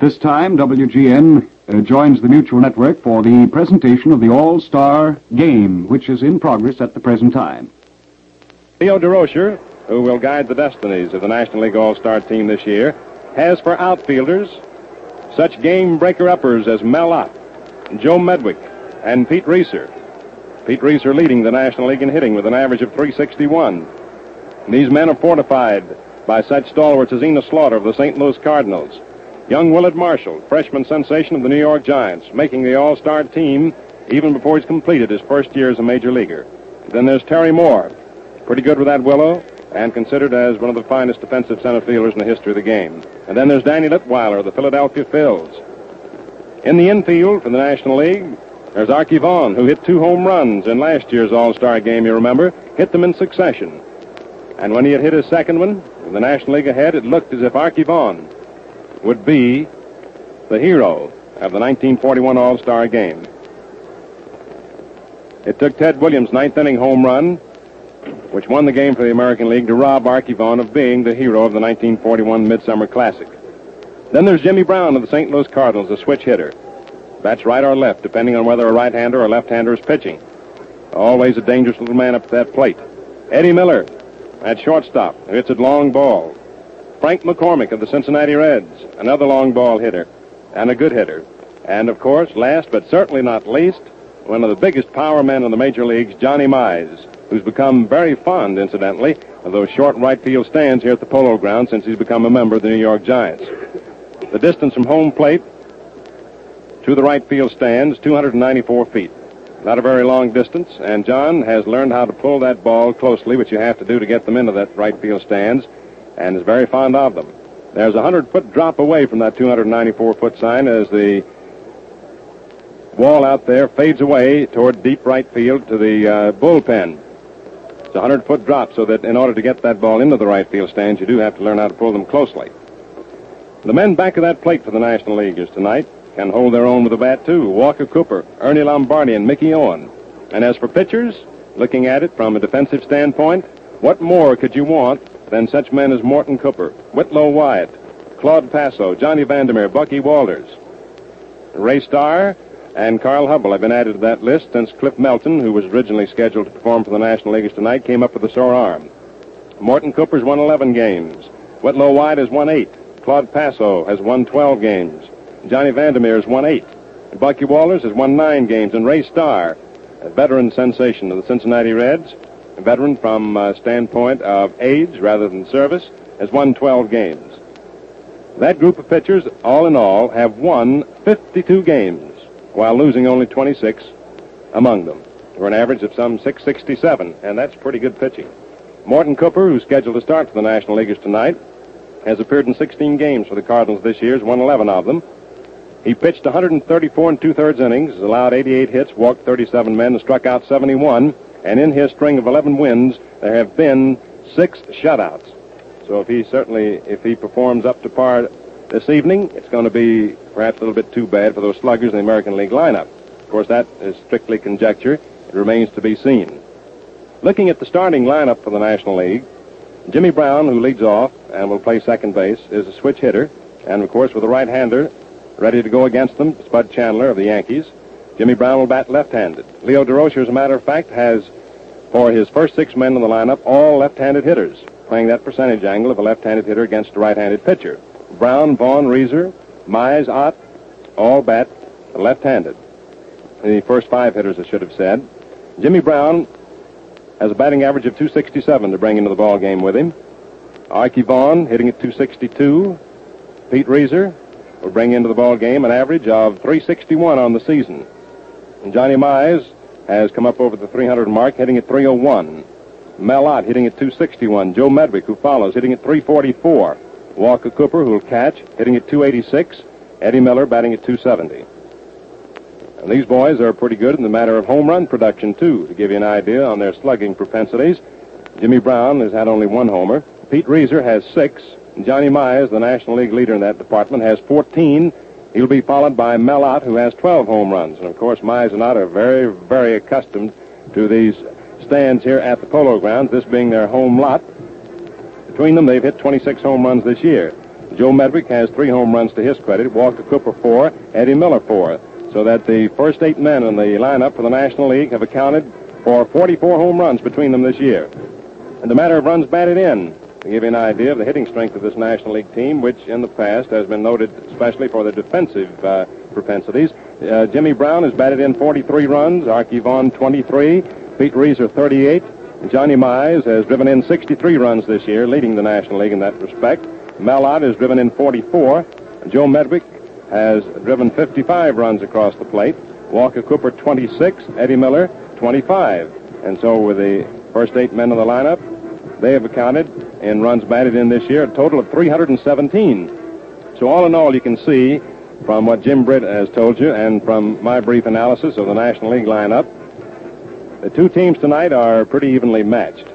At this time, WGN uh, joins the Mutual Network for the presentation of the All-Star Game, which is in progress at the present time. Leo Durocher, who will guide the destinies of the National League All-Star team this year, has for outfielders such game breaker-uppers as Mel Ott, Joe Medwick, and Pete Reiser. Pete Reiser leading the National League in hitting with an average of 361. These men are fortified by such stalwarts as Enos Slaughter of the St. Louis Cardinals, young Willard Marshall, freshman sensation of the New York Giants, making the All-Star team even before he's completed his first year as a major leaguer. Then there's Terry Moore, pretty good with that willow, and considered as one of the finest defensive center fielders in the history of the game. And then there's Danny Litwhiler of the Philadelphia Phils. In the infield for the National League, there's Arky Vaughan, who hit two home runs in last year's All-Star game, you remember, hit them in succession. And when he had hit his second one, with the National League ahead, it looked as if Arky Vaughan would be the hero of the 1941 All-Star game. It took Ted Williams' ninth inning home run, which won the game for the American League, to rob Vaughan of being the hero of the 1941 Midsummer Classic. Then there's Jimmy Brown of the St. Louis Cardinals, a switch hitter. Bats right or left, depending on whether a right-hander or left-hander is pitching. Always a dangerous little man up to that plate. Eddie Miller at shortstop, hits a long ball. Frank McCormick of the Cincinnati Reds, another long ball hitter and a good hitter. And of course, last but certainly not least, one of the biggest power men in the major leagues, Johnny Mize, who's become very fond, incidentally, of those short right field stands here at the Polo Ground since he's become a member of the New York Giants. The distance from home plate to the right field stands, 294 feet. Not a very long distance, and John has learned how to pull that ball closely, which you have to do to get them into that right field stands, and is very fond of them. There's a 100 foot drop away from that 294 foot sign as the wall out there fades away toward deep right field to the uh, bullpen. It's a 100 foot drop, so that in order to get that ball into the right field stands, you do have to learn how to pull them closely. The men back of that plate for the National Leaguers tonight can hold their own with a bat, too. Walker Cooper, Ernie Lombardi, and Mickey Owen. And as for pitchers, looking at it from a defensive standpoint, what more could you want than such men as Morton Cooper, Whitlow Wyatt, Claude Passeau, Johnny Vandermeer, Bucky Walters, Ray Starr, and Carl Hubbell have been added to that list since Cliff Melton, who was originally scheduled to perform for the National Leaguers tonight, came up with a sore arm. Morton Cooper's won 11 games. Whitlow Wyatt has won 8. Claude Passeau has won 12 games. Johnny Vandermeer has won 8. Bucky Walters has won 9 games. And Ray Starr, a veteran sensation of the Cincinnati Reds, a veteran from a standpoint of age rather than service, has won 12 games. That group of pitchers, all in all, have won 52 games while losing only 26 among them, for an average of some 667, and that's pretty good pitching. Morton Cooper, who's scheduled to start for the National Leaguers tonight, has appeared in 16 games for the Cardinals this year, has won 11 of them. He pitched 134 and two-thirds innings, allowed 88 hits, walked 37 men, and struck out 71. And in his string of 11 wins, there have been six shutouts. So if he certainly, if he performs up to par this evening, it's going to be perhaps a little bit too bad for those sluggers in the American League lineup. Of course, that is strictly conjecture. It remains to be seen. Looking at the starting lineup for the National League, Jimmy Brown, who leads off and will play second base, is a switch hitter. And of course, with a right-hander ready to go against them, Spud Chandler of the Yankees. Jimmy Brown will bat left-handed. Leo Durocher, as a matter of fact, has, for his first six men in the lineup, all left-handed hitters, playing that percentage angle of a left-handed hitter against a right-handed pitcher. Brown, Vaughan, Reiser, Mize, Ott, all bat left-handed. The first five hitters, I should have said. Jimmy Brown has a batting average of 267 to bring into the ball game with him. Arky Vaughan hitting at 262. Pete Reiser will bring into the ball game an average of 361 on the season. And Johnny Mize has come up over the 300 mark, hitting at 301. Mel Ott hitting at 261. Joe Medwick, who follows, hitting at 344. Walker Cooper, who'll catch, hitting at 286. Eddie Miller batting at 270. And these boys are pretty good in the matter of home run production, too, to give you an idea on their slugging propensities. Jimmy Brown has had only one homer. Pete Reiser has six. Johnny Mize, the National League leader in that department, has 14. He'll be followed by Mel Ott, who has 12 home runs. And of course, Mize and Ott are very, very accustomed to these stands here at the Polo Grounds, this being their home lot. Between them, they've hit 26 home runs this year. Joe Medwick has three home runs to his credit. Walker Cooper four. Eddie Miller four. So that the first eight men in the lineup for the National League have accounted for 44 home runs between them this year. And the matter of runs batted in, to give you an idea of the hitting strength of this National League team, which in the past has been noted especially for their defensive uh, propensities. Uh, Jimmy Brown has batted in 43 runs, Arky Vaughan 23, Pete Reiser 38, Johnny Mize has driven in 63 runs this year, leading the National League in that respect. Ott has driven in 44. Joe Medwick has driven 55 runs across the plate. Walker Cooper 26, Eddie Miller 25. And so with the first eight men in the lineup, they have accounted in runs batted in this year a total of 317. So all in all, you can see from what Jim Britt has told you and from my brief analysis of the National League lineup, the two teams tonight are pretty evenly matched.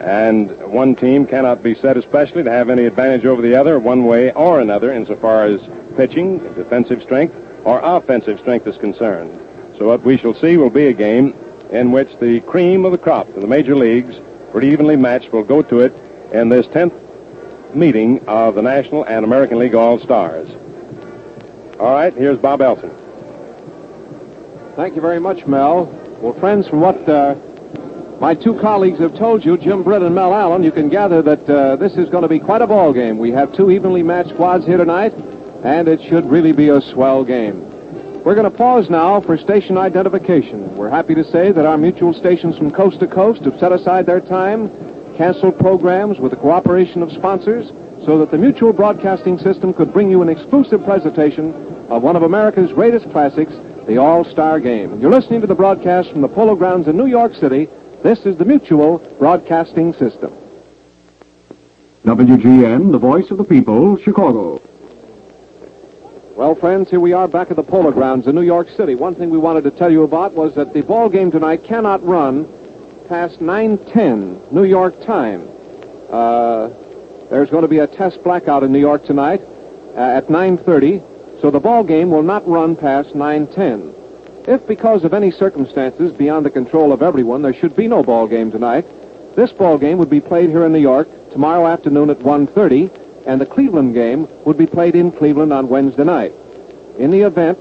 And one team cannot be said especially to have any advantage over the other one way or another insofar as pitching, defensive strength, or offensive strength is concerned. So what we shall see will be a game in which the cream of the crop in the major leagues, pretty evenly matched, will go to it in this 10th meeting of the National and American League All-Stars. All right, here's Bob Elson. Thank you very much, Mel. Well, friends, from what uh, my two colleagues have told you, Jim Britt and Mel Allen, you can gather that uh, this is going to be quite a ball game. We have two evenly matched squads here tonight, and it should really be a swell game. We're going to pause now for station identification. We're happy to say that our mutual stations from coast to coast have set aside their time, canceled programs with the cooperation of sponsors, so that the Mutual Broadcasting System could bring you an exclusive presentation of one of America's greatest classics, the All-Star Game. You're listening to the broadcast from the Polo Grounds in New York City. This is the Mutual Broadcasting System. WGN, the voice of the people, Chicago. Well, friends, here we are back at the Polo Grounds in New York City. One thing we wanted to tell you about was that the ball game tonight cannot run past 9:10 New York time. Uh, there's going to be a test blackout in New York tonight uh, at 9:30, so the ball game will not run past 9:10. If because of any circumstances beyond the control of everyone there should be no ball game tonight, this ball game would be played here in New York tomorrow afternoon at 1:30, and the Cleveland game would be played in Cleveland on Wednesday night. In the event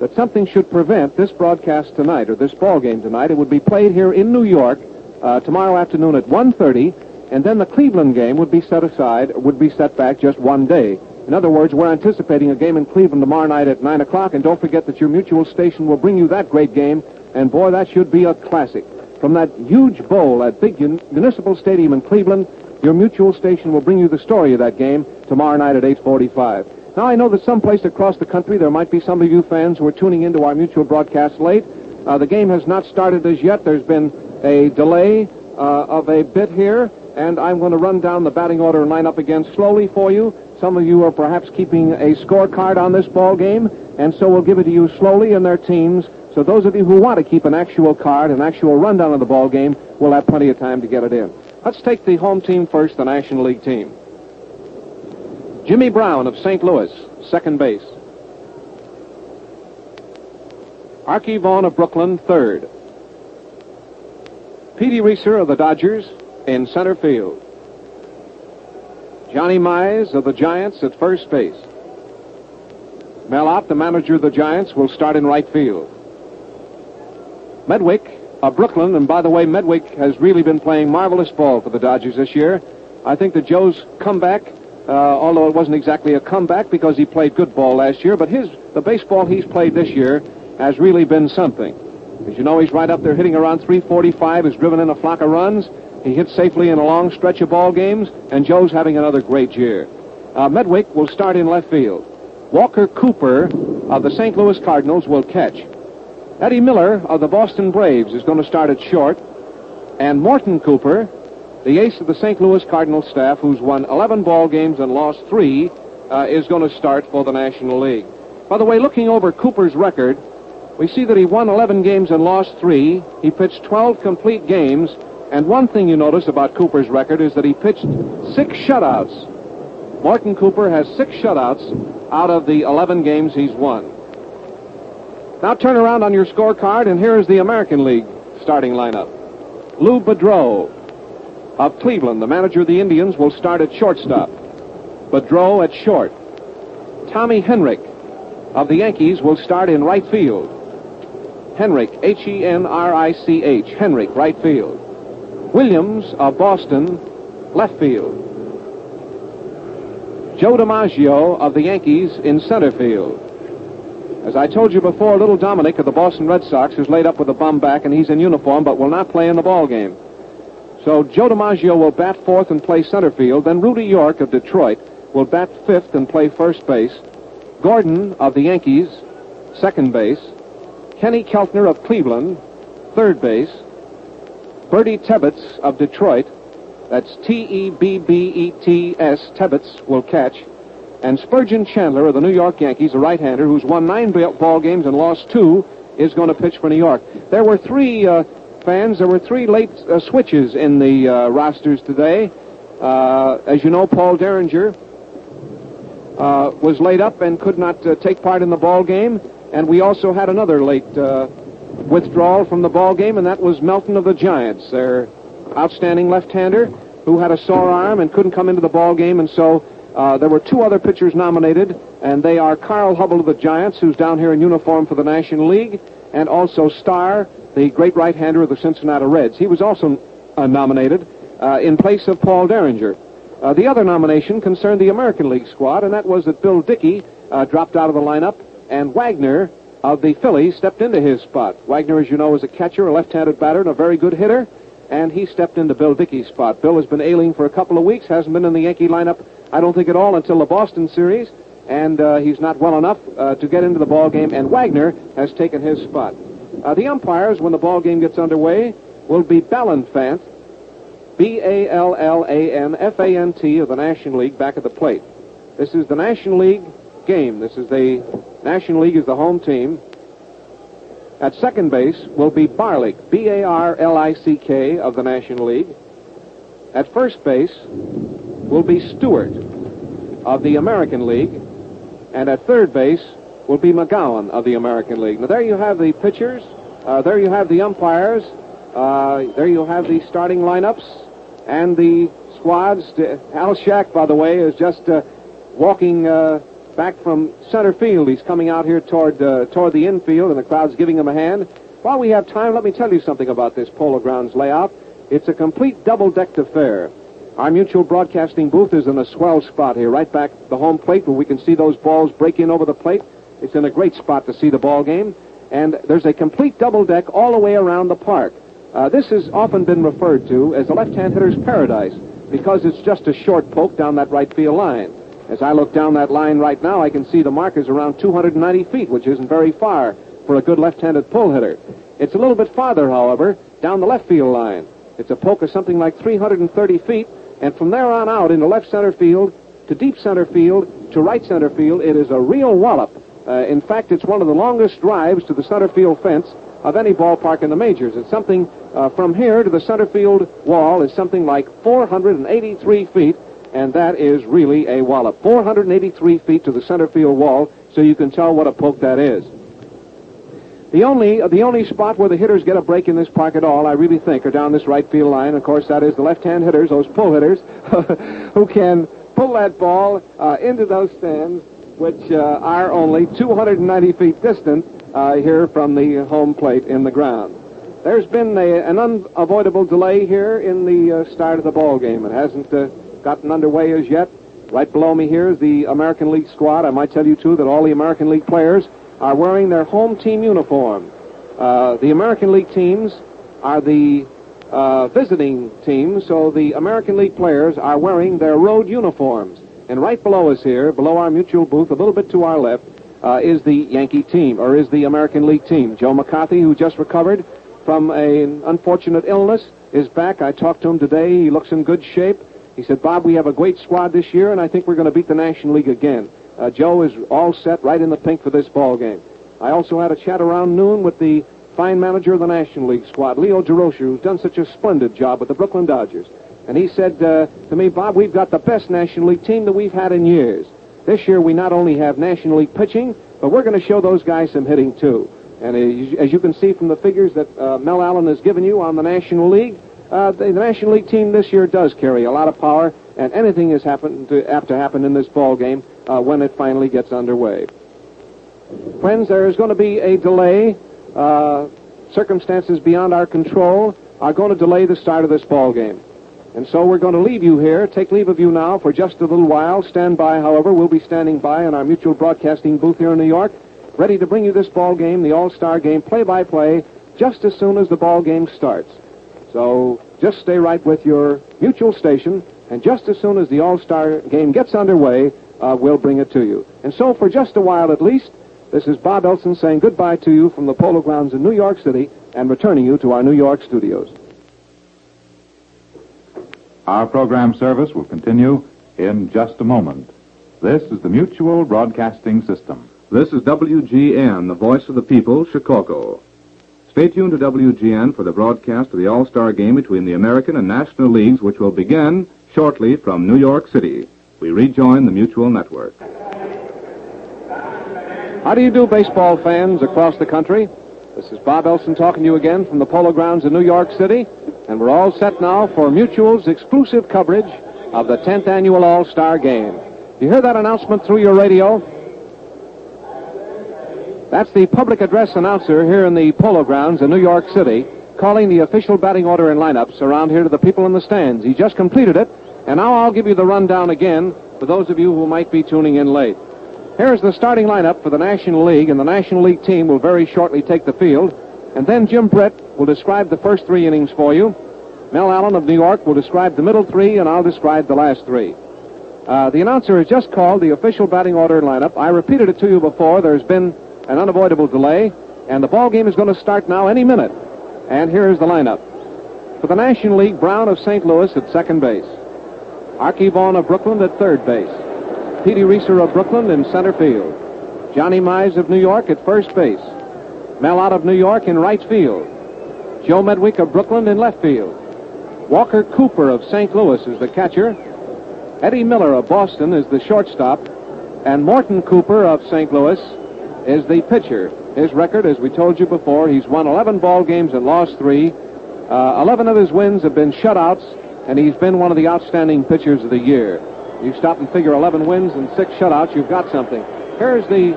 that something should prevent this broadcast tonight or this ball game tonight, it would be played here in New York uh, tomorrow afternoon at 1:30, and then the Cleveland game would be set aside, would be set back just one day. In other words, we're anticipating a game in Cleveland tomorrow night at 9 o'clock, and don't forget that your mutual station will bring you that great game, and boy, that should be a classic. From that huge bowl at big Municipal Stadium in Cleveland, your mutual station will bring you the story of that game tomorrow night at 845. Now, I know that someplace across the country there might be some of you fans who are tuning into our mutual broadcast late. Uh, the game has not started as yet. There's been a delay uh, of a bit here, and I'm going to run down the batting order and line up again slowly for you. Some of you are perhaps keeping a scorecard on this ball game, and so we'll give it to you slowly in their teams. So those of you who want to keep an actual card, an actual rundown of the ball game, will have plenty of time to get it in. Let's take the home team first, the National League team. Jimmy Brown of St. Louis, second base. Archie Vaughan of Brooklyn, third. Petey Reiser of the Dodgers in center field. Johnny Mize of the Giants at first base. Mel Ott, the manager of the Giants, will start in right field. Medwick of Brooklyn, and by the way, Medwick has really been playing marvelous ball for the Dodgers this year. I think that Joe's comeback, uh, although it wasn't exactly a comeback because he played good ball last year, but his the baseball he's played this year has really been something. As you know, he's right up there hitting around 345, has driven in a flock of runs. He hits safely in a long stretch of ball games, and Joe's having another great year. Uh, Medwick will start in left field. Walker Cooper of the St. Louis Cardinals will catch. Eddie Miller of the Boston Braves is going to start at short. And Morton Cooper, the ace of the St. Louis Cardinals staff, who's won 11 ball games and lost three, uh, is going to start for the National League. By the way, looking over Cooper's record, we see that he won 11 games and lost three. He pitched 12 complete games. And one thing you notice about Cooper's record is that he pitched six shutouts. Morton Cooper has six shutouts out of the 11 games he's won. Now turn around on your scorecard, and here is the American League starting lineup. Lou Boudreau of Cleveland, the manager of the Indians, will start at shortstop. Boudreau at short. Tommy Henrich of the Yankees will start in right field. Henrich, H E N R I C H, Henrich, right field. Williams of Boston, left field. Joe DiMaggio of the Yankees in center field. As I told you before, little Dominic of the Boston Red Sox is laid up with a bum back and he's in uniform but will not play in the ball game. So Joe DiMaggio will bat fourth and play center field. Then Rudy York of Detroit will bat fifth and play first base. Gordon of the Yankees, second base. Kenny Keltner of Cleveland, third base. Birdie Tebbets of Detroit, that's T-E-B-B-E-T-S, Tebbets, will catch. And Spurgeon Chandler of the New York Yankees, a right-hander who's won nine ball games and lost two, is going to pitch for New York. There were three uh, fans. There were three late uh, switches in the uh, rosters today. Uh, as you know, Paul Derringer uh, was laid up and could not uh, take part in the ball game, and we also had another late withdrawal from the ball game, and that was Melton of the Giants, their outstanding left-hander who had a sore arm and couldn't come into the ball game, and so uh, there were two other pitchers nominated, and they are Carl Hubbell of the Giants, who's down here in uniform for the National League, and also Starr, the great right-hander of the Cincinnati Reds. He was also uh, nominated uh, in place of Paul Derringer. Uh, the other nomination concerned the American League squad, and that was that Bill Dickey uh, dropped out of the lineup, and Wagner of the Phillies stepped into his spot. Wagner, as you know, is a catcher, a left-handed batter, and a very good hitter, and he stepped into Bill Dickey's spot. Bill has been ailing for a couple of weeks, hasn't been in the Yankee lineup, I don't think at all, until the Boston series, and uh, he's not well enough uh, to get into the ball game, and Wagner has taken his spot. Uh, the umpires, when the ball game gets underway, will be Ballanfant, B-A-L-L-A-N-F-A-N-T of the National League back at the plate. This is the National League game. This is the National League is the home team. At second base will be Barlick, B-A-R-L-I-C-K of the National League. At first base will be Stewart of the American League. And at third base will be McGowan of the American League. Now there you have the pitchers. Uh, there you have the umpires. Uh, there you have the starting lineups and the squads. Al Schacht, by the way, is just uh, walking uh, back from center field. He's coming out here toward uh, toward the infield, and the crowd's giving him a hand. While we have time, let me tell you something about this Polo Grounds layout. It's a complete double-decked affair. Our mutual broadcasting booth is in a swell spot here, right back the home plate, where we can see those balls break in over the plate. It's in a great spot to see the ball game. And there's a complete double deck all the way around the park. Uh, this has often been referred to as the left-hand hitter's paradise because it's just a short poke down that right field line. As I look down that line right now, I can see the markers around 290 feet, which isn't very far for a good left-handed pull hitter. It's a little bit farther, however, down the left field line. It's a poke of something like 330 feet, and from there on out into left center field, to deep center field, to right center field, it is a real wallop. Uh, in fact, it's one of the longest drives to the center field fence of any ballpark in the majors. It's something uh, from here to the center field wall is something like 483 feet, and that is really a wallop. 483 feet to the center field wall, so you can tell what a poke that is. The only the only spot where the hitters get a break in this park at all, I really think, are down this right field line. Of course, that is the left-hand hitters, those pull hitters, who can pull that ball uh, into those stands, which uh, are only 290 feet distant uh, here from the home plate in the ground. There's been a, an unavoidable delay here in the uh, start of the ball game. It hasn't uh, gotten underway as yet. Right below me here is the American League squad. I might tell you, too, that all the American League players are wearing their home team uniform. Uh, the American League teams are the uh, visiting teams, so the American League players are wearing their road uniforms. And right below us here, below our mutual booth, a little bit to our left, uh, is the Yankee team, or is the American League team. Joe McCarthy, who just recovered from an unfortunate illness, is back. I talked to him today. He looks in good shape. He said, Bob, we have a great squad this year, and I think we're going to beat the National League again. Uh, Joe is all set right in the pink for this ball game. I also had a chat around noon with the fine manager of the National League squad, Leo Durocher, who's done such a splendid job with the Brooklyn Dodgers. And he said uh, to me, Bob, we've got the best National League team that we've had in years. This year we not only have National League pitching, but we're going to show those guys some hitting too. And as you can see from the figures that uh, Mel Allen has given you on the National League, uh, the, National League team this year does carry a lot of power, and anything is to, apt to happen in this ball game uh, when it finally gets underway. Friends, there is going to be a delay. Uh, circumstances beyond our control are going to delay the start of this ball game. And so we're going to leave you here, take leave of you now for just a little while. Stand by, however. We'll be standing by in our mutual broadcasting booth here in New York, ready to bring you this ball game, the All-Star game, play-by-play, just as soon as the ball game starts. So just stay right with your mutual station, and just as soon as the All-Star game gets underway, uh, we'll bring it to you. And so for just a while at least, this is Bob Elson saying goodbye to you from the Polo Grounds in New York City and returning you to our New York studios. Our program service will continue in just a moment. This is the Mutual Broadcasting System. This is WGN, the voice of the people, Chicago. Stay tuned to WGN for the broadcast of the All-Star game between the American and National Leagues, which will begin shortly from New York City. We rejoin the Mutual Network. How do you do, baseball fans across the country? This is Bob Elson talking to you again from the Polo Grounds in New York City, and we're all set now for Mutual's exclusive coverage of the 10th annual All-Star Game. You hear that announcement through your radio? That's the public address announcer here in the Polo Grounds in New York City, calling the official batting order and lineups around here to the people in the stands. He just completed it, and now I'll give you the rundown again for those of you who might be tuning in late. Here's the starting lineup for the National League, and the National League team will very shortly take the field. And then Jim Britt will describe the first three innings for you. Mel Allen of New York will describe the middle three, and I'll describe the last three. Uh, the announcer has just called the official batting order lineup. I repeated it to you before. There's been an unavoidable delay, and the ball game is going to start now any minute. And here is the lineup. For the National League, Brown of St. Louis at second base. Arky Vaughan of Brooklyn at third base. Petey Reiser of Brooklyn in center field. Johnny Mize of New York at first base. Mel Ott of New York in right field. Joe Medwick of Brooklyn in left field. Walker Cooper of St. Louis is the catcher. Eddie Miller of Boston is the shortstop. And Morton Cooper of St. Louis is the pitcher. His record, as we told you before, he's won 11 ball games and lost three. Uh, 11 of his wins have been shutouts, and he's been one of the outstanding pitchers of the year. You stop and figure 11 wins and six shutouts, you've got something. Here's the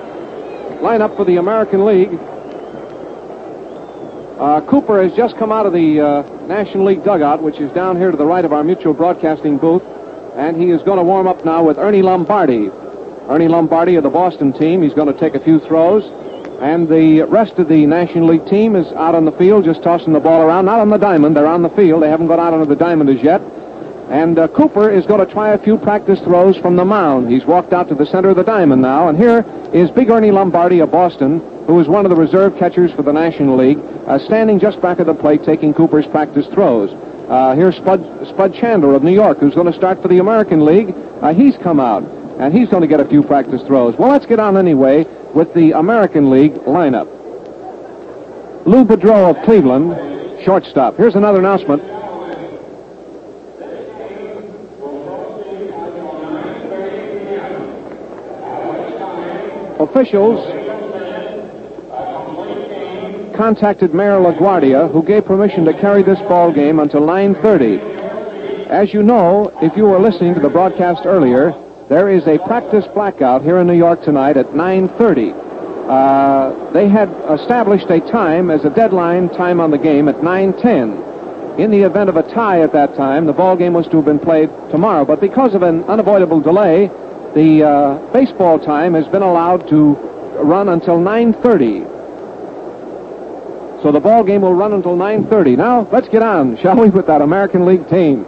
lineup for the American League. Uh, Cooper has just come out of the uh, National League dugout, which is down here to the right of our mutual broadcasting booth, and he is going to warm up now with Ernie Lombardi. Ernie Lombardi of the Boston team. He's going to take a few throws. And the rest of the National League team is out on the field, just tossing the ball around. Not on the diamond, they're on the field. They haven't got out onto the diamond as yet. And uh, Cooper is going to try a few practice throws from the mound. He's walked out to the center of the diamond now. And here is Big Ernie Lombardi of Boston, who is one of the reserve catchers for the National League, uh, standing just back of the plate taking Cooper's practice throws. Uh, here's Spud, Spud Chandler of New York, who's going to start for the American League. Uh, he's come out, and he's going to get a few practice throws. Well, let's get on anyway with the American League lineup. Lou Boudreau of Cleveland, shortstop. Here's another announcement. officials contacted Mayor LaGuardia, who gave permission to carry this ball game until 9:30. As you know, if you were listening to the broadcast earlier, there is a practice blackout here in New York tonight at 9:30. Uh, they had established a time as a deadline time on the game at 9:10. In the event of a tie at that time, the ball game was to have been played tomorrow, but because of an unavoidable delay, the uh, baseball time has been allowed to run until 9:30. So the ball game will run until 9:30. Now let's get on, shall we, with that American League team?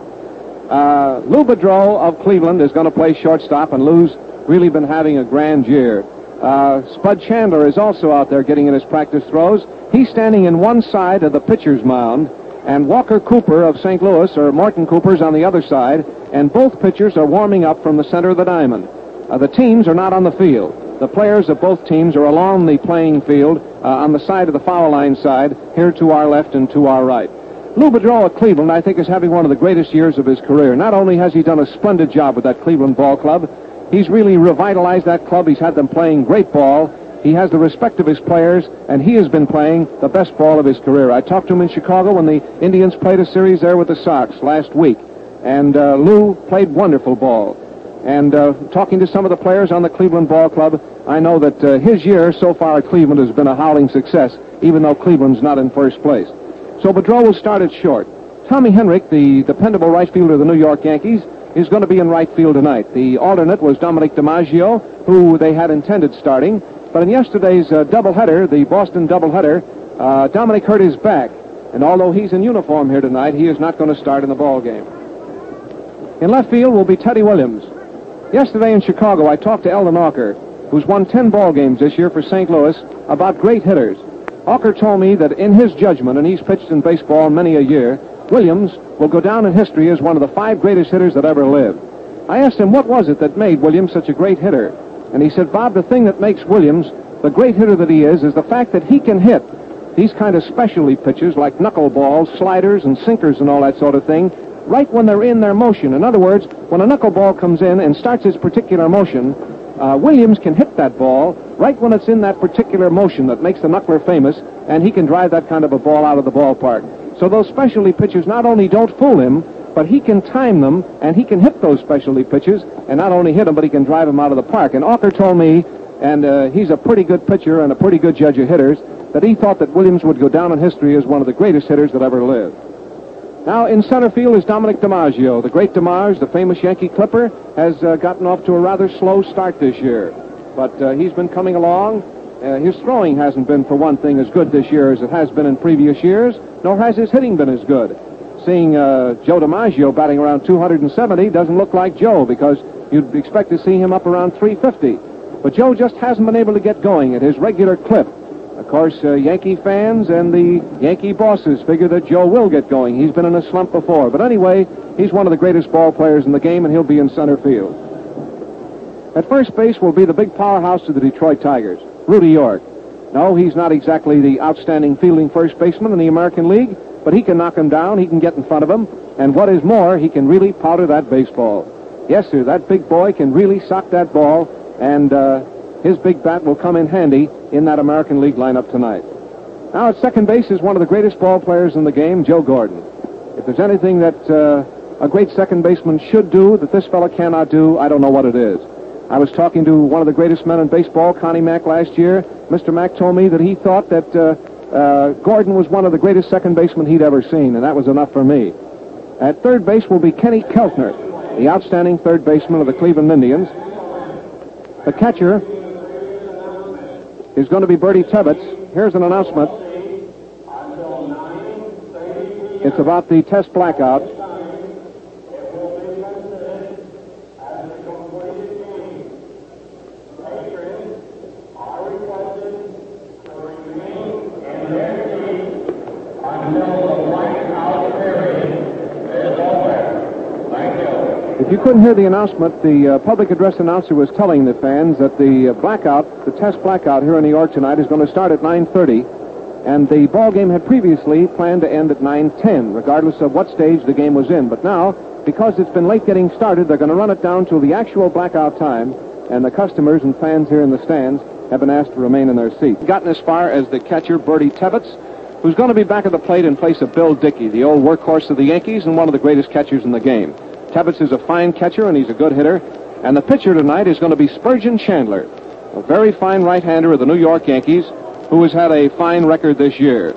Uh, Lou Boudreau of Cleveland is going to play shortstop, and Lou's really been having a grand year. Uh, Spud Chandler is also out there getting in his practice throws. He's standing in one side of the pitcher's mound, and Walker Cooper of St. Louis, or Morton Cooper's on the other side, and both pitchers are warming up from the center of the diamond. Uh, the teams are not on the field. The players of both teams are along the playing field uh, on the side of the foul line side, here to our left and to our right. Lou Boudreau of Cleveland, I think, is having one of the greatest years of his career. Not only has he done a splendid job with that Cleveland ball club, he's really revitalized that club. He's had them playing great ball. He has the respect of his players, and he has been playing the best ball of his career. I talked to him in Chicago when the Indians played a series there with the Sox last week. And uh, Lou played wonderful ball. And uh, talking to some of the players on the Cleveland Ball Club, I know that uh, his year so far at Cleveland has been a howling success, even though Cleveland's not in first place. So Boudreau will start it short. Tommy Henrich, the dependable right fielder of the New York Yankees, is going to be in right field tonight. The alternate was Dominic DiMaggio, who they had intended starting. But in yesterday's uh, doubleheader, the Boston doubleheader, uh, Dominic hurt his back. And although he's in uniform here tonight, he is not going to start in the ball game. In left field will be Teddy Williams. Yesterday in Chicago, I talked to Elden Auker, who's won 10 ball games this year for St. Louis, about great hitters. Auker told me that in his judgment, and he's pitched in baseball many a year, Williams will go down in history as one of the five greatest hitters that ever lived. I asked him what was it that made Williams such a great hitter. And he said, Bob, the thing that makes Williams the great hitter that he is is the fact that he can hit these kind of specialty pitches like knuckleballs, sliders, and sinkers and all that sort of thing right when they're in their motion. In other words, when a knuckleball comes in and starts its particular motion, uh, Williams can hit that ball right when it's in that particular motion that makes the knuckler famous, and he can drive that kind of a ball out of the ballpark. So those specialty pitches not only don't fool him, but he can time them, and he can hit those specialty pitches, and not only hit them, but he can drive them out of the park. And Auker told me, and uh, he's a pretty good pitcher and a pretty good judge of hitters, that he thought that Williams would go down in history as one of the greatest hitters that ever lived. Now, in center field is Dominic DiMaggio. The great DiMaggio, the famous Yankee Clipper, has uh, gotten off to a rather slow start this year. But uh, he's been coming along. Uh, his throwing hasn't been, for one thing, as good this year as it has been in previous years, nor has his hitting been as good. Seeing uh, Joe DiMaggio batting around 270 doesn't look like Joe because you'd expect to see him up around 350. But Joe just hasn't been able to get going at his regular clip. Of course, uh, Yankee fans and the Yankee bosses figure that Joe will get going. He's been in a slump before. But anyway, he's one of the greatest ball players in the game, and he'll be in center field. At first base will be the big powerhouse of the Detroit Tigers, Rudy York. No, he's not exactly the outstanding fielding first baseman in the American League, but he can knock him down, he can get in front of him, and what is more, he can really powder that baseball. Yes, sir, that big boy can really sock that ball, and uh, his big bat will come in handy in that American League lineup tonight. Now at second base is one of the greatest ball players in the game, Joe Gordon. If there's anything that uh, a great second baseman should do that this fella cannot do, I don't know what it is. I was talking to one of the greatest men in baseball, Connie Mack, last year. Mr. Mack told me that he thought that uh, uh, Gordon was one of the greatest second basemen he'd ever seen, and that was enough for me. At third base will be Kenny Keltner, the outstanding third baseman of the Cleveland Indians. The catcher is going to be Birdie Tebbetts. Here's an announcement. It's about the test blackout. You couldn't hear the announcement, the uh, public address announcer was telling the fans that the uh, blackout, the test blackout here in New York tonight, is going to start at 9:30, and the ball game had previously planned to end at 9:10, regardless of what stage the game was in. But now, because it's been late getting started, they're going to run it down to the actual blackout time, and the customers and fans here in the stands have been asked to remain in their seats. Gotten as far as the catcher Birdie Tebbetts, who's going to be back at the plate in place of Bill Dickey, the old workhorse of the Yankees and one of the greatest catchers in the game. Tebbetts is a fine catcher and he's a good hitter. And the pitcher tonight is going to be Spurgeon Chandler, a very fine right-hander of the New York Yankees, who has had a fine record this year.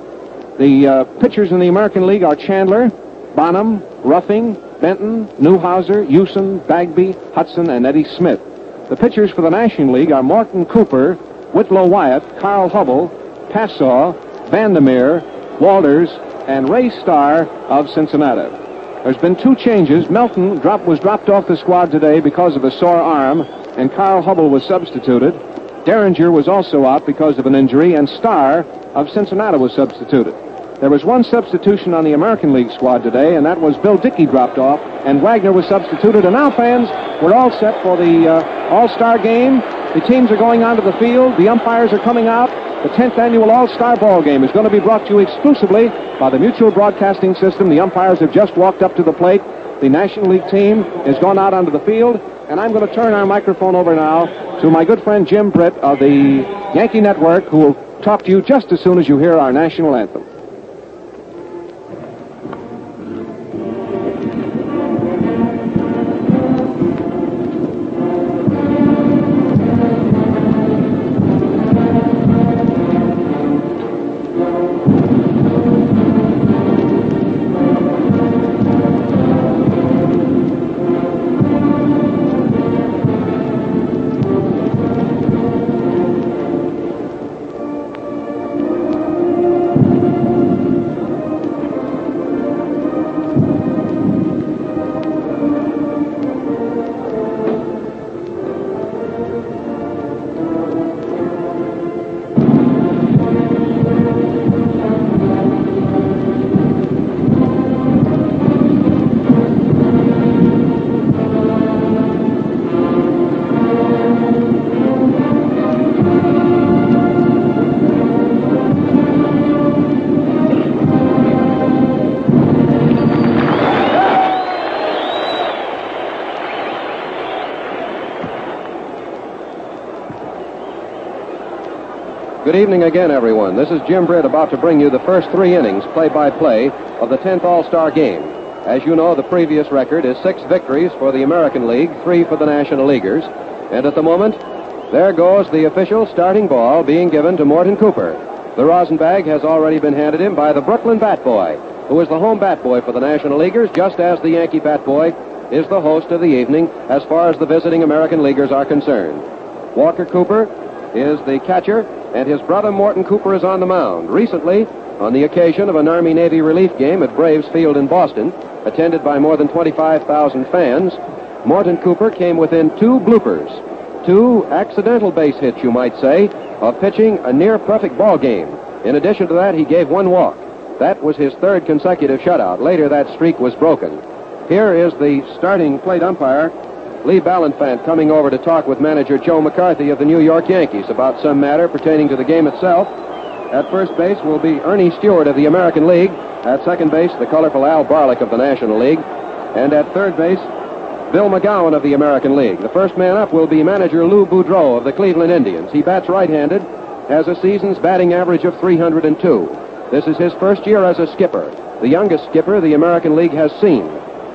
The uh, pitchers in the American League are Chandler, Bonham, Ruffing, Benton, Newhouser, Hughson, Bagby, Hudson, and Eddie Smith. The pitchers for the National League are Morton Cooper, Whitlow Wyatt, Carl Hubbell, Passeau, Vandermeer, Walters, and Ray Starr of Cincinnati. There's been two changes. Melton drop, was dropped off the squad today because of a sore arm, and Carl Hubbell was substituted. Derringer was also out because of an injury, and Starr of Cincinnati was substituted. There was one substitution on the American League squad today, and that was Bill Dickey dropped off, and Wagner was substituted. And now, fans, we're all set for the uh, All-Star game. The teams are going onto the field. The umpires are coming out. The 10th annual All-Star Ball Game is going to be brought to you exclusively by the Mutual Broadcasting System. The umpires have just walked up to the plate. The National League team has gone out onto the field, and I'm going to turn our microphone over now to my good friend Jim Britt of the Yankee Network, who will talk to you just as soon as you hear our national anthem. Good evening again, everyone. This is Jim Britt about to bring you the first three innings, play by play, of the 10th All Star game. As you know, the previous record is six victories for the American League, three for the National Leaguers. And at the moment, there goes the official starting ball being given to Morton Cooper. The rosin bag has already been handed him by the Brooklyn Bat Boy, who is the home bat boy for the National Leaguers, just as the Yankee Bat Boy is the host of the evening as far as the visiting American Leaguers are concerned. Walker Cooper is the catcher, and his brother Morton Cooper is on the mound. Recently, on the occasion of an Army Navy relief game at Braves Field in Boston, attended by more than 25,000 fans, Morton Cooper came within two bloopers, two accidental base hits, you might say, of pitching a near perfect ball game. In addition to that, he gave one walk. That was his third consecutive shutout. Later, that streak was broken. Here is the starting plate umpire, Lee Ballanfant, coming over to talk with manager Joe McCarthy of the New York Yankees about some matter pertaining to the game itself. At first base will be Ernie Stewart of the American League. At second base, the colorful Al Barlick of the National League. And at third base, Bill McGowan of the American League. The first man up will be manager Lou Boudreau of the Cleveland Indians. He bats right-handed, has a season's batting average of 302. This is his first year as a skipper, the youngest skipper the American League has seen.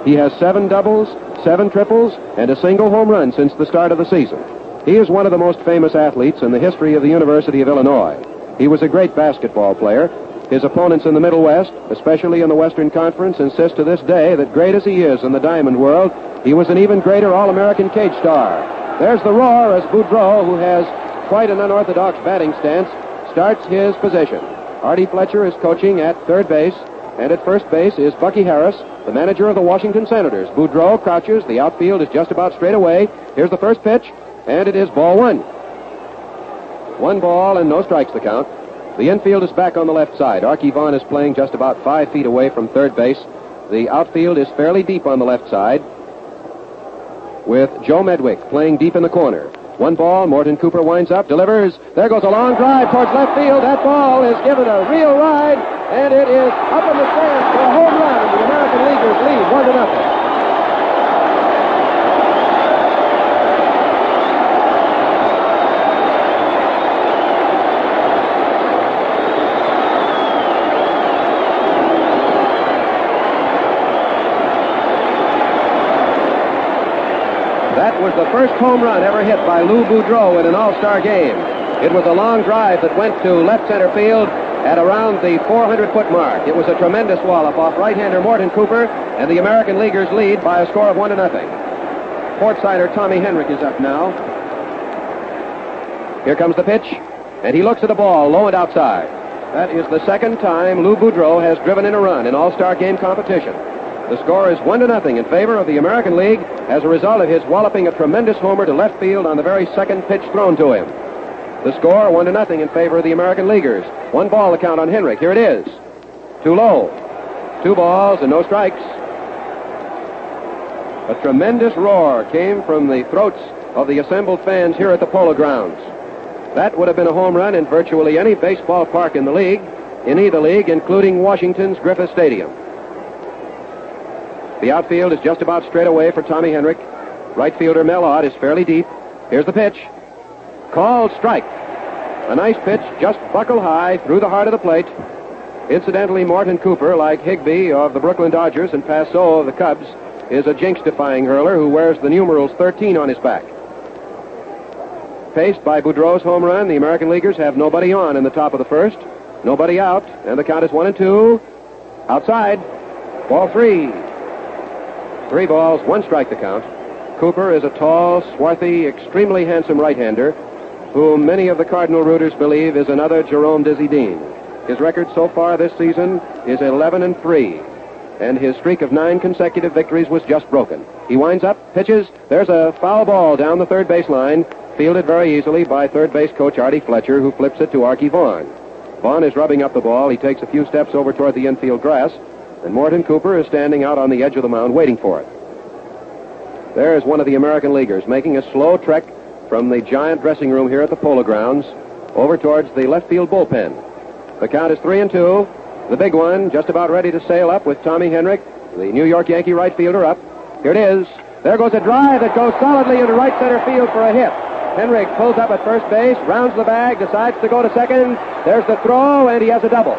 He has seven doubles, seven triples, and a single home run since the start of the season. He is one of the most famous athletes in the history of the University of Illinois. He was a great basketball player. His opponents in the Middle West, especially in the Western Conference, insist to this day that great as he is in the diamond world, he was an even greater All-American cage star. There's the roar as Boudreau, who has quite an unorthodox batting stance, starts his position. Artie Fletcher is coaching at third base, and at first base is Bucky Harris, the manager of the Washington Senators. Boudreau crouches. The outfield is just about straight away. Here's the first pitch, and it is ball one. One ball and no strikes the count. The infield is back on the left side. Arky Vaughan is playing just about five feet away from third base. The outfield is fairly deep on the left side with Joe Medwick playing deep in the corner. One ball, Morton Cooper winds up, delivers. There goes a long drive towards left field. That ball is given a real ride, and it is up in the stands for a home run. The American Leaguers lead one to nothing. That was the first home run ever hit by Lou Boudreau in an All-Star game. It was a long drive that went to left center field at around the 400-foot mark. It was a tremendous wallop off right-hander Morton Cooper, and the American Leaguers lead by a score of one to nothing. Portsider Tommy Henrich is up now. Here comes the pitch, and he looks at the ball low and outside. That is the second time Lou Boudreau has driven in a run in All-Star game competition. The score is one to nothing in favor of the American League as a result of his walloping a tremendous homer to left field on the very second pitch thrown to him. The score one to nothing in favor of the American Leaguers. One ball to count on Henrich. Here it is. Too low. Two balls and no strikes. A tremendous roar came from the throats of the assembled fans here at the Polo Grounds. That would have been a home run in virtually any baseball park in the league, in either league, including Washington's Griffith Stadium. The outfield is just about straight away for Tommy Henrich. Right fielder Mel Ott is fairly deep. Here's the pitch. Called strike. A nice pitch, just buckle high through the heart of the plate. Incidentally, Morton Cooper, like Higbe of the Brooklyn Dodgers and Passeau of the Cubs, is a jinx-defying hurler who wears the numerals 13 on his back. Paced by Boudreau's home run, the American Leaguers have nobody on in the top of the first. Nobody out, and the count is one and two. Outside. Ball three. Three balls, one strike to count. Cooper is a tall, swarthy, extremely handsome right-hander whom many of the Cardinal rooters believe is another Jerome Dizzy Dean. His record so far this season is 11 and 3, and his streak of nine consecutive victories was just broken. He winds up, pitches, there's a foul ball down the third base line, fielded very easily by third base coach Artie Fletcher, who flips it to Arky Vaughan. Vaughan is rubbing up the ball. He takes a few steps over toward the infield grass, and Morton Cooper is standing out on the edge of the mound waiting for it. There is one of the American Leaguers making a slow trek from the giant dressing room here at the Polo Grounds over towards the left field bullpen. The count is three and two. The big one just about ready to sail up with Tommy Henrich, the New York Yankee right fielder, up. Here it is. There goes a drive that goes solidly into right center field for a hit. Henrich pulls up at first base, rounds the bag, decides to go to second. There's the throw, and he has a double.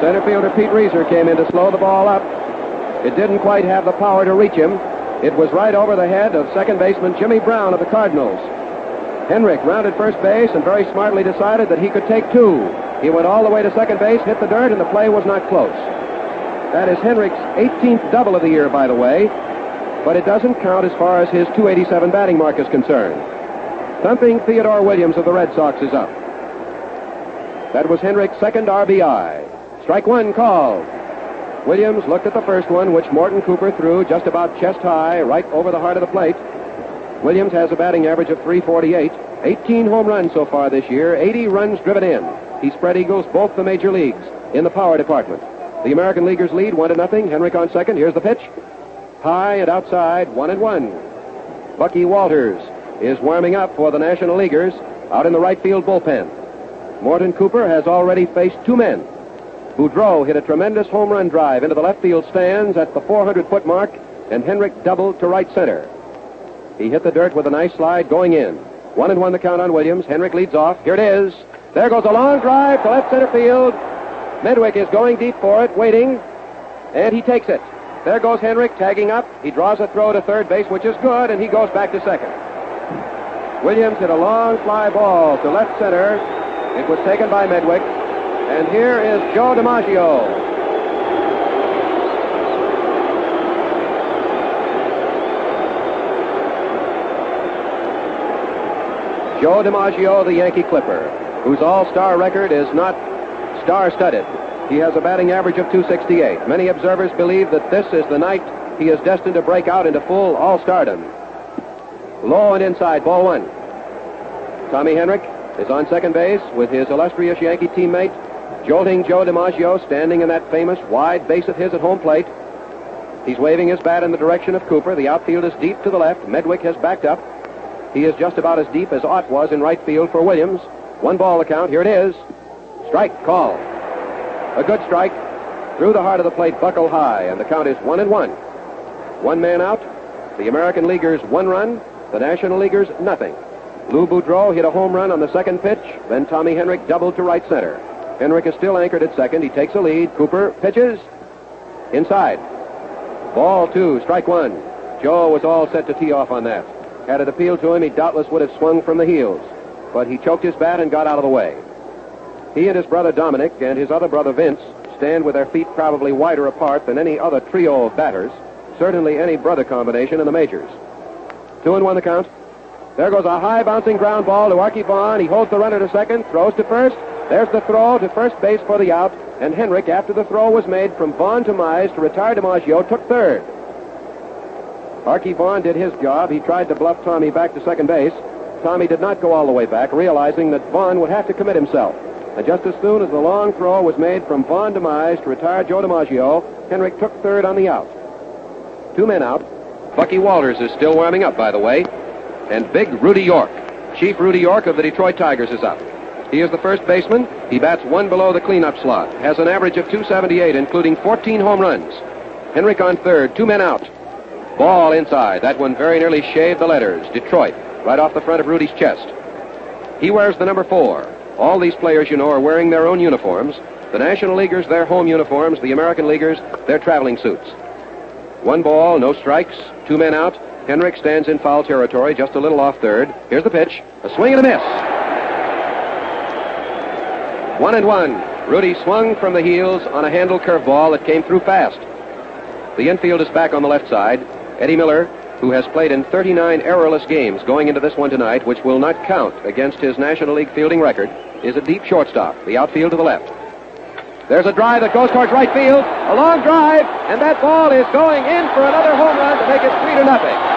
Center fielder Pete Reiser came in to slow the ball up. It didn't quite have the power to reach him. It was right over the head of second baseman Jimmy Brown of the Cardinals. Henrich rounded first base and very smartly decided that he could take two. He went all the way to second base, hit the dirt, and the play was not close. That is Henrich's 18th double of the year, by the way, but it doesn't count as far as his 287 batting mark is concerned. Thumping Theodore Williams of the Red Sox is up. That was Henrich's second RBI. Strike one called. Williams looked at the first one, which Morton Cooper threw just about chest high, right over the heart of the plate. Williams has a batting average of 348, 18 home runs so far this year, 80 runs driven in. He spread eagles both the major leagues in the power department. The American Leaguers lead one to nothing. Henrich on second. Here's the pitch. High and outside, one and one. Bucky Walters is warming up for the National Leaguers out in the right field bullpen. Morton Cooper has already faced two men Boudreau hit a tremendous home run drive into the left field stands at the 400 foot mark, and Henrich doubled to right center. He hit the dirt with a nice slide going in. One and one the count on Williams. Henrich leads off. Here it is. There goes a long drive to left center field. Medwick is going deep for it, waiting, and he takes it. There goes Henrich tagging up. He draws a throw to third base, which is good, and he goes back to second. Williams hit a long fly ball to left center. It was taken by Medwick. And here is Joe DiMaggio. Joe DiMaggio, the Yankee Clipper, whose all-star record is not star-studded. He has a batting average of 268. Many observers believe that this is the night he is destined to break out into full all-stardom. Low and inside, ball one. Tommy Henrich is on second base with his illustrious Yankee teammate Jolting Joe DiMaggio standing in that famous wide base of his at home plate. He's waving his bat in the direction of Cooper. The outfield is deep to the left. Medwick has backed up. He is just about as deep as Ott was in right field for Williams. One ball account. Here it is. Strike call. A good strike. Through the heart of the plate, buckle high, and the count is one and one. One man out. The American Leaguers one run. The National Leaguers nothing. Lou Boudreau hit a home run on the second pitch. Then Tommy Henrich doubled to right center. Henrich is still anchored at second. He takes a lead. Cooper pitches. Inside. Ball two, strike one. Joe was all set to tee off on that. Had it appealed to him, he doubtless would have swung from the heels. But he choked his bat and got out of the way. He and his brother Dominic and his other brother Vince stand with their feet probably wider apart than any other trio of batters, certainly any brother combination in the majors. Two and one the count. There goes a high bouncing ground ball to Arky Vaughan. He holds the runner to second, throws to first, there's the throw to first base for the out, and Henrich, after the throw was made from Vaughan to Mize to retire DiMaggio, took third. Arky Vaughan did his job. He tried to bluff Tommy back to second base. Tommy did not go all the way back, realizing that Vaughan would have to commit himself. And just as soon as the long throw was made from Vaughan to Mize to retire Joe DiMaggio, Henrich took third on the out. Two men out. Bucky Walters is still warming up, by the way. And big Rudy York, Chief Rudy York of the Detroit Tigers, is up. He is the first baseman. He bats one below the cleanup slot. Has an average of 278, including 14 home runs. Henrich on third, two men out. Ball inside. That one very nearly shaved the letters. Detroit, right off the front of Rudy's chest. He wears the number four. All these players, you know, are wearing their own uniforms. The National Leaguers, their home uniforms. The American Leaguers, their traveling suits. One ball, no strikes, two men out. Henrich stands in foul territory, just a little off third. Here's the pitch. A swing and a miss. One and one. Rudy swung from the heels on a handle curveball that came through fast. The infield is back on the left side. Eddie Miller, who has played in 39 errorless games going into this one tonight, which will not count against his National League fielding record, is a deep shortstop, the outfield to the left. There's a drive that goes towards right field, a long drive, and that ball is going in for another home run to make it three to nothing.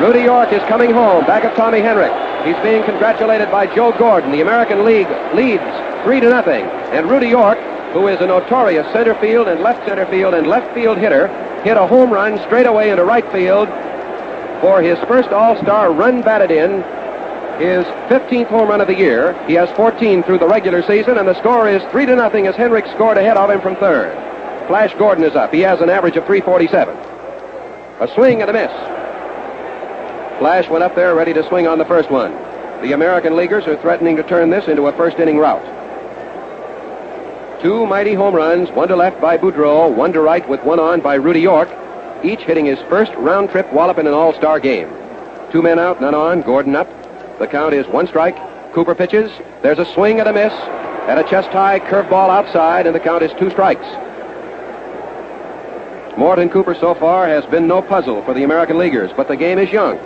Rudy York is coming home, back of Tommy Henrich. He's being congratulated by Joe Gordon. The American League leads three to nothing. And Rudy York, who is a notorious center field and left center field and left field hitter, hit a home run straight away into right field for his first All-Star run batted in his 15th home run of the year. He has 14 through the regular season, and the score is 3 to nothing as Henrich scored ahead of him from third. Flash Gordon is up. He has an average of 347. A swing and a miss. Flash went up there ready to swing on the first one. The American Leaguers are threatening to turn this into a first inning rout. Two mighty home runs, one to left by Boudreau, one to right with one on by Rudy York, each hitting his first round trip wallop in an all star game. Two men out, none on, Gordon up. The count is one strike. Cooper pitches. There's a swing and a miss, and a chest high curveball outside, and the count is two strikes. Morton Cooper so far has been no puzzle for the American Leaguers, but the game is young.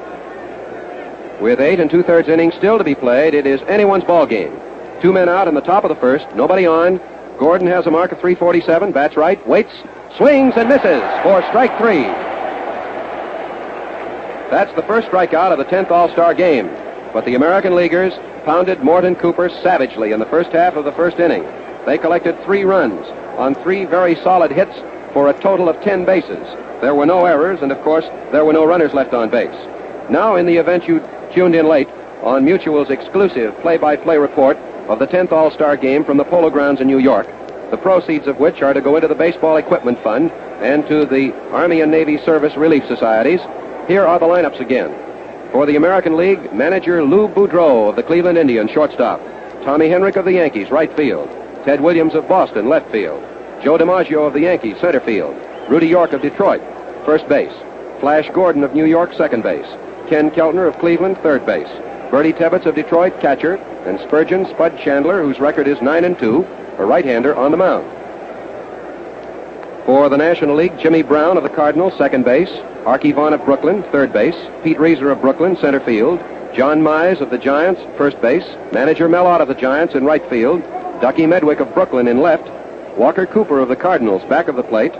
With eight and two thirds innings still to be played, it is anyone's ball game. Two men out in the top of the first, nobody on. Gordon has a mark of 347, bats right, waits, swings and misses for strike three. That's the first strikeout of the 10th All Star game. But the American Leaguers pounded Morton Cooper savagely in the first half of the first inning. They collected three runs on three very solid hits for a total of 10 bases. There were no errors, and of course, there were no runners left on base. Now, in the event you tuned in late on Mutual's exclusive play by play report of the 10th All Star game from the Polo Grounds in New York, the proceeds of which are to go into the Baseball Equipment Fund and to the Army and Navy Service Relief Societies, here are the lineups again. For the American League, manager Lou Boudreau of the Cleveland Indians, shortstop. Tommy Henrich of the Yankees, right field. Ted Williams of Boston, left field. Joe DiMaggio of the Yankees, center field. Rudy York of Detroit, first base. Flash Gordon of New York, second base. Ken Keltner of Cleveland, third base. Birdie Tebbetts of Detroit, catcher. And Spurgeon Spud Chandler, whose record is 9 and 2, a right-hander on the mound. For the National League, Jimmy Brown of the Cardinals, second base. Archie Vaughan of Brooklyn, third base. Pete Reiser of Brooklyn, center field. John Mize of the Giants, first base. Manager Mel Ott of the Giants in right field. Ducky Medwick of Brooklyn in left. Walker Cooper of the Cardinals back of the plate.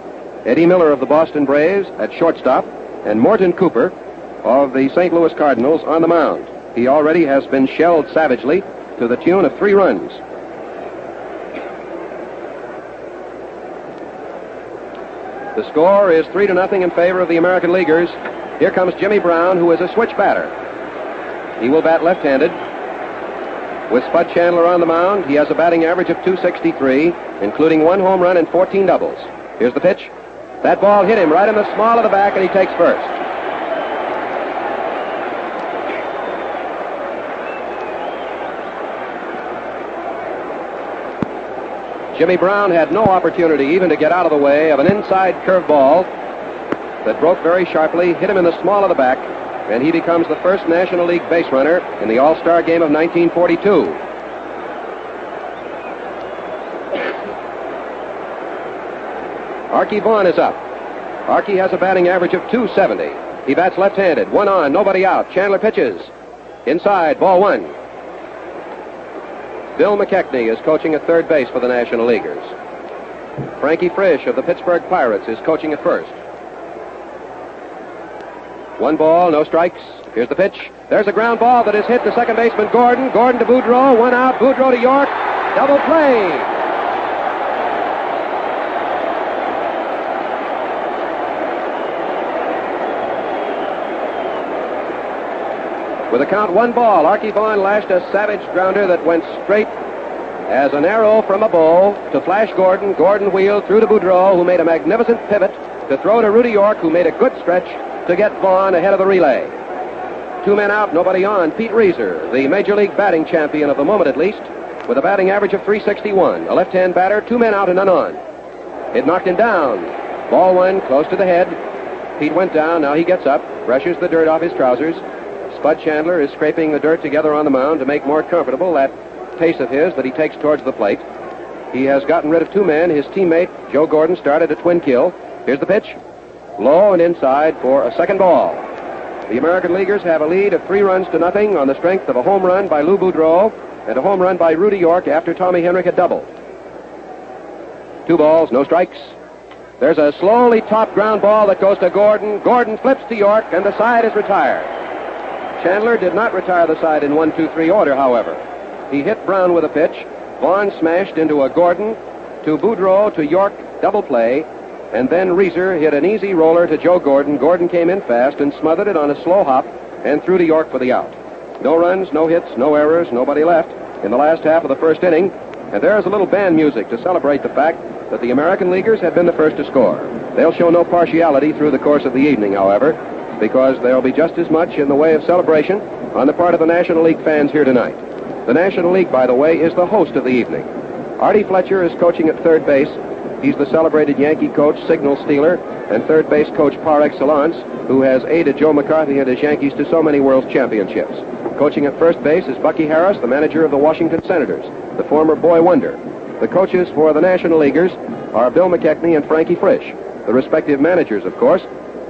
Eddie Miller of the Boston Braves at shortstop. And Morton Cooper of the St. Louis Cardinals on the mound. He already has been shelled savagely to the tune of three runs. The score is three to nothing in favor of the American Leaguers. Here comes Jimmy Brown, who is a switch batter. He will bat left-handed. With Spud Chandler on the mound, he has a batting average of 263, including one home run and 14 doubles. Here's the pitch. That ball hit him right in the small of the back, and he takes first. Jimmy Brown had no opportunity even to get out of the way of an inside curveball that broke very sharply, hit him in the small of the back, and he becomes the first National League base runner in the All Star game of 1942. Arky Vaughan is up. Arky has a batting average of 270. He bats left handed, one on, nobody out. Chandler pitches. Inside, ball one. Bill McKechnie is coaching at third base for the National Leaguers. Frankie Frisch of the Pittsburgh Pirates is coaching at first. One ball, no strikes. Here's the pitch. There's a ground ball that is hit to second baseman Gordon. Gordon to Boudreau. One out. Boudreau to York. Double play. With a count one ball, Arky Vaughan lashed a savage grounder that went straight as an arrow from a bow to Flash Gordon. Gordon wheeled through to Boudreau, who made a magnificent pivot to throw to Rudy York, who made a good stretch to get Vaughan ahead of the relay. Two men out, nobody on. Pete Reiser, the Major League batting champion of the moment at least, with a batting average of 361. A left-hand batter, two men out and none on. It knocked him down. Ball one, close to the head. Pete went down. Now he gets up, brushes the dirt off his trousers. Spud Chandler is scraping the dirt together on the mound to make more comfortable that pace of his that he takes towards the plate. He has gotten rid of two men. His teammate, Joe Gordon, started a twin kill. Here's the pitch. Low and inside for a second ball. The American Leaguers have a lead of three runs to nothing on the strength of a home run by Lou Boudreau and a home run by Rudy York after Tommy Henrich had doubled. Two balls, no strikes. There's a slowly topped ground ball that goes to Gordon. Gordon flips to York, and the side is retired. Chandler did not retire the side in one, two, three order, however. He hit Brown with a pitch. Vaughan smashed into a Gordon to Boudreau to York double play, and then Reiser hit an easy roller to Joe Gordon. Gordon came in fast and smothered it on a slow hop and threw to York for the out. No runs, no hits, no errors, nobody left in the last half of the first inning. And there is a little band music to celebrate the fact that the American Leaguers have been the first to score. They'll show no partiality through the course of the evening, however, because there'll be just as much in the way of celebration on the part of the National League fans here tonight. The National League, by the way, is the host of the evening. Artie Fletcher is coaching at third base. He's the celebrated Yankee coach, signal stealer, and third base coach par excellence, who has aided Joe McCarthy and his Yankees to so many World Championships. Coaching at first base is Bucky Harris, the manager of the Washington Senators, the former boy wonder. The coaches for the National Leaguers are Bill McKechnie and Frankie Frisch. The respective managers, of course,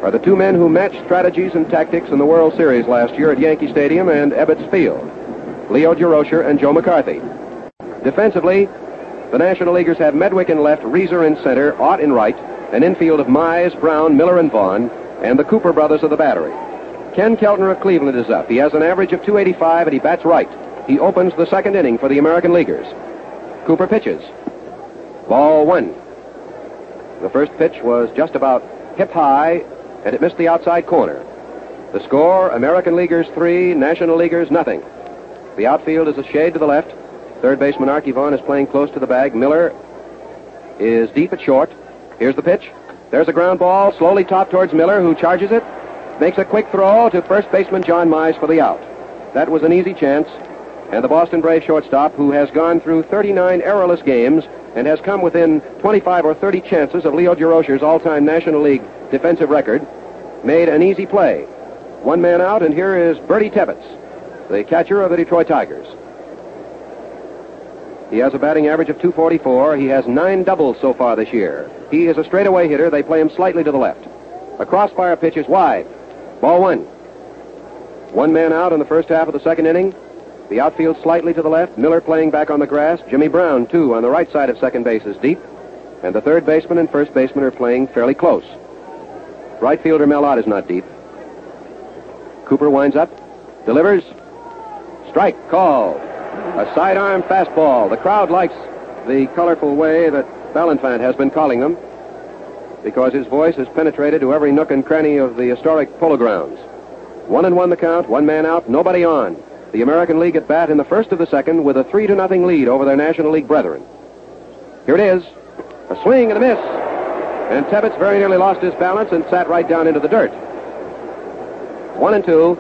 are the two men who matched strategies and tactics in the World Series last year at Yankee Stadium and Ebbets Field, Leo Durocher and Joe McCarthy. Defensively, the National Leaguers have Medwick in left, Reiser in center, Ott in right, an infield of Mize, Brown, Miller, and Vaughan, and the Cooper brothers of the battery. Ken Keltner of Cleveland is up. He has an average of 285 and he bats right. He opens the second inning for the American Leaguers. Cooper pitches. Ball one. The first pitch was just about hip high and it missed the outside corner. The score American Leaguers three, National Leaguers nothing. The outfield is a shade to the left. Third baseman Arky Vaughan is playing close to the bag. Miller is deep at short. Here's the pitch. There's a ground ball, slowly topped towards Miller, who charges it, makes a quick throw to first baseman John Mize for the out. That was an easy chance, and the Boston Brave shortstop, who has gone through 39 errorless games and has come within 25 or 30 chances of Leo Durocher's all-time National League defensive record, made an easy play. One man out, and here is Birdie Tebbetts, the catcher of the Detroit Tigers. He has a batting average of 244. He has nine doubles so far this year. He is a straightaway hitter. They play him slightly to the left. A crossfire pitch is wide. Ball one. One man out in the first half of the second inning. The outfield slightly to the left. Miller playing back on the grass. Jimmy Brown, too, on the right side of second base is deep. And the third baseman and first baseman are playing fairly close. Right fielder Mel Ott is not deep. Cooper winds up, delivers, strike call. A sidearm fastball. The crowd likes the colorful way that Ballanfant has been calling them because his voice has penetrated to every nook and cranny of the historic polo grounds. One and one the count, one man out, nobody on. The American League at bat in the first of the second with a three to nothing lead over their National League brethren. Here it is. A swing and a miss. And Tebbetts very nearly lost his balance and sat right down into the dirt. One and two.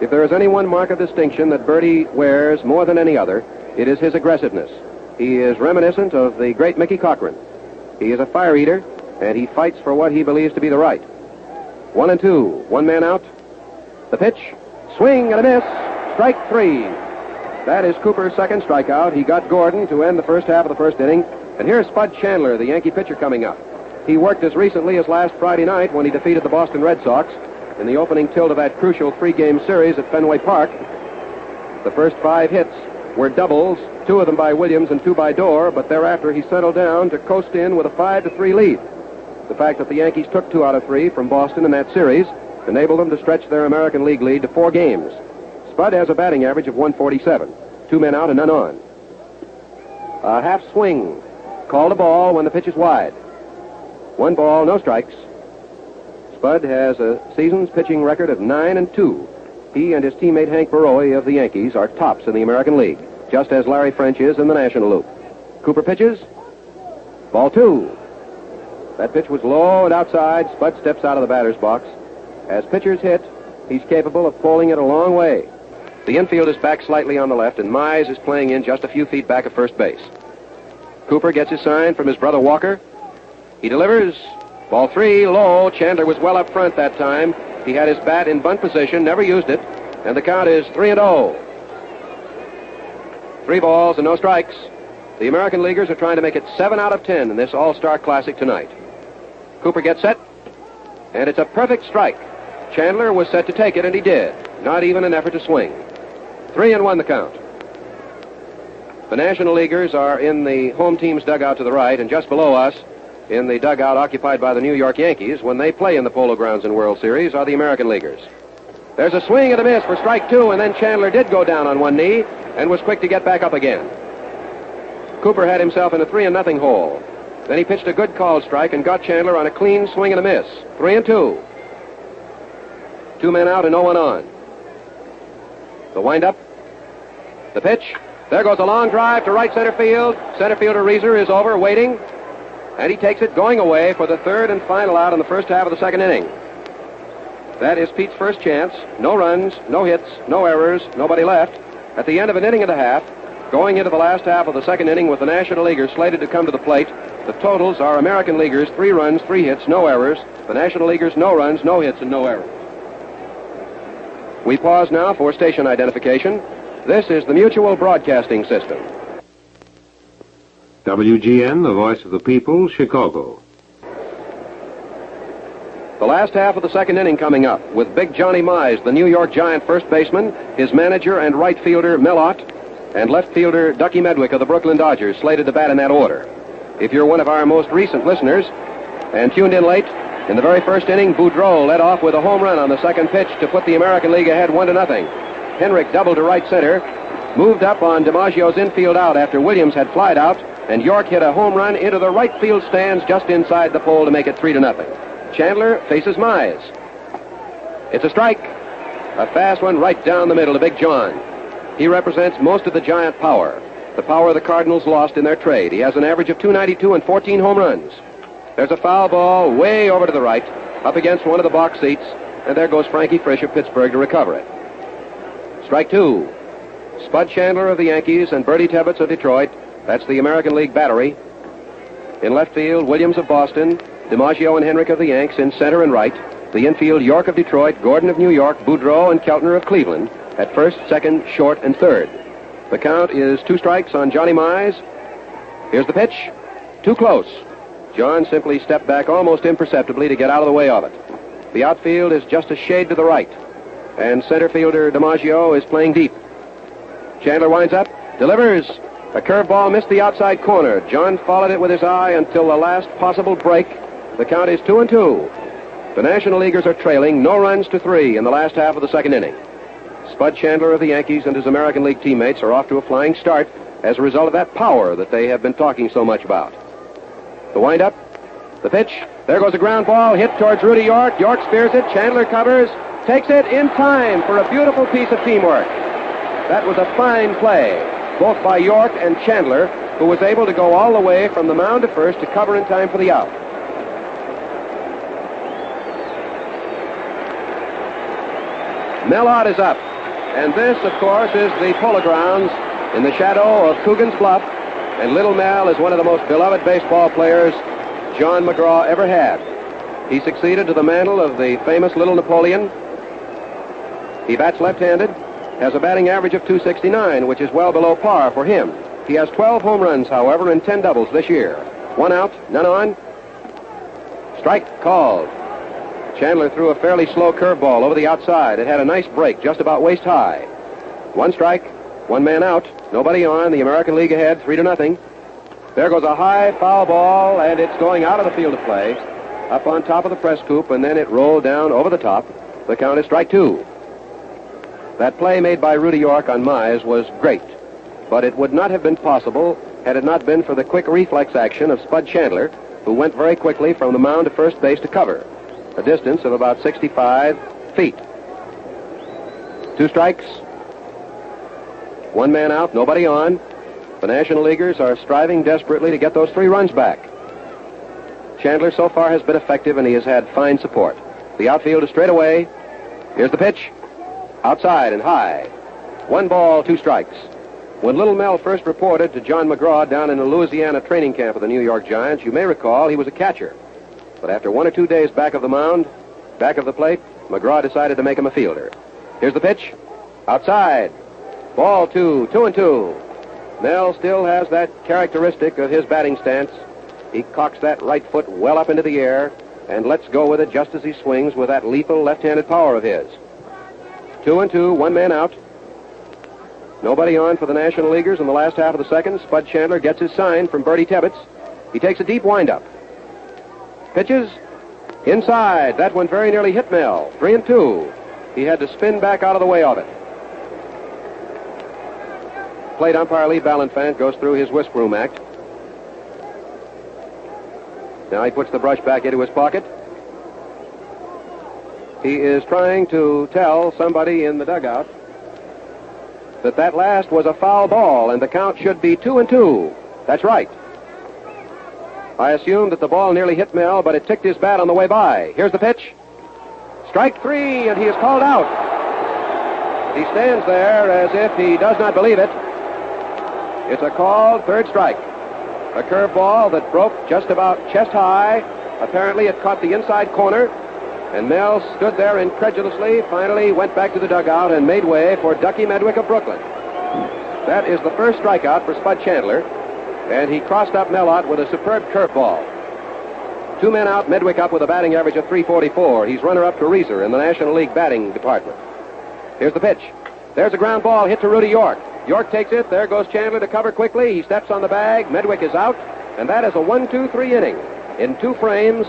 If there is any one mark of distinction that Birdie wears more than any other, it is his aggressiveness. He is reminiscent of the great Mickey Cochrane. He is a fire eater, and he fights for what he believes to be the right. One and two. One man out. The pitch. Swing and a miss. Strike three. That is Cooper's second strikeout. He got Gordon to end the first half of the first inning. And here's Spud Chandler, the Yankee pitcher, coming up. He worked as recently as last Friday night when he defeated the Boston Red Sox in the opening tilt of that crucial three-game series at Fenway Park. The first five hits were doubles, two of them by Williams and two by Doerr, but thereafter he settled down to coast in with a five to three lead. The fact that the Yankees took two out of three from Boston in that series enabled them to stretch their American League lead to four games. Spud has a batting average of 147. Two men out and none on. A half swing. Called a ball when the pitch is wide. One ball, no strikes. Spud has a season's pitching record of 9 and 2. He and his teammate Hank Borowy of the Yankees are tops in the American League, just as Larry French is in the National League. Cooper pitches. Ball two. That pitch was low and outside. Spud steps out of the batter's box. As pitchers hit, he's capable of pulling it a long way. The infield is back slightly on the left, and Mize is playing in just a few feet back of first base. Cooper gets his sign from his brother Walker. He delivers. Ball three, low. Chandler was well up front that time. He had his bat in bunt position, never used it, and the count is 3 and 0. Three balls and no strikes. The American Leaguers are trying to make it 7 out of 10 in this All Star Classic tonight. Cooper gets set, and it's a perfect strike. Chandler was set to take it, and he did. Not even an effort to swing. 3 and 1 the count. The National Leaguers are in the home team's dugout to the right, and just below us, in the dugout occupied by the New York Yankees when they play in the Polo Grounds in World Series are the American Leaguers. There's a swing and a miss for strike two, and then Chandler did go down on one knee and was quick to get back up again. Cooper had himself in a three and nothing hole. Then he pitched a good call strike and got Chandler on a clean swing and a miss. Three and two. Two men out and no one on. The windup. The pitch. There goes a long drive to right center field. Center fielder Reiser is over, waiting. And he takes it going away for the third and final out in the first half of the second inning. That is Pete's first chance. No runs, no hits, no errors, nobody left. At the end of an inning and a half, going into the last half of the second inning with the National Leaguers slated to come to the plate, the totals are American Leaguers, three runs, three hits, no errors. The National Leaguers, no runs, no hits, and no errors. We pause now for station identification. This is the Mutual Broadcasting System. WGN, the voice of the people, Chicago. The last half of the second inning coming up with Big Johnny Mize, the New York Giant first baseman, his manager and right fielder Mel Ott, and left fielder Ducky Medwick of the Brooklyn Dodgers slated to bat in that order. If you're one of our most recent listeners and tuned in late, in the very first inning, Boudreau led off with a home run on the second pitch to put the American League ahead one to nothing. Henrich doubled to right center, moved up on DiMaggio's infield out after Williams had flied out, and York hit a home run into the right field stands just inside the pole to make it three to nothing. Chandler faces Mize. It's a strike. A fast one right down the middle to Big John. He represents most of the giant power. The power the Cardinals lost in their trade. He has an average of 292 and 14 home runs. There's a foul ball way over to the right, up against one of the box seats, and there goes Frankie Frisch of Pittsburgh to recover it. Strike two. Spud Chandler of the Yankees and Birdie Tebbetts of Detroit. That's the American League battery. In left field, Williams of Boston, DiMaggio and Henrich of the Yanks in center and right. The infield, York of Detroit, Gordon of New York, Boudreau and Keltner of Cleveland at first, second, short, and third. The count is two strikes on Johnny Mize. Here's the pitch. Too close. John simply stepped back almost imperceptibly to get out of the way of it. The outfield is just a shade to the right, and center fielder DiMaggio is playing deep. Chandler winds up, delivers. A curveball missed the outside corner. John followed it with his eye until the last possible break the count is two and two. The National Leaguers are trailing no runs to three in the last half of the second inning. Spud Chandler of the Yankees and his American League teammates are off to a flying start as a result of that power that they have been talking so much about. The windup, the pitch. There goes a ground ball hit towards Rudy York. York spears it. Chandler covers, takes it in time for a beautiful piece of teamwork. That was a fine play, both by York and Chandler, who was able to go all the way from the mound to first to cover in time for the out. Mel Ott is up. And this, of course, is the Polo Grounds in the shadow of Coogan's Bluff. And Little Mel is one of the most beloved baseball players John McGraw ever had. He succeeded to the mantle of the famous Little Napoleon. He bats left-handed, has a batting average of 269, which is well below par for him. He has 12 home runs, however, and 10 doubles this year. One out, none on. Strike called. Chandler threw a fairly slow curveball over the outside. It had a nice break, just about waist high. One strike, one man out, nobody on. The American League ahead, three to nothing. There goes a high foul ball, and it's going out of the field of play, up on top of the press coop, and then it rolled down over the top. The count is strike two. That play made by Rudy York on Mize was great, but it would not have been possible had it not been for the quick reflex action of Spud Chandler, who went very quickly from the mound to first base to cover a distance of about 65 feet. Two strikes, one man out, nobody on. The National Leaguers are striving desperately to get those three runs back. Chandler so far has been effective and he has had fine support. The outfield is straight away. Here's the pitch. Outside and high. One ball, two strikes. When Little Mel first reported to John McGraw down in the Louisiana training camp of the New York Giants, you may recall he was a catcher. But after one or two days back of the mound, back of the plate, McGraw decided to make him a fielder. Here's the pitch. Outside. Ball two, two and two. Mel still has that characteristic of his batting stance. He cocks that right foot well up into the air and lets go with it just as he swings with that lethal left-handed power of his. Two and two, one man out. Nobody on for the National Leaguers in the last half of the second. Spud Chandler gets his sign from Birdie Tebbetts. He takes a deep windup. Pitches inside. That one very nearly hit Mel. Three and two. He had to spin back out of the way of it. Plate umpire Lee Ballanfant goes through his whisk room act. Now he puts the brush back into his pocket. He is trying to tell somebody in the dugout that that last was a foul ball and the count should be two and two. That's right. I assumed that the ball nearly hit Mel, but it ticked his bat on the way by. Here's the pitch. Strike three, and he is called out. He stands there as if he does not believe it. It's a called third strike. A curveball that broke just about chest high. Apparently, it caught the inside corner, and Mel stood there incredulously, finally went back to the dugout and made way for Ducky Medwick of Brooklyn. That is the first strikeout for Spud Chandler, and he crossed up Mel Ott with a superb curveball. Two men out, Medwick up with a batting average of 344. He's runner up to Reiser in the National League batting department. Here's the pitch. There's a ground ball hit to Rudy York. York takes it. There goes Chandler to cover quickly. He steps on the bag. Medwick is out. And that is a 1 2 3 inning. In two frames,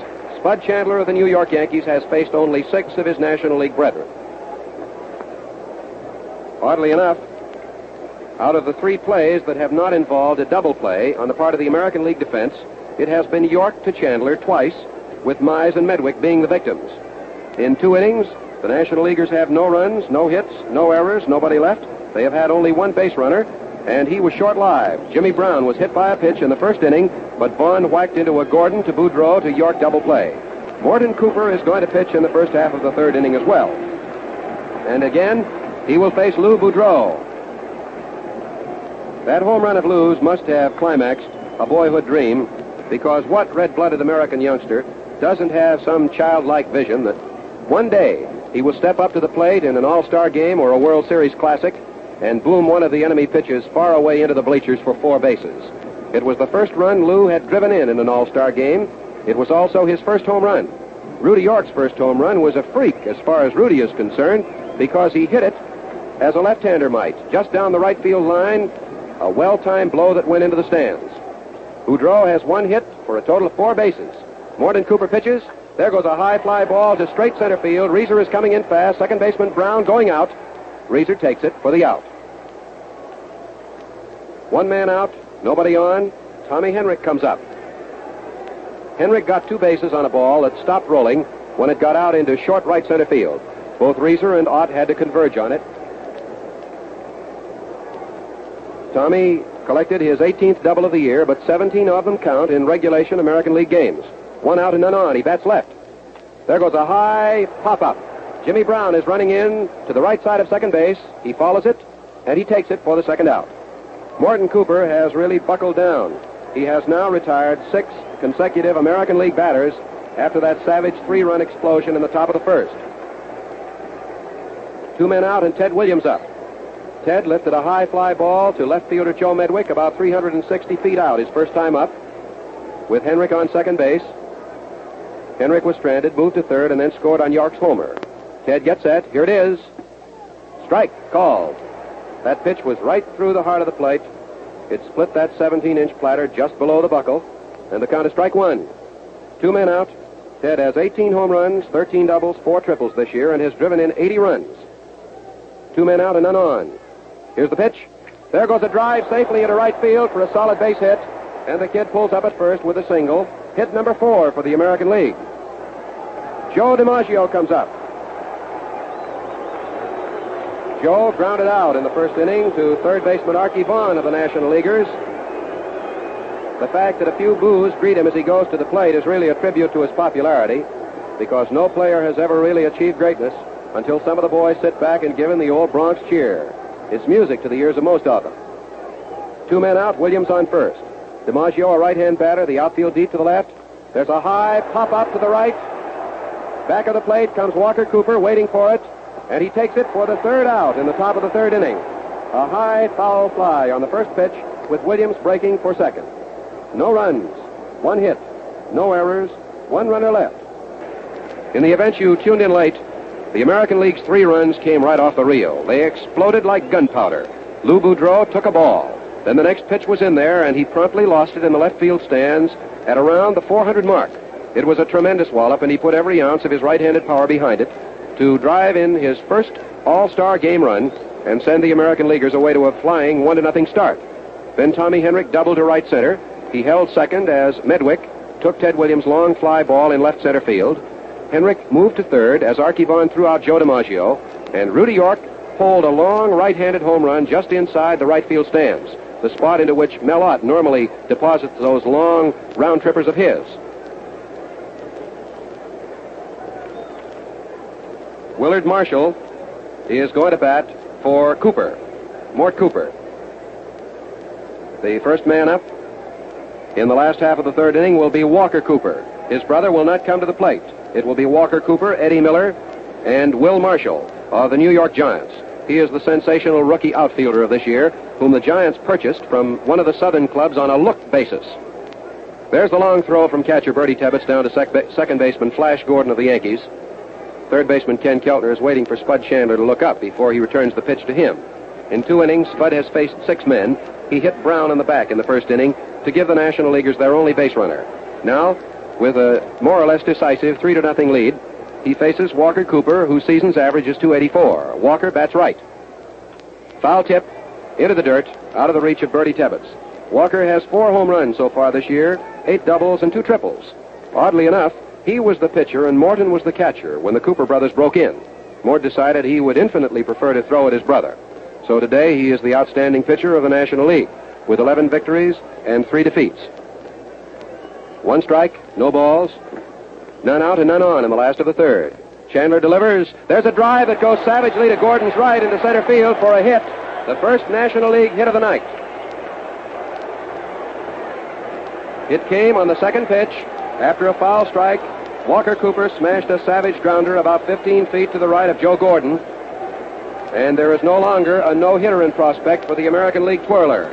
Spud Chandler of the New York Yankees has faced only six of his National League brethren. Oddly enough, out of the three plays that have not involved a double play on the part of the American League defense, it has been York to Chandler twice, with Mize and Medwick being the victims. In two innings, the National Leaguers have no runs, no hits, no errors, nobody left. They have had only one base runner, and he was short-lived. Jimmy Brown was hit by a pitch in the first inning, but Vaughan whacked into a Gordon to Boudreau to York double play. Morton Cooper is going to pitch in the first half of the third inning as well. And again, he will face Lou Boudreau. That home run of Lou's must have climaxed a boyhood dream because what red-blooded American youngster doesn't have some childlike vision that one day he will step up to the plate in an all-star game or a World Series classic and boom one of the enemy pitches far away into the bleachers for four bases. It was the first run Lou had driven in in an all-star game. It was also his first home run. Rudy York's first home run was a freak as far as Rudy is concerned because he hit it as a left-hander might, just down the right field line, a well-timed blow that went into the stands. Boudreau has one hit for a total of four bases. Morton Cooper pitches. There goes a high fly ball to straight center field. Reiser is coming in fast. Second baseman Brown going out. Reiser takes it for the out. One man out, nobody on. Tommy Henrich comes up. Henrich got two bases on a ball that stopped rolling when it got out into short right center field. Both Reiser and Ott had to converge on it. Tommy collected his 18th double of the year, but 17 of them count in regulation American League games. One out and none on. He bats left. There goes a high pop up. Jimmy Brown is running in to the right side of second base. He follows it, and he takes it for the second out. Morton Cooper has really buckled down. He has now retired six consecutive American League batters after that savage three-run explosion in the top of the first. Two men out and Ted Williams up. Ted lifted a high fly ball to left fielder Joe Medwick about 360 feet out his first time up with Henrich on second base. Henrich was stranded, moved to third, and then scored on York's homer. Ted gets set. Here it is. Strike called. That pitch was right through the heart of the plate. It split that 17-inch platter just below the buckle, and the count is strike one. Two men out. Ted has 18 home runs, 13 doubles, four triples this year, and has driven in 80 runs. Two men out and none on. Here's the pitch. There goes a drive safely into right field for a solid base hit, and the kid pulls up at first with a single. Hit number four for the American League. Joe DiMaggio comes up. Joe grounded out in the first inning to third baseman Arky Vaughan of the National Leaguers. The fact that a few boos greet him as he goes to the plate is really a tribute to his popularity because no player has ever really achieved greatness until some of the boys sit back and give him the old Bronx cheer. It's music to the ears of most of them. Two men out, Williams on first. DiMaggio, a right-hand batter, the outfield deep to the left. There's a high pop up to the right. Back of the plate comes Walker Cooper waiting for it, and he takes it for the third out in the top of the third inning. A high foul fly on the first pitch with Williams breaking for second. No runs, one hit, no errors, one runner left. In the event you tuned in late, the American League's three runs came right off the reel. They exploded like gunpowder. Lou Boudreau took a ball. Then the next pitch was in there, and he promptly lost it in the left field stands at around the 400 mark. It was a tremendous wallop, and he put every ounce of his right-handed power behind it to drive in his first All-Star game run and send the American Leaguers away to a flying one to nothing start. Then Tommy Henrich doubled to right center. He held second as Medwick took Ted Williams' long fly ball in left center field. Henrich moved to third as Vaughan threw out Joe DiMaggio, and Rudy York poled a long right-handed home run just inside the right field stands, the spot into which Mel Ott normally deposits those long round trippers of his. Willard Marshall is going to bat for Cooper, Mort Cooper. The first man up in the last half of the third inning will be Walker Cooper. His brother will not come to the plate. It will be Walker Cooper, Eddie Miller, and Will Marshall of the New York Giants. He is the sensational rookie outfielder of this year, whom the Giants purchased from one of the Southern clubs on a look basis. There's the long throw from catcher Birdie Tebbetts down to sec- second baseman Flash Gordon of the Yankees. Third baseman Ken Keltner is waiting for Spud Chandler to look up before he returns the pitch to him. In two innings, Spud has faced six men. He hit Brown in the back in the first inning to give the National Leaguers their only base runner. Now, with a more or less decisive 3 to nothing lead, he faces Walker Cooper, whose season's average is 284. Walker bats right. Foul tip into the dirt, out of the reach of Birdie Tebbetts. Walker has four home runs so far this year, eight doubles and two triples. Oddly enough, he was the pitcher and Morton was the catcher when the Cooper brothers broke in. Mort decided he would infinitely prefer to throw at his brother. So today he is the outstanding pitcher of the National League with 11 victories and three defeats. One strike, no balls, none out and none on in the last of the third. Chandler delivers. There's a drive that goes savagely to Gordon's right into center field for a hit. The first National League hit of the night. It came on the second pitch. After a foul strike, Walker Cooper smashed a savage grounder about 15 feet to the right of Joe Gordon. And there is no longer a no-hitter in prospect for the American League twirler.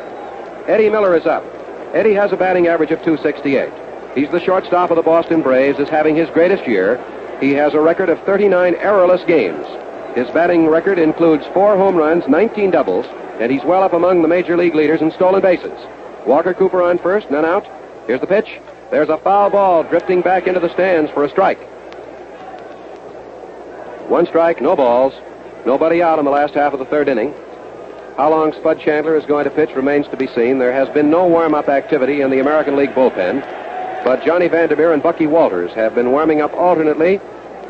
Eddie Miller is up. Eddie has a batting average of 268. He's the shortstop of the Boston Braves, is having his greatest year. He has a record of 39 errorless games. His batting record includes four home runs, 19 doubles, and he's well up among the major league leaders in stolen bases. Walker Cooper on first, none out. Here's the pitch. There's a foul ball drifting back into the stands for a strike. One strike, no balls. Nobody out in the last half of the third inning. How long Spud Chandler is going to pitch remains to be seen. There has been no warm-up activity in the American League bullpen, but Johnny Vander Meer and Bucky Walters have been warming up alternately.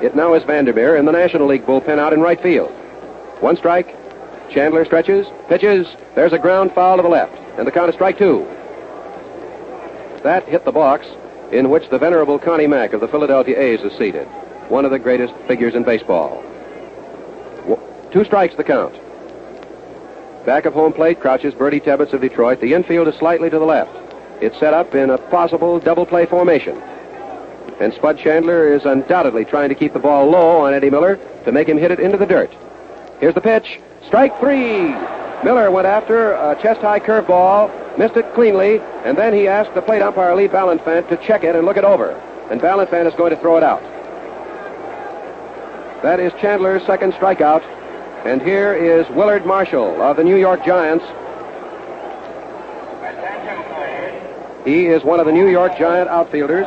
It now is Vander Meer in the National League bullpen out in right field. One strike. Chandler stretches, pitches. There's a ground foul to the left, and the count is strike two. That hit the box in which the venerable Connie Mack of the Philadelphia A's is seated, one of the greatest figures in baseball. Two strikes the count. Back of home plate crouches Birdie Tebbetts of Detroit. The infield is slightly to the left. It's set up in a possible double play formation. And Spud Chandler is undoubtedly trying to keep the ball low on Eddie Miller to make him hit it into the dirt. Here's the pitch. Strike three. Miller went after a chest high curveball, missed it cleanly, and then he asked the plate umpire Lee Ballanfant to check it and look it over. And Ballanfant is going to throw it out. That is Chandler's second strikeout. And here is Willard Marshall of the New York Giants. He is one of the New York Giant outfielders.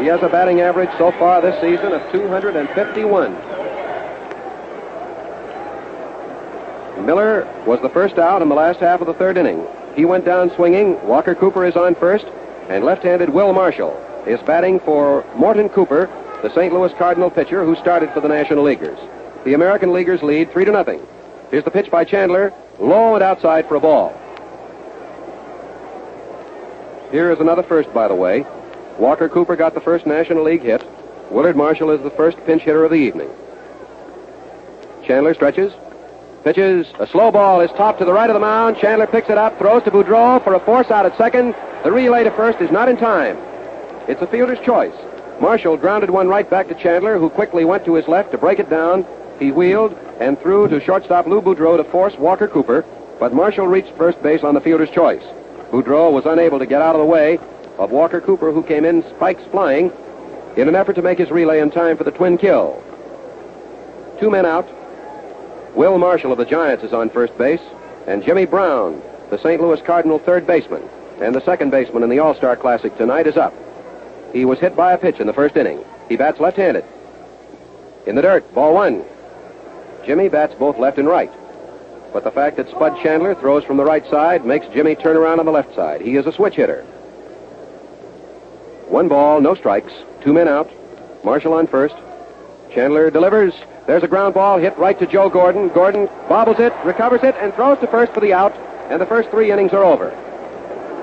He has a batting average so far this season of 251. Miller was the first out in the last half of the third inning. He went down swinging. Walker Cooper is on first, and left-handed Will Marshall is batting for Morton Cooper, the St. Louis Cardinal pitcher who started for the National Leaguers. The American Leaguers lead three to nothing. Here's the pitch by Chandler, low and outside for a ball. Here is another first, by the way. Walker Cooper got the first National League hit. Willard Marshall is the first pinch hitter of the evening. Chandler stretches, pitches. A slow ball is topped to the right of the mound. Chandler picks it up, throws to Boudreau for a force out at second. The relay to first is not in time. It's a fielder's choice. Marshall grounded one right back to Chandler, who quickly went to his left to break it down. He wheeled and threw to shortstop Lou Boudreau to force Walker Cooper, but Marshall reached first base on the fielder's choice. Boudreau was unable to get out of the way of Walker Cooper, who came in spikes flying in an effort to make his relay in time for the twin kill. Two men out. Will Marshall of the Giants is on first base, and Jimmy Brown, the St. Louis Cardinal third baseman, and the second baseman in the All-Star Classic tonight is up. He was hit by a pitch in the first inning. He bats left-handed. In the dirt, ball one. Jimmy bats both left and right. But the fact that Spud Chandler throws from the right side makes Jimmy turn around on the left side. He is a switch hitter. One ball, no strikes. Two men out. Marshall on first. Chandler delivers. There's a ground ball hit right to Joe Gordon. Gordon bobbles it, recovers it, and throws to first for the out, and the first three innings are over.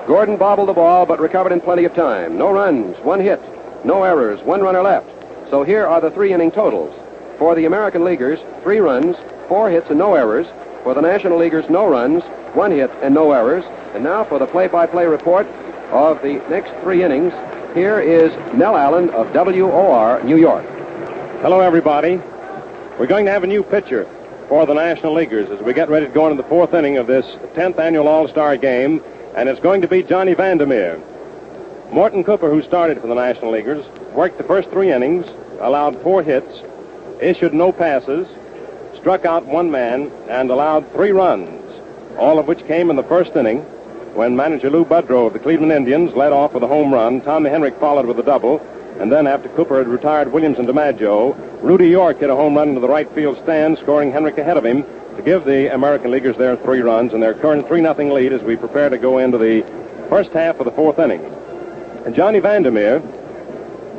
Gordon bobbled the ball, but recovered in plenty of time. No runs, one hit, no errors, one runner left. So here are the three inning totals. For the American Leaguers, three runs, four hits, and no errors. For the National Leaguers, no runs, one hit, and no errors. And now for the play by play report of the next three innings. Here is Mel Allen of WOR New York. Hello, everybody. We're going to have a new pitcher for the National Leaguers as we get ready to go into the fourth inning of this 10th annual All Star game, and it's going to be Johnny Vander Meer. Morton Cooper, who started for the National Leaguers, worked the first three innings, allowed four hits, issued no passes, struck out one man, and allowed three runs, all of which came in the first inning when manager Lou Boudreau of the Cleveland Indians led off with a home run. Tommy Henrich followed with a double. And then after Cooper had retired Williams and DiMaggio, Rudy York hit a home run into the right field stand, scoring Henrich ahead of him to give the American Leaguers their three runs and their current 3 0 lead as we prepare to go into the first half of the fourth inning. And Johnny Vander Meer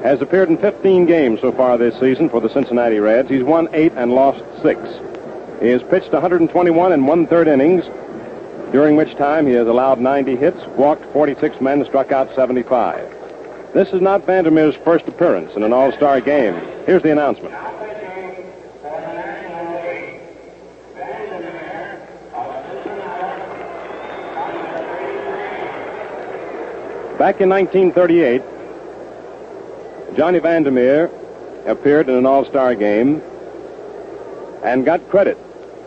has appeared in 15 games so far this season for the Cincinnati Reds. He's won eight and lost six. He has pitched 121 and one third innings, during which time he has allowed 90 hits, walked 46 men, struck out 75. This is not Vander Meer's first appearance in an All Star game. Here's the announcement. Back in 1938, Johnny Vander Meer appeared in an All Star game and got credit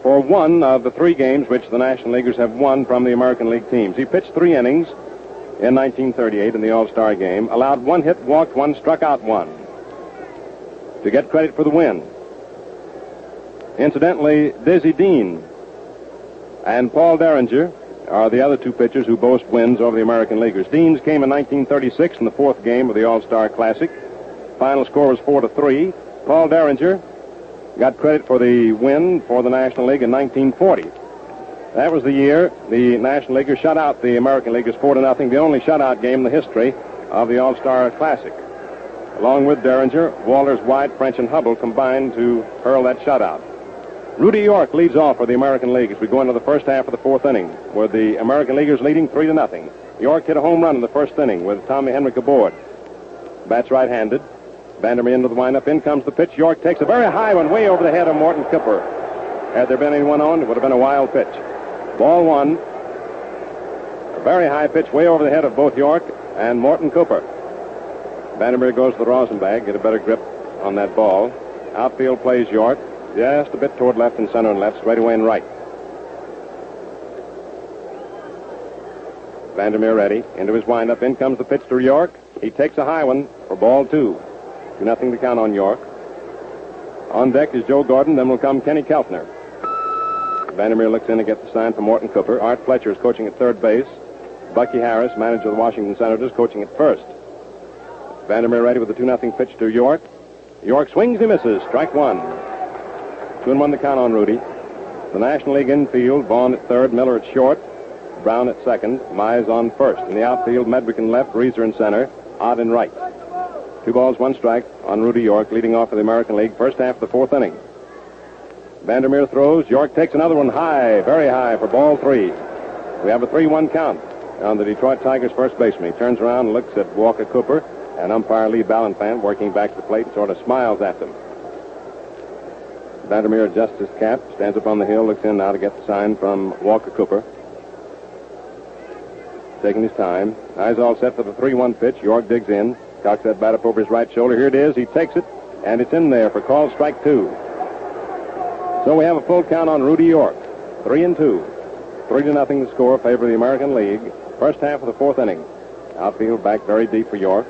for one of the three games which the National Leaguers have won from the American League teams. He pitched three innings in 1938 in the All Star game, allowed one hit, walked one, struck out one to get credit for the win. Incidentally, Dizzy Dean and Paul Derringer are the other two pitchers who boast wins over the American Leaguers. Dean's came in 1936 in the fourth game of the All Star Classic. Final score was four to three. Paul Derringer got credit for the win for the National League in 1940. That was the year the National Leaguers shut out the American Leaguers four to nothing, the only shutout game in the history of the All Star Classic. Along with Derringer, Walters, White, French, and Hubbell combined to hurl that shutout. Rudy York leads off for the American League as we go into the first half of the fourth inning, with the American Leaguers leading three to nothing. York hit a home run in the first inning with Tommy Henrich aboard. Bats right-handed. Vander Meer into the windup. In comes the pitch. York takes a very high one way over the head of Morton Cooper. Had there been anyone on, it would have been a wild pitch. Ball one. A very high pitch way over the head of both York and Morton Cooper. Vander Meer goes to the rosin bag, get a better grip on that ball. Outfield plays York. Just a bit toward left and center and left, straight away and right. Vander Meer ready. Into his windup. In comes the pitch to York. He takes a high one for ball two. Do nothing to count on York. On deck is Joe Gordon. Then will come Kenny Keltner. Vander Meer looks in to get the sign from Morton Cooper. Art Fletcher is coaching at third base. Bucky Harris, manager of the Washington Senators, coaching at first. Vander Meer ready with a 2 0 pitch to York. York swings and misses. Strike one. Two and one to count on Rudy. The National League infield, Vaughan at third, Miller at short, Brown at second, Mize on first. In the outfield, Medwick in left, Reiser in center, Ott in right. Two balls, one strike on Rudy York, leading off for the American League, first half of the fourth inning. Vander Meer throws. York takes another one high, very high for ball three. We have a 3 1 count on the Detroit Tigers first baseman. He turns around and looks at Walker Cooper, and umpire Lee Ballanfant working back to the plate and sort of smiles at them. Vander Meer adjusts his cap, stands up on the hill, looks in now to get the sign from Walker Cooper. Taking his time. Eyes all set for the 3 1 pitch. York digs in, cocks that bat up over his right shoulder. Here it is. He takes it, and it's in there for call strike two. So we have a full count on Rudy York. Three and two. Three to nothing to score favor of the American League. First half of the fourth inning. Outfield back very deep for York.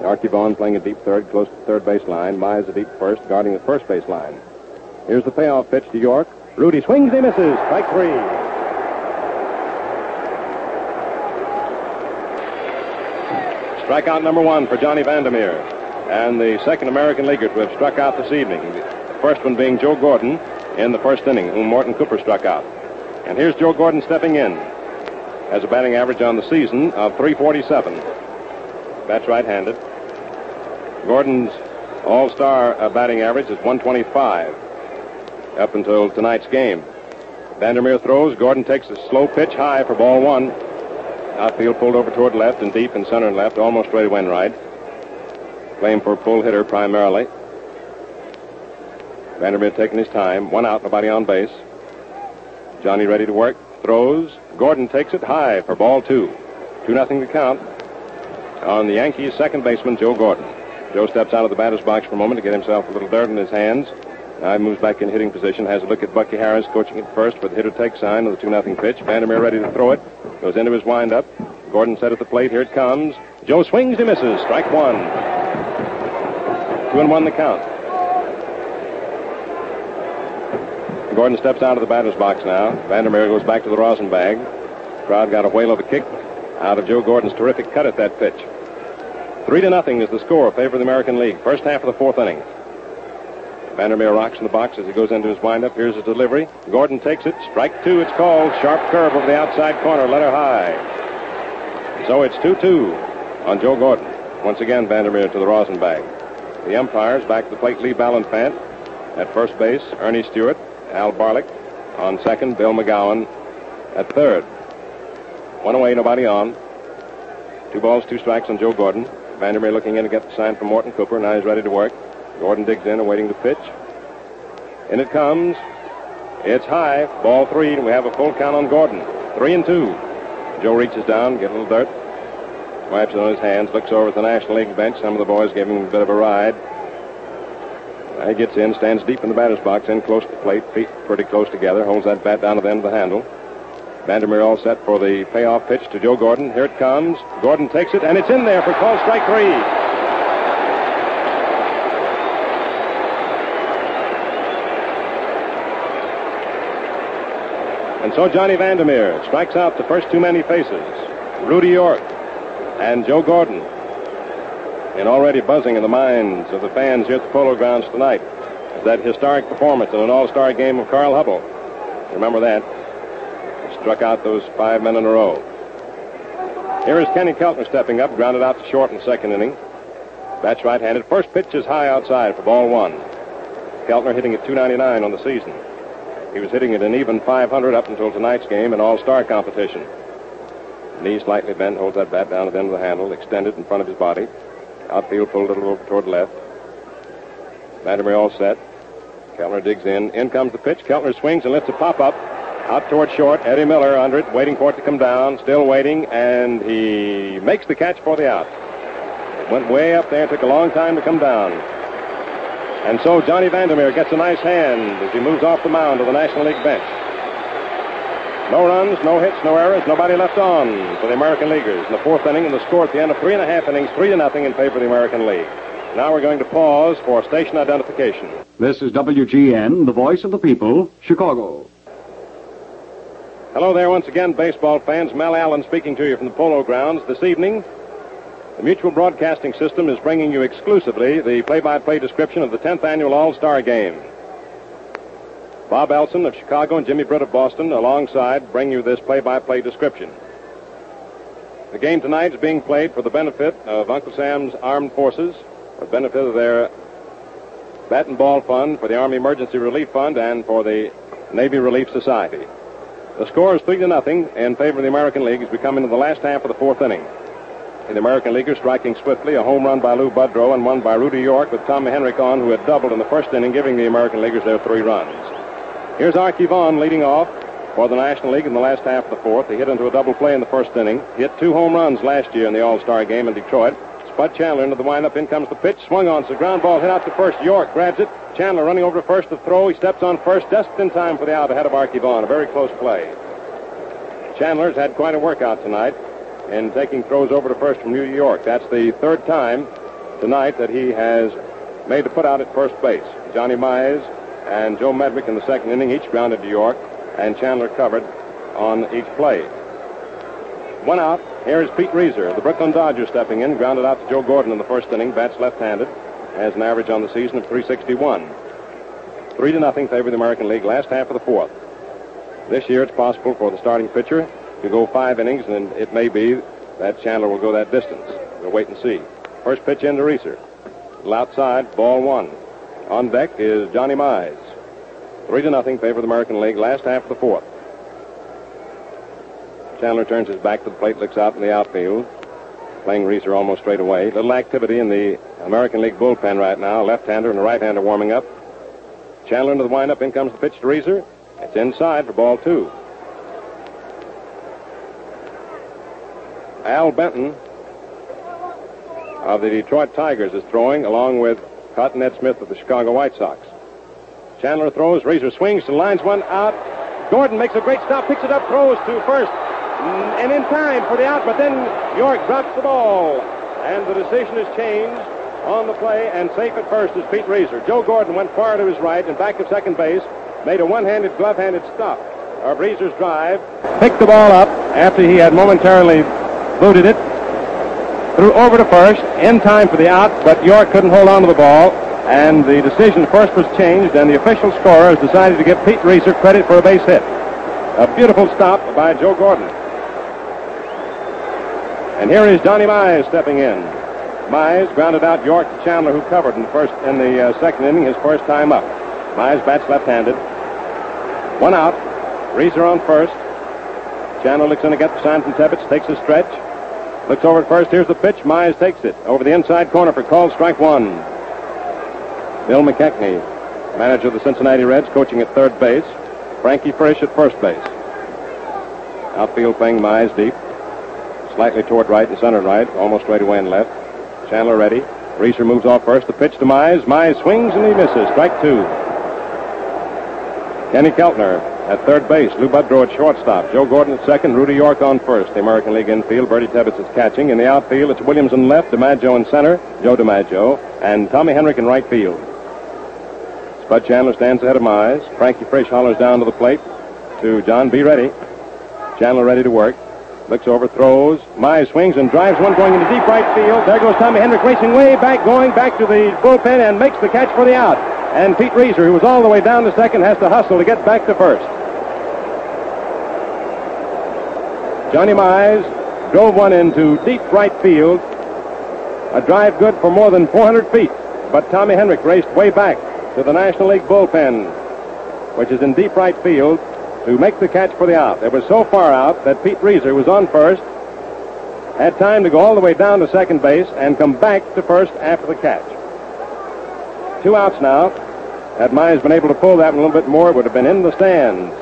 Arky Vaughan playing a deep third, close to the third base line. Mize a deep first, guarding the first base line. Here's the payoff pitch to York. Rudy swings he misses. Strike three. Strikeout number one for Johnny Vander Meer. And the second American leaguer to have struck out this evening. First one being Joe Gordon in the first inning, whom Morton Cooper struck out. And here's Joe Gordon stepping in. Has a batting average on the season of 347. Bats right-handed. Gordon's All star uh, batting average is 125 up until tonight's game. Vander Meer throws. Gordon takes a slow pitch high for ball one. Outfield pulled over toward left and deep in center and left, almost ready to right. Playing for pull hitter primarily. Vander Meer taking his time. One out, nobody on base. Johnny ready to work. Throws. Gordon takes it high for ball two. Two nothing to count on the Yankees' second baseman, Joe Gordon. Joe steps out of the batter's box for a moment to get himself a little dirt in his hands. Now he moves back in hitting position, has a look at Bucky Harris coaching at first for the hitter take sign of the 2 0 pitch. Vander Meer ready to throw it. Goes into his windup. Gordon set at the plate. Here it comes. Joe swings, he misses. Strike one. Two and one the count. Gordon steps out of the batter's box now. Vander Meer goes back to the rosin bag. Crowd got a whale of a kick out of Joe Gordon's terrific cut at that pitch. Three to nothing is the score, favor of the American League. First half of the fourth inning. Vander Meer rocks in the box as he goes into his windup. Here's his delivery. Gordon takes it. Strike two, it's called. Sharp curve over the outside corner, letter high. So it's 2 2 on Joe Gordon. Once again, Vander Meer to the rosin bag. The umpires back to the plate, Lee Ballanfant. At first base, Ernie Stewart. Al Barlick. On second, Bill McGowan. At third, one away, nobody on. Two balls, two strikes on Joe Gordon. Vander Meer looking in to get the sign from Morton Cooper. Now he's ready to work. Gordon digs in, awaiting the pitch. In it comes. It's high. Ball three, and we have a full count on Gordon. Three and two. Joe reaches down, get a little dirt. Wipes it on his hands, looks over at the National League bench. Some of the boys gave him a bit of a ride. He gets in, stands deep in the batter's box, in close to the plate, feet pretty close together, holds that bat down to the end of the handle. Vander Meer all set for the payoff pitch to Joe Gordon. Here it comes. Gordon takes it, and it's in there for call strike three. And so Johnny Vander Meer strikes out the first two men he faces, Rudy York and Joe Gordon and already buzzing in the minds of the fans here at the Polo Grounds tonight is that historic performance in an all-star game of Carl Hubbell. Remember that. Struck out those five men in a row. Here is Kenny Keltner stepping up, grounded out to short in the second inning. Bats right-handed. First pitch is high outside for ball one. Keltner hitting at 299 on the season. He was hitting at an even 500 up until tonight's game in all-star competition. Knee slightly bent, holds that bat down at the end of the handle, extended in front of his body. Outfield pulled a little toward left. Vander Meer all set. Keltner digs in. In comes the pitch. Keltner swings and lets it pop up. Out toward short. Eddie Miller under it, waiting for it to come down. Still waiting, and he makes the catch for the out. Went way up there. Took a long time to come down. And so Johnny Vander Meer gets a nice hand as he moves off the mound to the National League bench. No runs, no hits, no errors, nobody left on for the American Leaguers in the fourth inning, and the score at the end of three and a half innings, three to nothing in favor of the American League. Now we're going to pause for station identification. This is WGN, the voice of the people, Chicago. Hello there once again, baseball fans. Mel Allen speaking to you from the Polo Grounds this evening. The Mutual Broadcasting System is bringing you exclusively the play-by-play description of the 10th annual All-Star Game. Bob Elson of Chicago and Jimmy Britt of Boston alongside bring you this play-by-play description. The game tonight is being played for the benefit of Uncle Sam's Armed Forces, for the benefit of their Bat and Ball Fund, for the Army Emergency Relief Fund, and for the Navy Relief Society. The score is three to nothing in favor of the American League as we come into the last half of the fourth inning. The American Leaguers striking swiftly, a home run by Lou Boudreau and one by Rudy York with Tommy Henrich on, who had doubled in the first inning, giving the American Leaguers their three runs. Here's Arky Vaughan leading off for the National League in the last half of the fourth. He hit into a double play in the first inning. He hit two home runs last year in the All-Star game in Detroit. Spud Chandler into the windup. In comes the pitch. Swung on. It's a ground ball hit out to first. York grabs it. Chandler running over to first to throw. He steps on first just in time for the out ahead of Arky Vaughan. A very close play. Chandler's had quite a workout tonight in taking throws over to first from New York. That's the third time tonight that he has made the put out at first base. Johnny Mize and Joe Medwick in the second inning each grounded to York, and Chandler covered on each play. One out. Here is Pete Reiser, the Brooklyn Dodgers, stepping in, grounded out to Joe Gordon in the first inning. Bats left-handed, has an average on the season of 361. Three to nothing favor the American League. Last half of the fourth. This year, it's possible for the starting pitcher to go five innings, and it may be that Chandler will go that distance. We'll wait and see. First pitch into Reiser. outside, ball one. On deck is Johnny Mize. Three to nothing favor the American League. Last half of the fourth. Chandler turns his back to the plate, looks out in the outfield, playing Reiser almost straight away. Little activity in the American League bullpen right now. Left-hander and right-hander warming up. Chandler into the windup. In comes the pitch to Reiser. It's inside for ball two. Al Benton of the Detroit Tigers is throwing along with Cotton Ed Smith of the Chicago White Sox. Chandler throws, Reiser swings and lines one out. Gordon makes a great stop, picks it up, throws to first, mm, and in time for the out, but then York drops the ball, and the decision is changed on the play, and safe at first is Pete Reiser. Joe Gordon went far to his right and back of second base, made a one-handed, glove-handed stop of Reiser's drive, picked the ball up after he had momentarily booted it, threw over to first, in time for the out, but York couldn't hold on to the ball, and the decision first was changed, and the official scorer has decided to give Pete Reiser credit for a base hit. A beautiful stop by Joe Gordon. And here is Johnny Mize stepping in. Mize grounded out York to Chandler, who covered in the first in the uh, second inning, his first time up. Mize bats left-handed. One out. Reiser on first. Chandler looks in to get the sign from Tebbetts, takes a stretch. Looks over at first. Here's the pitch. Mize takes it over the inside corner for called strike one. Bill McKechnie, manager of the Cincinnati Reds, coaching at third base. Frankie Frisch at first base. Outfield playing Mize deep. Slightly toward right and center right, almost straight away and left. Chandler ready. Reiser moves off first. The pitch to Mize. Mize swings and he misses. Strike two. Kenny Keltner at third base. Lou Boudreau at shortstop. Joe Gordon at second. Rudy York on first. The American League infield. Birdie Tebbetts is catching. In the outfield, it's Williams in left, DiMaggio in center, Joe DiMaggio, and Tommy Henrich in right field. Spud Chandler stands ahead of Mize. Frankie Frisch hollers down to the plate to John. Be ready. Chandler ready to work. Looks over, throws. Mize swings and drives one going into deep right field. There goes Tommy Henrich racing way back, going back to the bullpen and makes the catch for the out. And Pete Reiser, who was all the way down to second, has to hustle to get back to first. Johnny Mize drove one into deep right field. A drive good for more than 400 feet. But Tommy Henrich raced way back to the National League bullpen, which is in deep right field, to make the catch for the out. It was so far out that Pete Reiser was on first, had time to go all the way down to second base and come back to first after the catch. Two outs now. Had Mize been able to pull that one a little bit more, it would have been in the stands.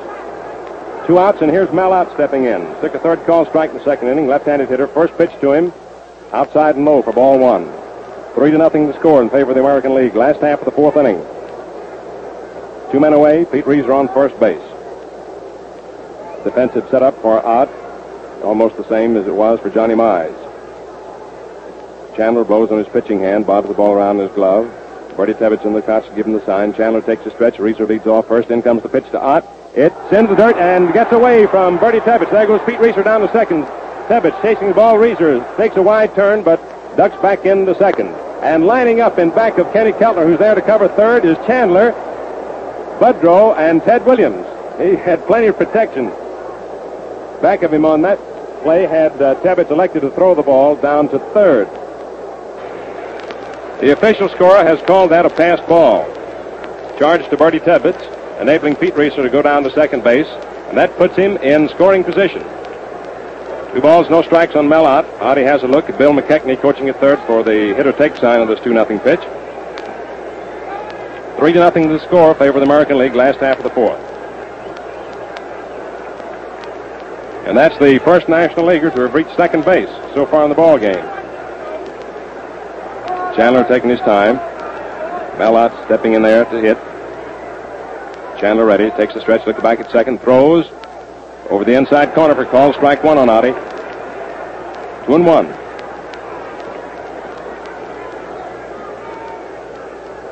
Two outs, and here's Mal stepping in. Took a third call strike in the second inning. Left-handed hitter. First pitch to him. Outside and low for ball one. Three to nothing to score in favor of the American League. Last half of the fourth inning. Two men away. Pete Reiser on first base. Defensive setup for Ott. Almost the same as it was for Johnny Mize. Chandler blows on his pitching hand, bobs the ball around his glove. Birdie Tebbetts in the to give him the sign. Chandler takes a stretch. Reiser leads off first. In comes the pitch to Ott. It sends the dirt and gets away from Birdie Tebbetts. There goes Pete Reiser down to second. Tebbetts chasing the ball. Reiser takes a wide turn, but ducks back into second. And lining up in back of Kenny Keltner, who's there to cover third, is Chandler, Boudreau, and Ted Williams. He had plenty of protection. Back of him on that play had uh, Tebbetts elected to throw the ball down to third. The official scorer has called that a pass ball. Charge to Birdie Tebbetts, enabling Pete Reiser to go down to second base, and that puts him in scoring position. Two balls, no strikes on Mel Ott. Oddie has a look at Bill McKechnie coaching at third for the hitter take sign of this 2 0 pitch. 3 to nothing to score favor of the American League last half of the fourth. And that's the first National Leaguer to have reached second base so far in the ball game. Chandler taking his time. Mel Ott stepping in there to hit. Chandler ready, takes a stretch, looks back at second, throws over the inside corner for call, strike one on Oddie. Two and one.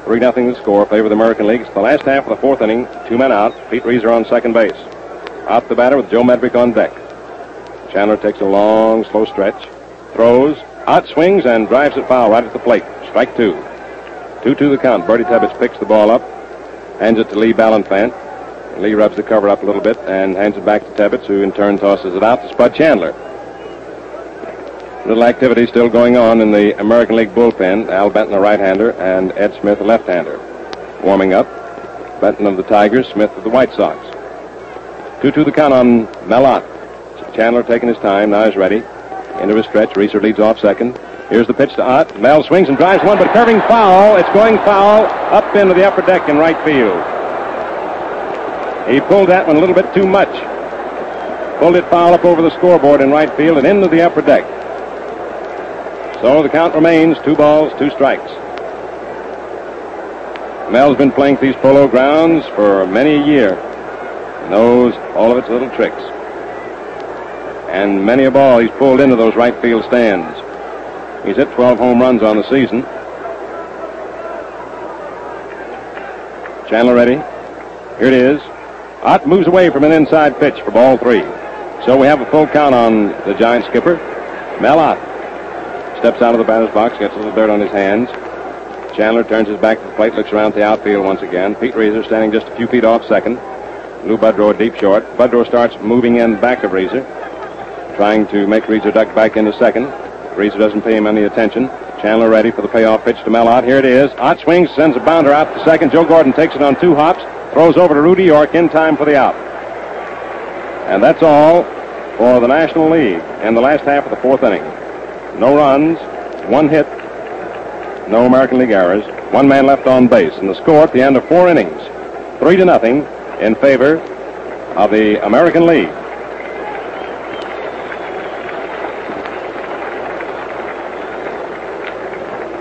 Three nothing to score, favor the American League. It's the last half of the fourth inning. Two men out. Pete Reiser on second base. Out the batter with Joe Medwick on deck. Chandler takes a long, slow stretch. Throws. Out swings and drives it foul right at the plate. Strike two. Two to the count. Birdie Tebbetts picks the ball up, hands it to Lee Ballanfant. Lee rubs the cover up a little bit and hands it back to Tebbetts, who in turn tosses it out to Spud Chandler. Little activity still going on in the American League bullpen. Al Benton, a right-hander, and Ed Smith, a left-hander. Warming up. Benton of the Tigers, Smith of the White Sox. 2-2 the count on Mel Ott. Chandler taking his time. Now he's ready. Into his stretch. Reiser leads off second. Here's the pitch to Ott. Mel swings and drives one, but curving foul. It's going foul up into the upper deck in right field. He pulled that one a little bit too much. Pulled it foul up over the scoreboard in right field and into the upper deck. So the count remains two balls, two strikes. Mel's been playing these polo grounds for many a year. Knows all of its little tricks. And many a ball he's pulled into those right field stands. He's hit 12 home runs on the season. Chandler ready. Here it is. Ott moves away from an inside pitch for ball three. So we have a full count on the Giant skipper. Mel Ott steps out of the batter's box, gets a little dirt on his hands. Chandler turns his back to the plate, looks around the outfield once again. Pete Reiser standing just a few feet off second. Lou Boudreau deep short. Boudreau starts moving in back of Reiser, trying to make Reiser duck back into second. Reiser doesn't pay him any attention. Chandler ready for the payoff pitch to Mel Ott. Here it is. Ott swings, sends a bounder out to second. Joe Gordon takes it on two hops, throws over to Rudy York in time for the out. And that's all for the National League in the last half of the fourth inning. No runs, one hit, no American League errors, one man left on base. And the score at the end of four innings, three to nothing in favor of the American League.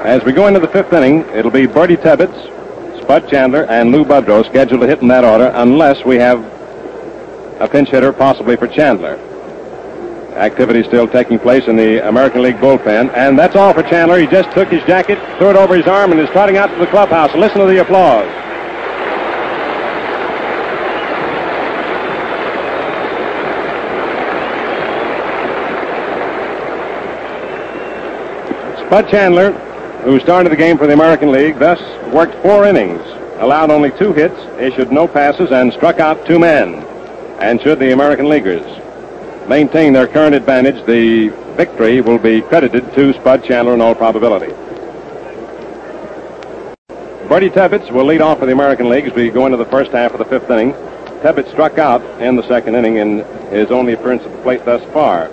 As we go into the fifth inning, it'll be Birdie Tebbetts, Spud Chandler, and Lou Boudreau scheduled to hit in that order unless we have a pinch hitter possibly for Chandler. Activity still taking place in the American League bullpen. And that's all for Chandler. He just took his jacket, threw it over his arm, and is trotting out to the clubhouse. Listen to the applause. Spud Chandler, who started the game for the American League, thus worked four innings, allowed only two hits, issued no passes, and struck out two men. And should the American Leaguers maintain their current advantage, the victory will be credited to Spud Chandler in all probability. Birdie Tebbetts will lead off for the American League as we go into the first half of the fifth inning. Tebbetts struck out in the second inning in his only appearance at the plate thus far.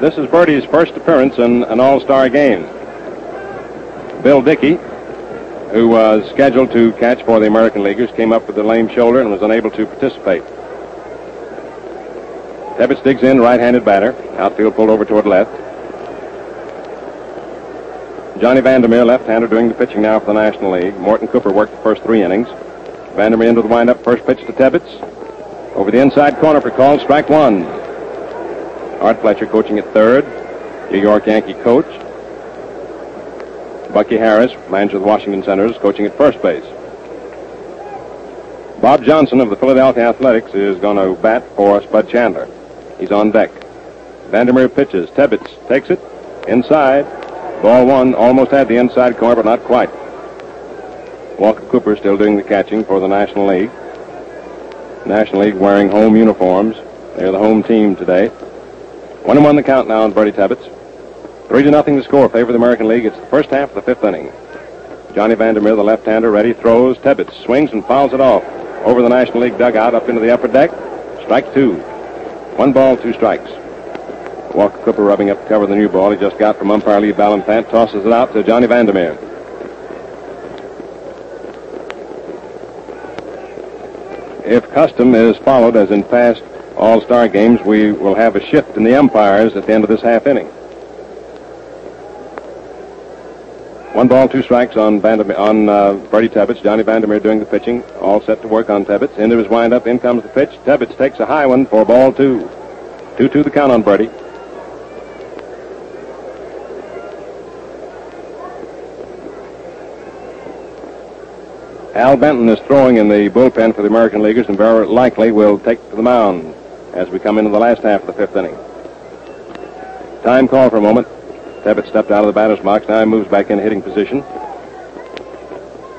This is Birdie's first appearance in an all-star game. Bill Dickey, who was scheduled to catch for the American Leaguers, came up with a lame shoulder and was unable to participate. Tebbetts digs in, right-handed batter. Outfield pulled over toward left. Johnny Vander Meer, left-hander, doing the pitching now for the National League. Morton Cooper worked the first three innings. Vander Meer into the windup, first pitch to Tebbetts. Over the inside corner for call, strike one. Art Fletcher coaching at third. New York Yankee coach. Bucky Harris, manager of the Washington Senators, coaching at first base. Bob Johnson of the Philadelphia Athletics is going to bat for Spud Chandler. He's on deck. Vander Meer pitches. Tebbetts takes it inside. Ball one almost had the inside corner, but not quite. Walker Cooper still doing the catching for the National League. National League wearing home uniforms. They're the home team today. One and one the count now on Birdie Tebbetts. Three to nothing the score favor the American League. It's the first half of the fifth inning. Johnny Vander Meer, the left-hander, ready, throws. Tebbetts swings and fouls it off over the National League dugout up into the upper deck. Strike two. One ball, two strikes. Walker Cooper rubbing up to cover the new ball he just got from umpire Lee Ballanfant. Tosses it out to Johnny Vander Meer. If custom is followed, as in past All-Star games, we will have a shift in the umpires at the end of this half inning. One ball, two strikes on on uh, Birdie Tebbetts. Johnny Vander Meer doing the pitching. All set to work on Tebbetts. Into his windup. In comes the pitch. Tebbetts takes a high one for ball two. Two-two the count on Birdie. Al Benton is throwing in the bullpen for the American Leaguers and very likely will take to the mound as we come into the last half of the fifth inning. Time call for a moment. Tebbetts stepped out of the batter's box. Now he moves back in hitting position.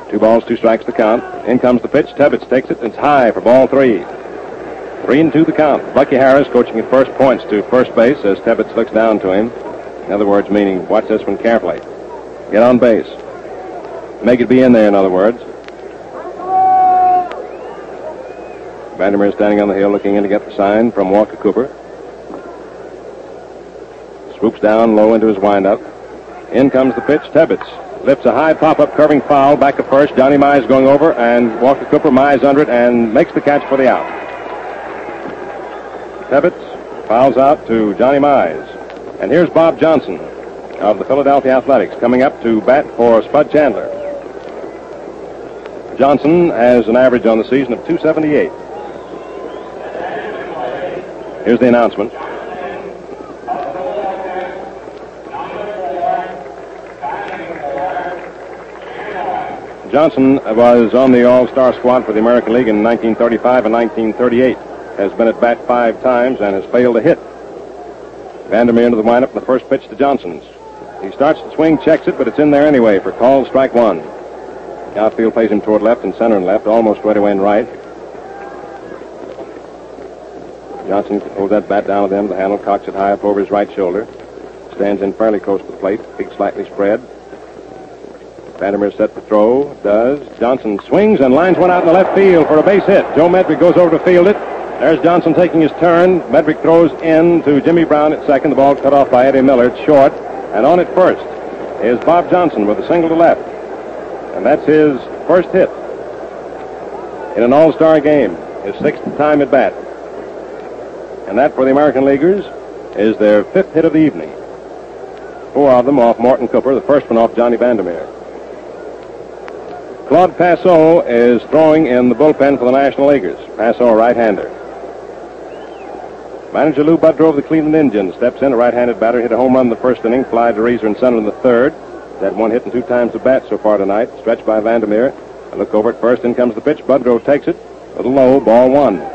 Two balls, two strikes to count. In comes the pitch. Tebbetts takes it. It's high for ball three. Three and two the count. Bucky Harris coaching at first points to first base as Tebbetts looks down to him. In other words, meaning watch this one carefully. Get on base. Make it be in there, in other words. Vander Meer is standing on the hill looking in to get the sign from Walker Cooper. Swoops down low into his windup. In comes the pitch. Tebbetts lifts a high pop-up curving foul back to first. Johnny Mize going over, and Walker Cooper Mize under it and makes the catch for the out. Tebbetts fouls out to Johnny Mize. And here's Bob Johnson of the Philadelphia Athletics coming up to bat for Spud Chandler. Johnson has an average on the season of 278. Here's the announcement. Johnson was on the All-Star squad for the American League in 1935 and 1938. Has been at bat five times and has failed to hit. Vander Meer into the and the first pitch to Johnson's. He starts to swing, checks it, but it's in there anyway for call strike one. Outfield plays him toward left and center and left, almost right away and right. Johnson holds that bat down with him. The handle cocks it high up over his right shoulder. Stands in fairly close to the plate. Feet slightly spread. Vander Meer set the throw. Does. Johnson swings and lines one out in the left field for a base hit. Joe Medwick goes over to field it. There's Johnson taking his turn. Medwick throws in to Jimmy Brown at second. The ball cut off by Eddie Miller. It's short. And on at first is Bob Johnson with a single to left. And that's his first hit in an all-star game. His sixth time at bat. And that for the American Leaguers is their fifth hit of the evening. Four of them off Morton Cooper, the first one off Johnny Vander Meer. Claude Passeau is throwing in the bullpen for the National Leaguers. Passeau, a right-hander. Manager Lou Boudreau of the Cleveland Indians steps in. A right-handed batter hit a home run in the first inning, fly to Reiser and center in the third. That one hit and two times the bat so far tonight. Stretched by Vander Meer. A look over at first. In comes the pitch. Boudreau takes it. A little low. Ball one.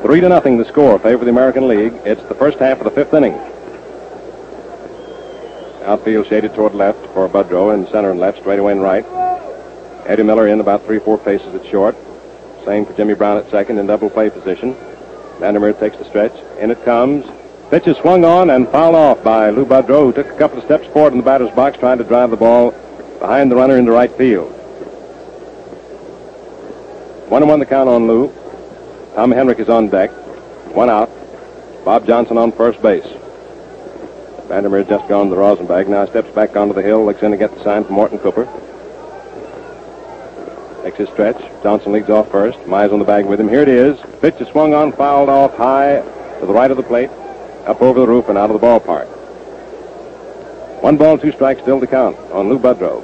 Three to nothing the score. Favor the American League. It's the first half of the fifth inning. Outfield shaded toward left for Boudreau and center and left, straight away and right. Eddie Miller in about three, four paces at short. Same for Jimmy Brown at second in double play position. Vander Meer takes the stretch. In it comes. Pitch is swung on and fouled off by Lou Boudreau, who took a couple of steps forward in the batter's box, trying to drive the ball behind the runner into right field. One and one the count on Lou. Tom Henrich is on deck. One out. Bob Johnson on first base. Vander Meer just gone to the rosin bag. Now steps back onto the hill, looks in to get the sign from Morton Cooper. Makes his stretch. Johnson leads off first. Mize on the bag with him. Here it is. Pitch is swung on, fouled off high to the right of the plate, up over the roof and out of the ballpark. One ball, two strikes still to count on Lou Boudreau.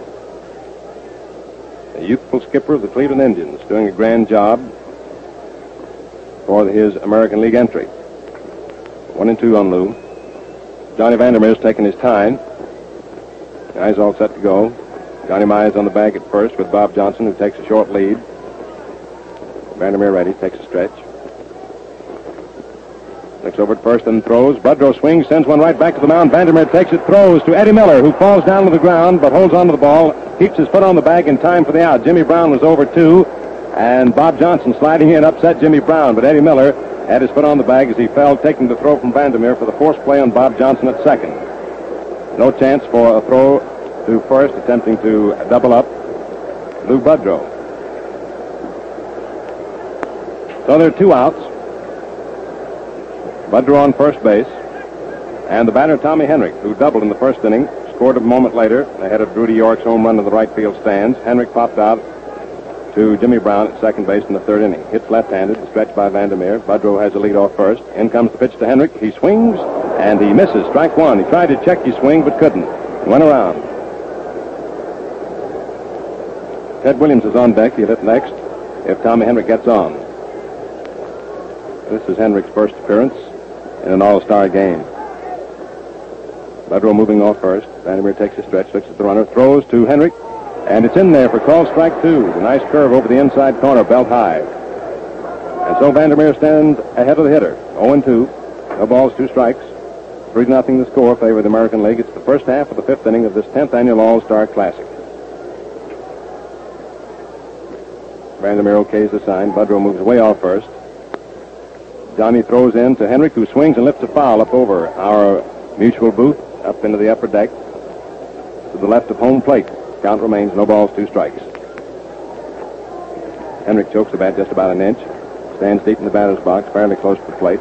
The youthful skipper of the Cleveland Indians doing a grand job for his American League entry. One and two on Lou. Johnny Vander Meer's taking his time. Guys all set to go. Johnny Mize on the bag at first with Bob Johnson, who takes a short lead. Vander Meer ready, takes a stretch. Looks over at first and throws. Boudreau swings, sends one right back to the mound. Vander Meer takes it, throws to Eddie Miller, who falls down to the ground but holds onto the ball, keeps his foot on the bag in time for the out. Jimmy Brown was over two, and Bob Johnson sliding in upset Jimmy Brown, but Eddie Miller had his foot on the bag as he fell, taking the throw from Vander Meer for the forced play on Bob Johnson at second. No chance for a throw to first, attempting to double up Lou Boudreau. So there are two outs. Boudreau on first base. And the batter, Tommy Henrich, who doubled in the first inning, scored a moment later ahead of Rudy York's home run to the right field stands. Henrich popped out to Jimmy Brown at second base in the third inning. Hits left-handed, stretched by Vandermeer. Boudreau has a lead off first. In comes the pitch to Henrich. He swings, and he misses. Strike one. He tried to check his swing, but couldn't. Went around. Ted Williams is on deck. He'll hit next if Tommy Henrich gets on. This is Henrich's first appearance in an all-star game. Boudreau moving off first. Vander Meer takes a stretch, looks at the runner, throws to Henrich, and it's in there for call strike two. The nice curve over the inside corner, belt high. And so Vander Meer stands ahead of the hitter. 0 2. No balls, two strikes. 3 nothing the score favor the American League. It's the first half of the fifth inning of this 10th annual All-Star Classic. Vander Meer okays the sign. Boudreau moves way off first. Johnny throws in to Henrich, who swings and lifts a foul up over our mutual booth, up into the upper deck, to the left of home plate. Count remains no balls, two strikes. Henrich chokes the bat just about an inch, stands deep in the batter's box, fairly close to the plate.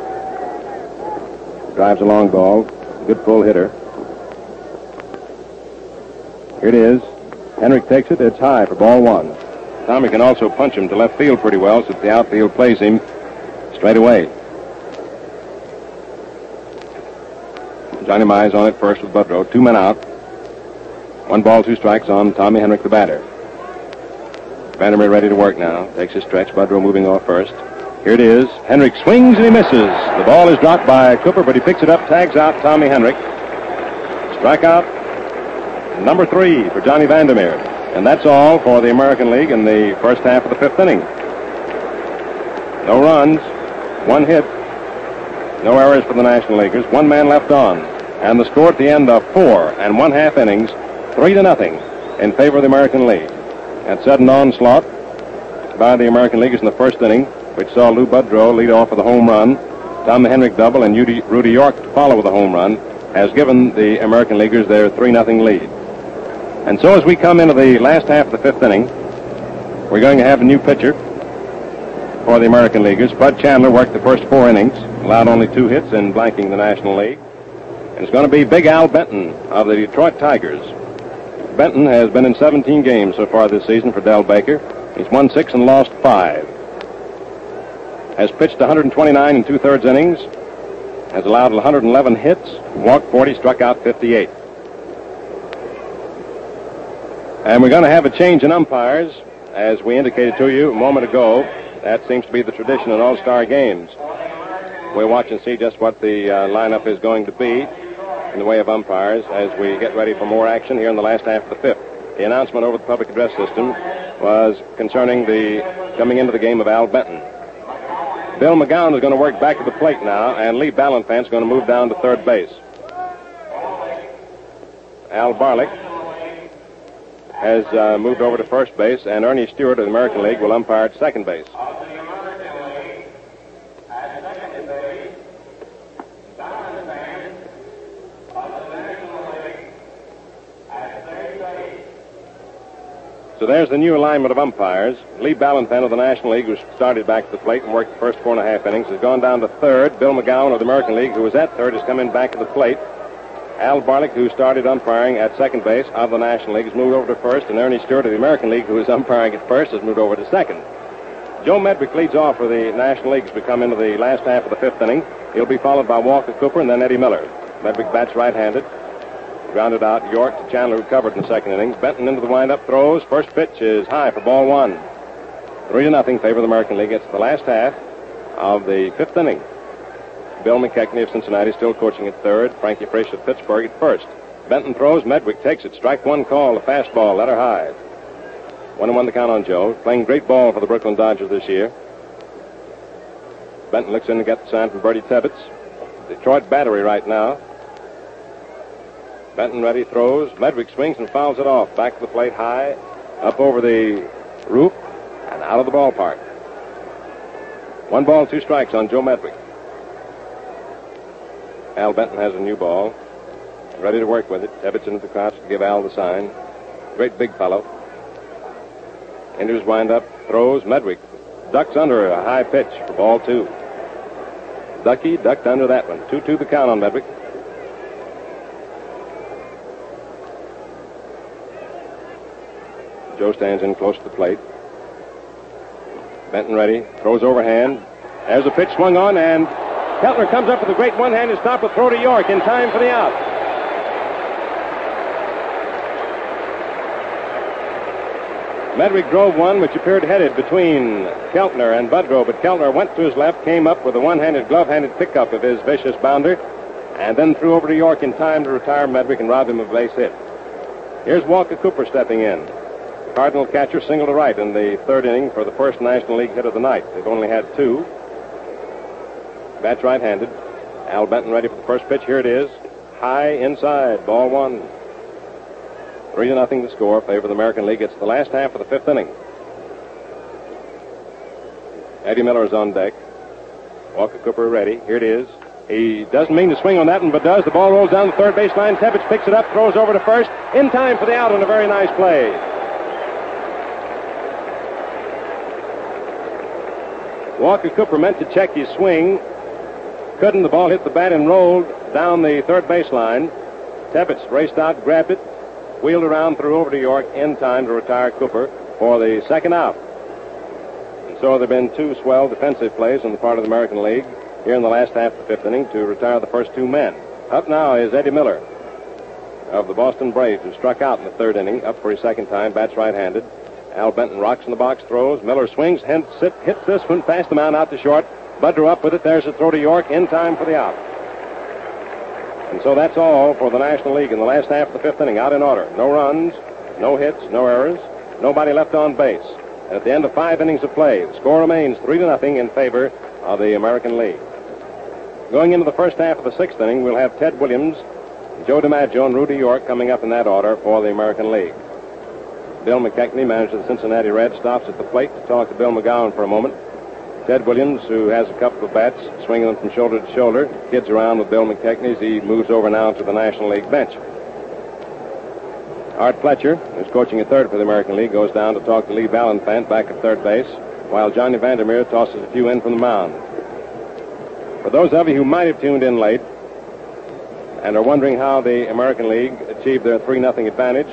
Drives a long ball, good full hitter. Here it is. Henrich takes it. It's high for ball one. Tommy can also punch him to left field pretty well, so the outfield plays him straight away. Johnny Mize on it first with Boudreau. Two men out. One ball, two strikes on Tommy Henrich, the batter. Vander Meer ready to work now. Takes his stretch. Boudreau moving off first. Here it is. Henrich swings and he misses. The ball is dropped by Cooper, but he picks it up, tags out Tommy Henrich. Strikeout number three for Johnny Vander Meer. And that's all for the American League in the first half of the fifth inning. No runs, one hit, no errors for the National Leaguers, one man left on. And the score at the end of four and one half innings, three to nothing in favor of the American League. That sudden onslaught by the American Leaguers in the first inning, which saw Lou Boudreau lead off with a home run, Tom Henrich double, and Rudy, York to follow with a home run, has given the American Leaguers their 3 0 lead. And so as we come into the last half of the fifth inning, we're going to have a new pitcher for the American Leaguers. Bud Chandler worked the first four innings, allowed only two hits in blanking the National League. And it's going to be Big Al Benton of the Detroit Tigers. Benton has been in 17 games so far this season for Del Baker. He's won six and lost five. Has pitched 129 and two-thirds innings. Has allowed 111 hits, walked 40, struck out 58. And we're going to have a change in umpires, as we indicated to you a moment ago. That seems to be the tradition in all-star games. We'll watch and see just what the uh, lineup is going to be in the way of umpires as we get ready for more action here in the last half of the fifth. The announcement over the public address system was concerning the coming into the game of Al Benton. Bill McGowan is going to work back to the plate now, and Lee Ballanfant is going to move down to third base. Al Barlick has uh, moved over to first base, and Ernie Stewart of the American League will umpire at second base. So there's the new alignment of umpires. Lee Ballanfant of the National League, who started back at the plate and worked the first four and a half innings, has gone down to third. Bill McGowan of the American League, who was at third, has come in back at the plate. Al Barlick, who started umpiring at second base of the National League, has moved over to first, and Ernie Stewart of the American League, who is umpiring at first, has moved over to second. Joe Medwick leads off for the National Leagues to come into the last half of the fifth inning. He'll be followed by Walker Cooper and then Eddie Miller. Medwick bats right-handed. Grounded out York to Chandler, who covered in the second inning. Benton into the windup, throws. First pitch is high for ball one. Three to nothing favor the American League. It's the last half of the fifth inning. Bill McKechnie of Cincinnati still coaching at third. Frankie Frisch of Pittsburgh at first. Benton throws. Medwick takes it. Strike one call. A fastball. Let her high. One and one to count on Joe. Playing great ball for the Brooklyn Dodgers this year. Benton looks in to get the sign from Birdie Tebbetts. Detroit battery right now. Benton ready, throws. Medwick swings and fouls it off. Back to the plate high, up over the roof, and out of the ballpark. One ball, two strikes on Joe Medwick. Al Benton has a new ball. Ready to work with it. Tebbetts into the crouch to give Al the sign. Great big fellow. Into his windup, throws. Medwick ducks under a high pitch for ball two. Ducky ducked under that one. 2 2 the count on Medwick. Joe stands in close to the plate. Benton ready. Throws overhand. There's a pitch swung on, and Keltner comes up with a great one-handed stop with throw to York in time for the out. Medwick drove one which appeared headed between Keltner and Boudreau, but Keltner went to his left, came up with a one-handed, glove-handed pickup of his vicious bounder, and then threw over to York in time to retire Medwick and rob him of a base hit. Here's Walker Cooper stepping in. Cardinal catcher single to right in the third inning for the first National League hit of the night. They've only had two. Bats right-handed. Al Benton ready for the first pitch. Here it is. High inside. Ball one. Three to nothing the score. Favor the American League. It's the last half of the fifth inning. Eddie Miller is on deck. Walker Cooper ready. Here it is. He doesn't mean to swing on that one, but does. The ball rolls down the third baseline. Tebbetts picks it up, throws over to first, in time for the out on a very nice play. Walker Cooper meant to check his swing. Couldn't. The ball hit the bat and rolled down the third baseline. Tebbetts raced out, grabbed it, wheeled around, threw over to York in time to retire Cooper for the second out. And so there have been two swell defensive plays on the part of the American League here in the last half of the fifth inning to retire the first two men. Up now is Eddie Miller of the Boston Braves, who struck out in the third inning, up for his second time, bats right-handed. Al Benton rocks in the box, throws. Miller swings, hits, hits this one past the mound out to short. Boudreau up with it. There's a throw to York in time for the out. And so that's all for the National League in the last half of the fifth inning, out in order. No runs, no hits, no errors, nobody left on base. And at the end of five innings of play, the score remains three to nothing in favor of the American League. Going into the first half of the sixth inning, we'll have Ted Williams, Joe DiMaggio, and Rudy York coming up in that order for the American League. Bill McKechnie, manager of the Cincinnati Reds, stops at the plate to talk to Bill McGowan for a moment. Ted Williams, who has a couple of bats, swinging them from shoulder to shoulder, kids around with Bill McKechnie as he moves over now to the National League bench. Art Fletcher, who's coaching at third for the American League, goes down to talk to Lee Ballanfant back at third base, while Johnny Vander Meer tosses a few in from the mound. For those of you who might have tuned in late and are wondering how the American League achieved their 3 0 advantage,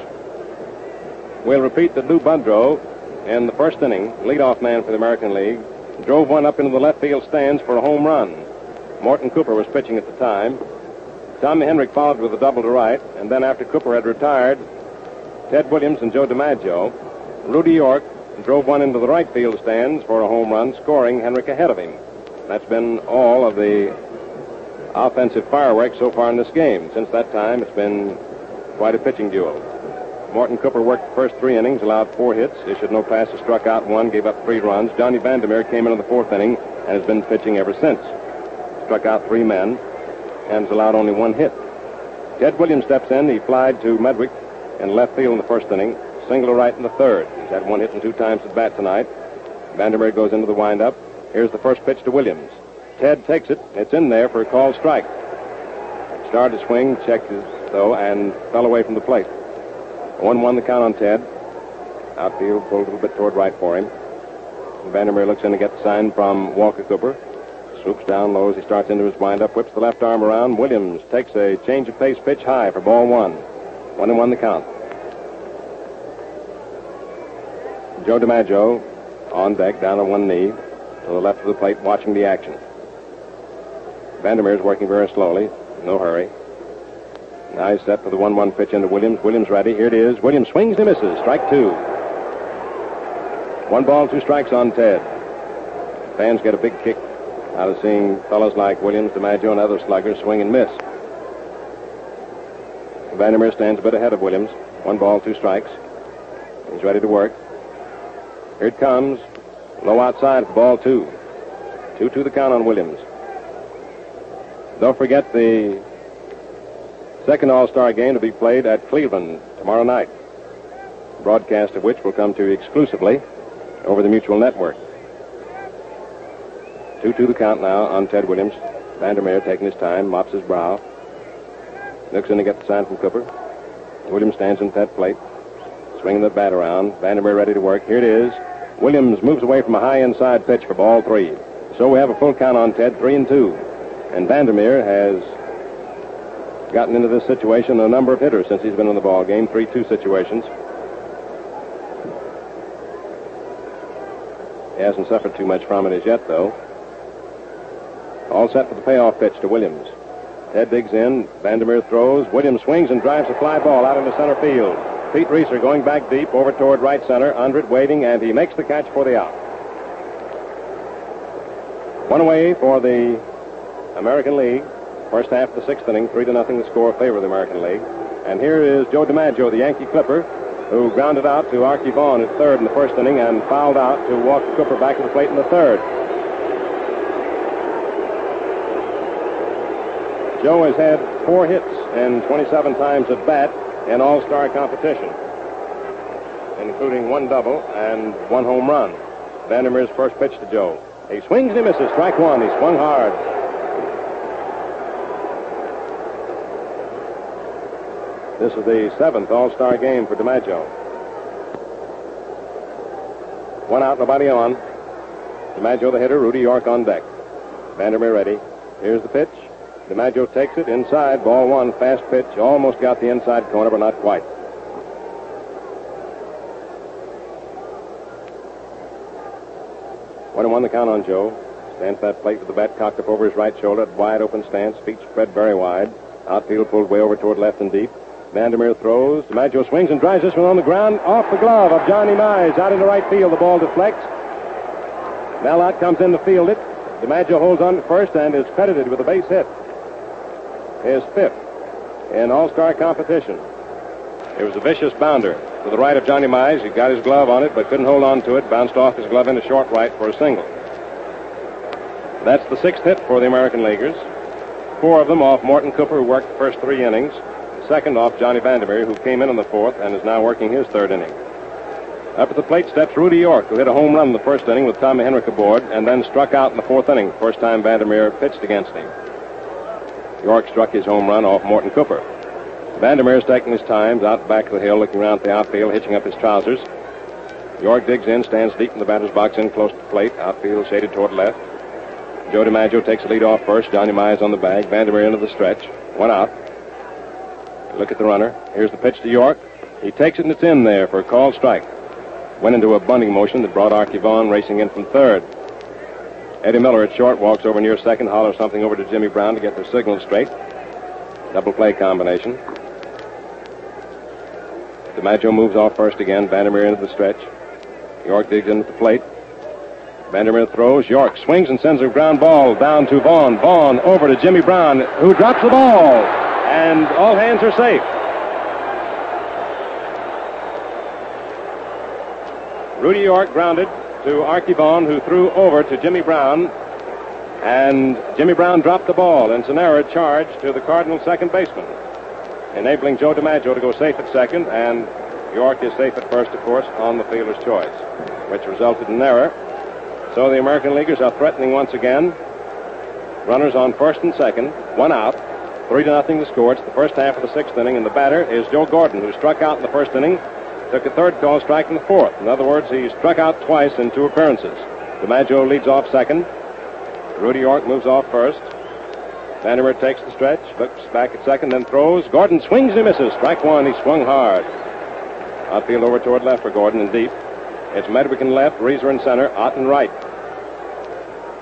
we'll repeat that Lou Boudreau, in the first inning, leadoff man for the American League, drove one up into the left field stands for a home run. Morton Cooper was pitching at the time. Tommy Henrich followed with a double to right, and then after Cooper had retired, Ted Williams and Joe DiMaggio, Rudy York drove one into the right field stands for a home run, scoring Henrich ahead of him. That's been all of the offensive fireworks so far in this game. Since that time, it's been quite a pitching duel. Morton Cooper worked the first three innings, allowed four hits, issued no passes, struck out one, gave up three runs. Johnny Vander Meer came into the fourth inning and has been pitching ever since. Struck out three men and has allowed only one hit. Ted Williams steps in. He flied to Medwick in left field in the first inning, single to right in the third. He's had one hit and two times at bat tonight. Vander Meer goes into the windup. Here's the first pitch to Williams. Ted takes it. It's in there for a called strike. Started to swing, checked his though, and fell away from the plate. 1 1 the count on Ted. Outfield pulled a little bit toward right for him. Vander Meer looks in to get the sign from Walker Cooper. Swoops down low as he starts into his windup, whips the left arm around. Williams takes a change of pace pitch high for ball one. One and one the count. Joe DiMaggio on deck, down on one knee, to the left of the plate, watching the action. Vander Meer's working very slowly, no hurry. He's set for the 1 1 pitch into Williams. Williams ready. Here it is. Williams swings and misses. Strike two. One ball, two strikes on Ted. Fans get a big kick out of seeing fellows like Williams, DiMaggio, and other sluggers swing and miss. Vander Meer stands a bit ahead of Williams. One ball, two strikes. He's ready to work. Here it comes. Low outside ball two. 2 2 the count on Williams. Don't forget the second All Star game to be played at Cleveland tomorrow night. Broadcast of which will come to you exclusively over the Mutual Network. 2 2 the count now on Ted Williams. Vander Meer taking his time, mops his brow. Looks in to get the sign from Cooper. Williams stands in that plate, swinging the bat around. Vander Meer ready to work. Here it is. Williams moves away from a high inside pitch for ball three. So we have a full count on Ted, three and two. And Vander Meer has gotten into this situation a number of hitters since he's been in the ball game, three-two situations. He hasn't suffered too much from it as yet, though. All set for the payoff pitch to Williams. Ted digs in. Vander Meer throws. Williams swings and drives a fly ball out into center field. Pete Reiser going back deep over toward right center. Undred waiting, and he makes the catch for the out. One away for the American League. First half of the sixth inning, three to nothing the score favor of the American League. And here is Joe DiMaggio, the Yankee Clipper, who grounded out to Arky Vaughan at third in the first inning and fouled out to Walker Cooper back to the plate in the third. Joe has had four hits and 27 times at bat in all-star competition, including one double and one home run. Vander Meer's first pitch to Joe. He swings and he misses. Strike one. He swung hard. This is the seventh All Star game for DiMaggio. One out, nobody on. DiMaggio the hitter, Rudy York on deck. Vander Meer ready. Here's the pitch. DiMaggio takes it inside. Ball one, fast pitch. Almost got the inside corner, but not quite. One and one the count on Joe. Stands that plate with the bat cocked up over his right shoulder wide open stance, feet spread very wide. Outfield pulled way over toward left and deep. Vander Meer throws. DiMaggio swings and drives this one on the ground off the glove of Johnny Mize. Out into right field. The ball deflects. Mel Ott comes in to field it. DiMaggio holds on to first and is credited with a base hit. His fifth in All-Star competition. It was a vicious bounder to the right of Johnny Mize. He got his glove on it, but couldn't hold on to it. Bounced off his glove into short right for a single. That's the sixth hit for the American Leaguers. Four of them off Morton Cooper, who worked the first three innings. The second off Johnny Vander Meer, who came in in the fourth and is now working his third inning. Up at the plate steps Rudy York, who hit a home run in the first inning with Tommy Henrich aboard, and then struck out in the fourth inning, first time Vander Meer pitched against him. York struck his home run off Morton Cooper. Vander Meer's taking his time, out back of the hill, looking around the outfield, hitching up his trousers. York digs in, stands deep in the batter's box, in close to the plate, outfield shaded toward left. Joe DiMaggio takes the lead off first. Johnny Mize on the bag. Vander Meer into the stretch. One out. Look at the runner. Here's the pitch to York. He takes it and it's in there for a called strike. Went into a bunting motion that brought Arky Vaughan racing in from third. Eddie Miller at short walks over near second, hollers something over to Jimmy Brown to get the signal straight. Double play combination. DiMaggio moves off first again. Vander Meer into the stretch. York digs in at the plate. Vander Meer throws. York swings and sends a ground ball down to Vaughan. Vaughan over to Jimmy Brown, who drops the ball. And all hands are safe. Rudy York grounded to Vaughan, who threw over to Jimmy Brown. And Jimmy Brown dropped the ball, and it's an error charge to the Cardinal second baseman, enabling Joe DiMaggio to go safe at second, and York is safe at first, of course, on the fielder's choice, which resulted in error. So the American Leaguers are threatening once again. Runners on first and second, one out, three to nothing the score. It's the first half of the sixth inning, and the batter is Joe Gordon, who struck out in the first inning, took a third call strike in the fourth. In other words, he struck out twice in two appearances. DiMaggio leads off second. Rudy York moves off first. Vander Meer takes the stretch, looks back at second, then throws. Gordon swings and misses. Strike one. He swung hard. Outfield over toward left for Gordon and deep. It's Medwick in left, Reiser in center, Ott in right.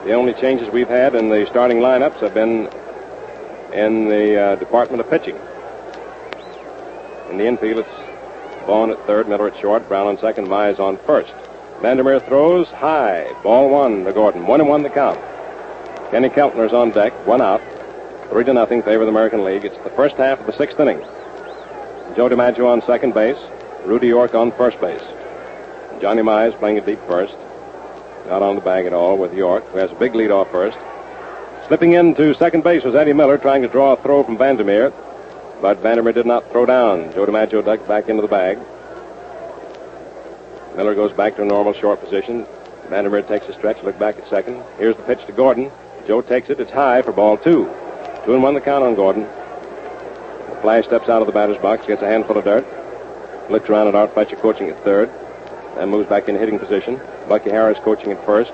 The only changes we've had in the starting lineups have been in the uh, department of pitching. In the infield, it's Vaughan at third, Miller at short, Brown on second, Mize on first. Vander Meer throws high. Ball one to Gordon. One and one the count. Kenny Keltner's on deck, one out. Three to nothing favor the American League. It's the first half of the sixth inning. Joe DiMaggio on second base. Rudy York on first base. Johnny Mize playing it deep first. Not on the bag at all with York, who has a big lead off first. Slipping into second base was Eddie Miller trying to draw a throw from Vander Meer, but Vander Meer did not throw down. Joe DiMaggio ducked back into the bag. Miller goes back to a normal short position. Vander Meer takes a stretch, look back at second. Here's the pitch to Gordon. Joe takes it. It's high for ball two. Two and one the count on Gordon. The Flash steps out of the batter's box, gets a handful of dirt, looks around at Art Fletcher coaching at third, and moves back in hitting position. Bucky Harris coaching at first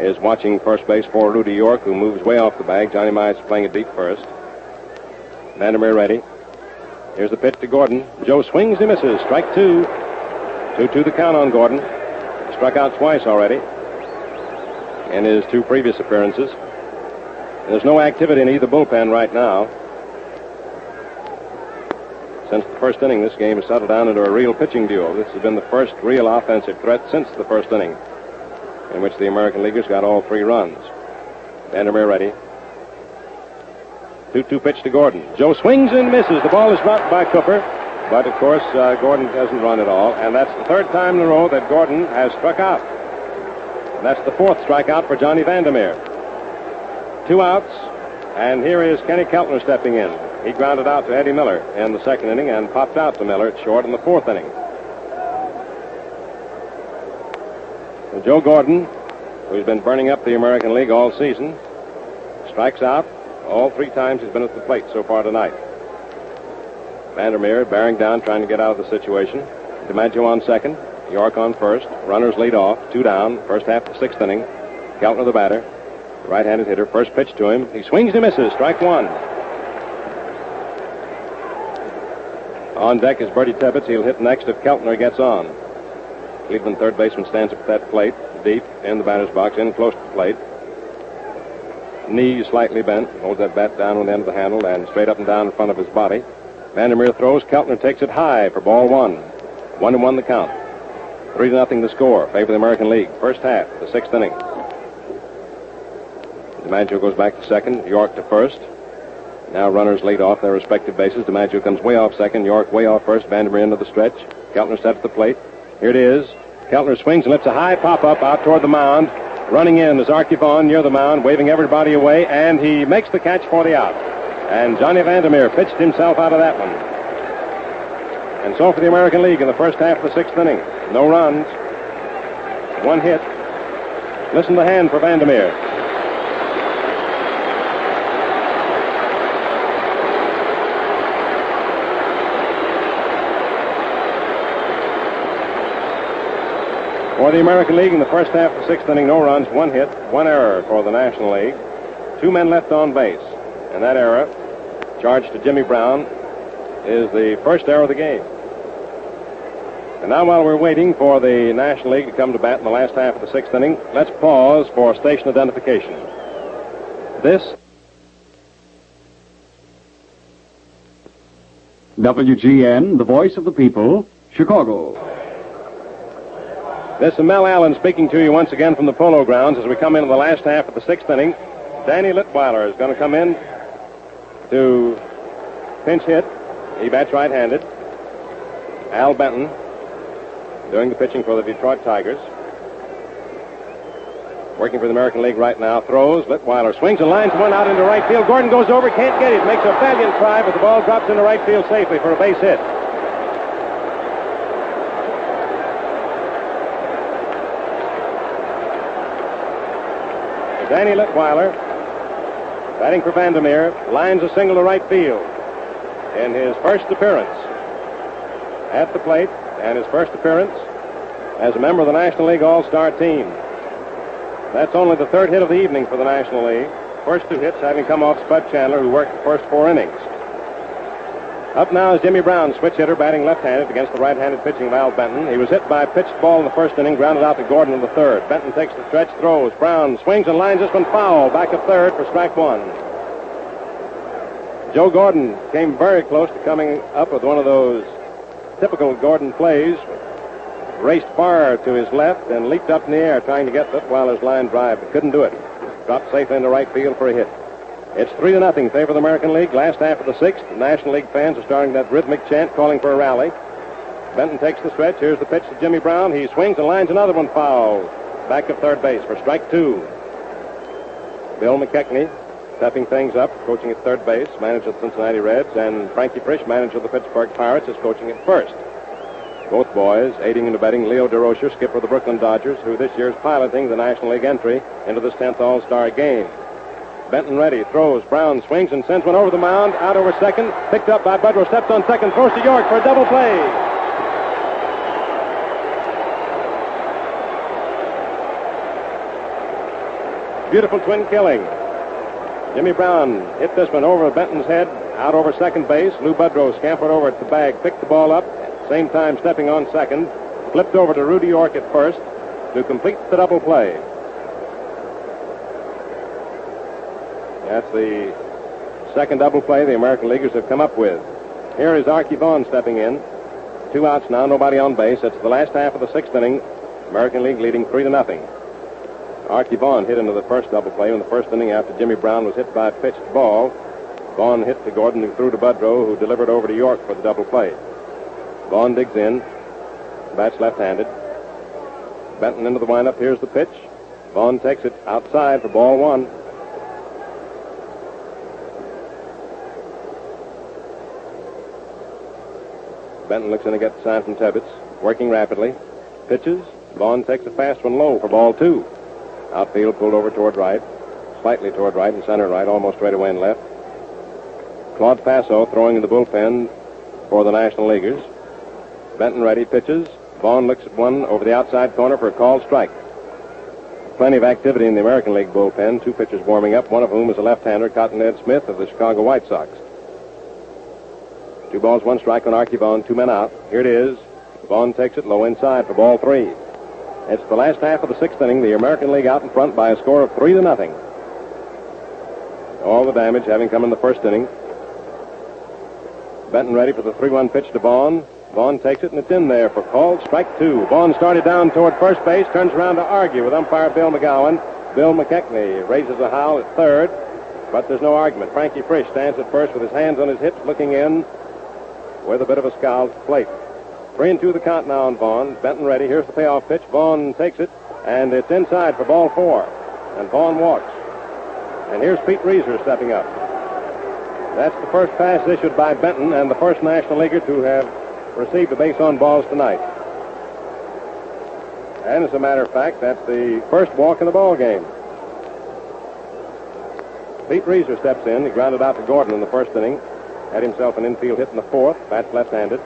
is watching first base for Rudy York, who moves way off the bag. Johnny Mize playing it deep first. Vander Meer ready. Here's the pitch to Gordon. Joe swings and misses. Strike two. 2 2 the count on Gordon. Struck out twice already in his two previous appearances. There's no activity in either bullpen right now. Since the first inning, this game has settled down into a real pitching duel. This has been the first real offensive threat since the first inning, in which the American Leaguers got all three runs. Vander Meer ready. 2 2 pitch to Gordon. Joe swings and misses. The ball is dropped by Cooper, but of course, uh, Gordon doesn't run at all, and that's the third time in a row that Gordon has struck out. And that's the fourth strikeout for Johnny Vander Meer. Two outs, and here is Kenny Keltner stepping in. He grounded out to Eddie Miller in the second inning and popped out to Miller at short in the fourth inning. Joe Gordon who's been burning up the American League all season, strikes out all three times he's been at the plate so far tonight. Vander Meer bearing down, trying to get out of the situation. DiMaggio on second. York on first. Runners lead off. Two down. First half the sixth inning. Keltner the batter. Right-handed hitter. First pitch to him. He swings and misses. Strike one. On deck is Birdie Tebbetts. He'll hit next if Keltner gets on. Cleveland third baseman stands up at that plate, deep in the batter's box, in close to the plate. Knee slightly bent, holds that bat down on the end of the handle and straight up and down in front of his body. Vander Meer throws. Keltner takes it high for ball one. One and one the count. Three to nothing the score. Favor the American League. First half, the sixth inning. DiMaggio goes back to second. York to first. Now runners lead off their respective bases. DiMaggio comes way off second. York way off first. Vander Meer into the stretch. Keltner set at the plate. Here it is. Keltner swings and lifts a high pop-up out toward the mound. Running in is Vaughan near the mound, waving everybody away, and he makes the catch for the out. And Johnny Vander Meer pitched himself out of that one. And so for the American League in the first half of the sixth inning. No runs. One hit. Listen to the hand for Vander Meer. For the American League in the first half of the sixth inning, no runs, one hit, one error for the National League. Two men left on base. And that error, charged to Jimmy Brown, is the first error of the game. And now, while we're waiting for the National League to come to bat in the last half of the sixth inning, let's pause for station identification. This WGN, the voice of the people, Chicago. This is Mel Allen speaking to you once again from the Polo Grounds as we come into the last half of the sixth inning. Danny Litwhiler is going to come in to pinch hit. He bats right-handed. Al Benton doing the pitching for the Detroit Tigers. Working for the American League right now. Throws. Litwhiler swings and lines one out into right field. Gordon goes over, can't get it. Makes a valiant try, but the ball drops into right field safely for a base hit. Danny Litwhiler, batting for Vander Meer, lines a single to right field in his first appearance at the plate and his first appearance as a member of the National League All-Star team. That's only the third hit of the evening for the National League. First two hits having come off Spud Chandler, who worked the first four innings. Up now is Jimmy Brown, switch hitter, batting left-handed against the right-handed pitching of Al Benton. He was hit by a pitched ball in the first inning, grounded out to Gordon in the third. Benton takes the stretch, throws. Brown swings and lines this one foul. Back of third for strike one. Joe Gordon came very close to coming up with one of those typical Gordon plays. Raced far to his left and leaped up in the air trying to get it while his line drive, but couldn't do it. Dropped safely into right field for a hit. It's three to nothing favor of the American League. Last half of the sixth. The National League fans are starting that rhythmic chant calling for a rally. Benton takes the stretch. Here's the pitch to Jimmy Brown. He swings and lines another one foul. Back of third base for strike two. Bill McKechnie stepping things up, coaching at third base, manager of the Cincinnati Reds, and Frankie Frisch, manager of the Pittsburgh Pirates, is coaching at first. Both boys aiding and abetting Leo Durocher, skipper of the Brooklyn Dodgers, who this year is piloting the National League entry into this 10th All-Star game. Benton ready, throws, Brown swings and sends one over the mound, out over second, picked up by Boudreau, steps on second, throws to York for a double play. Beautiful twin killing. Jimmy Brown hit this one over Benton's head, out over second base. Lou Boudreau scampered over at the bag, picked the ball up, same time stepping on second, flipped over to Rudy York at first to complete the double play. That's the second double play the American Leaguers have come up with. Here is Arky Vaughan stepping in. Two outs now, nobody on base. It's the last half of the sixth inning. American League leading three to nothing. Arky Vaughan hit into the first double play in the first inning after Jimmy Brown was hit by a pitched ball. Vaughan hit to Gordon, who threw to Boudreau, who delivered over to York for the double play. Vaughan digs in. Bats left-handed. Benton into the windup. Here's the pitch. Vaughan takes it outside for ball one. Benton looks in to get the sign from Tebbetts. Working rapidly. Pitches. Vaughan takes a fast one low for ball two. Outfield pulled over toward right, slightly toward right and center right, almost straight away and left. Claude Passeau throwing in the bullpen for the National Leaguers. Benton ready, pitches. Vaughan looks at one over the outside corner for a called strike. Plenty of activity in the American League bullpen. Two pitchers warming up, one of whom is a left-hander, Cotton Ed Smith of the Chicago White Sox. Two balls, one strike on Arky Vaughan, two men out. Here it is. Vaughan takes it low inside for ball three. It's the last half of the sixth inning. The American League out in front by a score of three to nothing. All the damage having come in the first inning. Benton ready for the 3-1 pitch to Vaughan. Vaughan takes it, and it's in there for called strike two. Vaughan started down toward first base, turns around to argue with umpire Bill McGowan. Bill McKechnie raises a howl at third, but there's no argument. Frankie Frisch stands at first with his hands on his hips, looking in with a bit of a scowl the plate. Three and two the count now on Vaughan. Benton ready. Here's the payoff pitch. Vaughan takes it, and it's inside for ball four. And Vaughan walks. And here's Pete Reiser stepping up. That's the first pass issued by Benton and the first National Leaguer to have received a base on balls tonight. And as a matter of fact, that's the first walk in the ball game. Pete Reiser steps in. He grounded out to Gordon in the first inning. Had himself an infield hit in the fourth. Bats left-handed.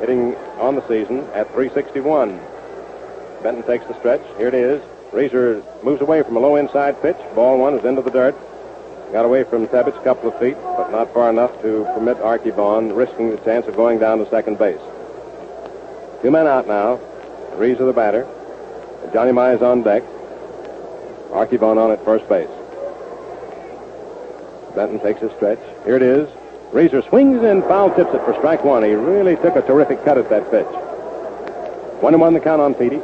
Hitting on the season at 361. Benton takes the stretch. Here it is. Reiser moves away from a low inside pitch. Ball one is into the dirt. Got away from Tebbetts a couple of feet, but not far enough to permit Arky Vaughan risking the chance of going down to second base. Two men out now. Reiser the batter. Johnny Mize on deck. Arky Vaughan on at first base. Benton takes his stretch. Here it is. Reiser swings and foul tips it for strike one. He really took a terrific cut at that pitch. One and one the count on Petey.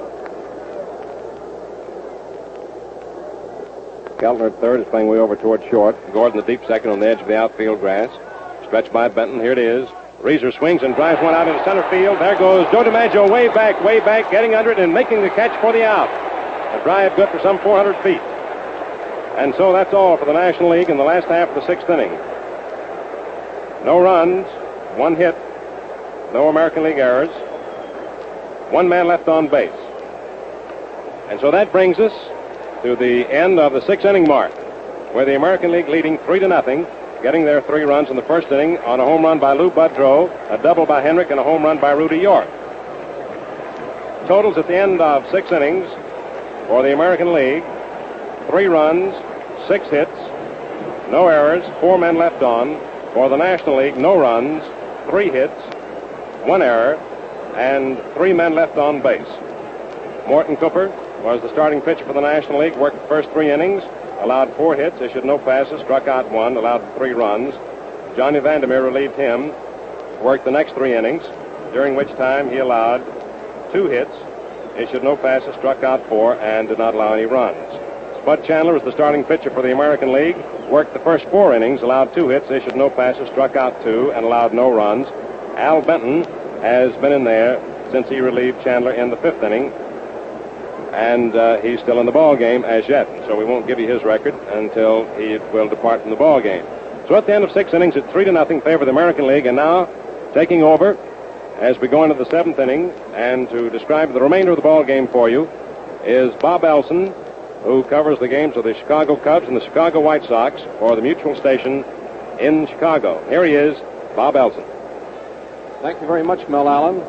Keltner at third is playing way over toward short. Gordon the deep second on the edge of the outfield grass. Stretched by Benton. Here it is. Reiser swings and drives one out into center field. There goes Joe DiMaggio way back, way back, getting under it and making the catch for the out. A drive good for some 400 feet. And so that's all for the National League in the last half of the sixth inning. No runs, one hit, no American League errors, one man left on base. And so that brings us to the end of the six inning mark, where the American League leading three to nothing, getting their three runs in the first inning on a home run by Lou Boudreau, a double by Henrich, and a home run by Rudy York. Totals at the end of six innings for the American League three runs, six hits, no errors, four men left on. For the National League, no runs, three hits, one error, and three men left on base. Morton Cooper was the starting pitcher for the National League, worked the first three innings, allowed four hits, issued no passes, struck out one, allowed three runs. Johnny Vander Meer relieved him, worked the next three innings, during which time he allowed two hits, issued no passes, struck out four, and did not allow any runs. Spud Chandler is the starting pitcher for the American League, worked the first four innings, allowed two hits, issued no passes, struck out two, and allowed no runs. Al Benton has been in there since he relieved Chandler in the fifth inning, and uh, he's still in the ball game as yet. So we won't give you his record until he will depart from the ball game. So at the end of six innings, it's three to nothing favor the American League, and now taking over as we go into the seventh inning, and to describe the remainder of the ball game for you is Bob Elson, who covers the games of the Chicago Cubs and the Chicago White Sox for the Mutual Station in Chicago. Here he is, Bob Elson. Thank you very much, Mel Allen.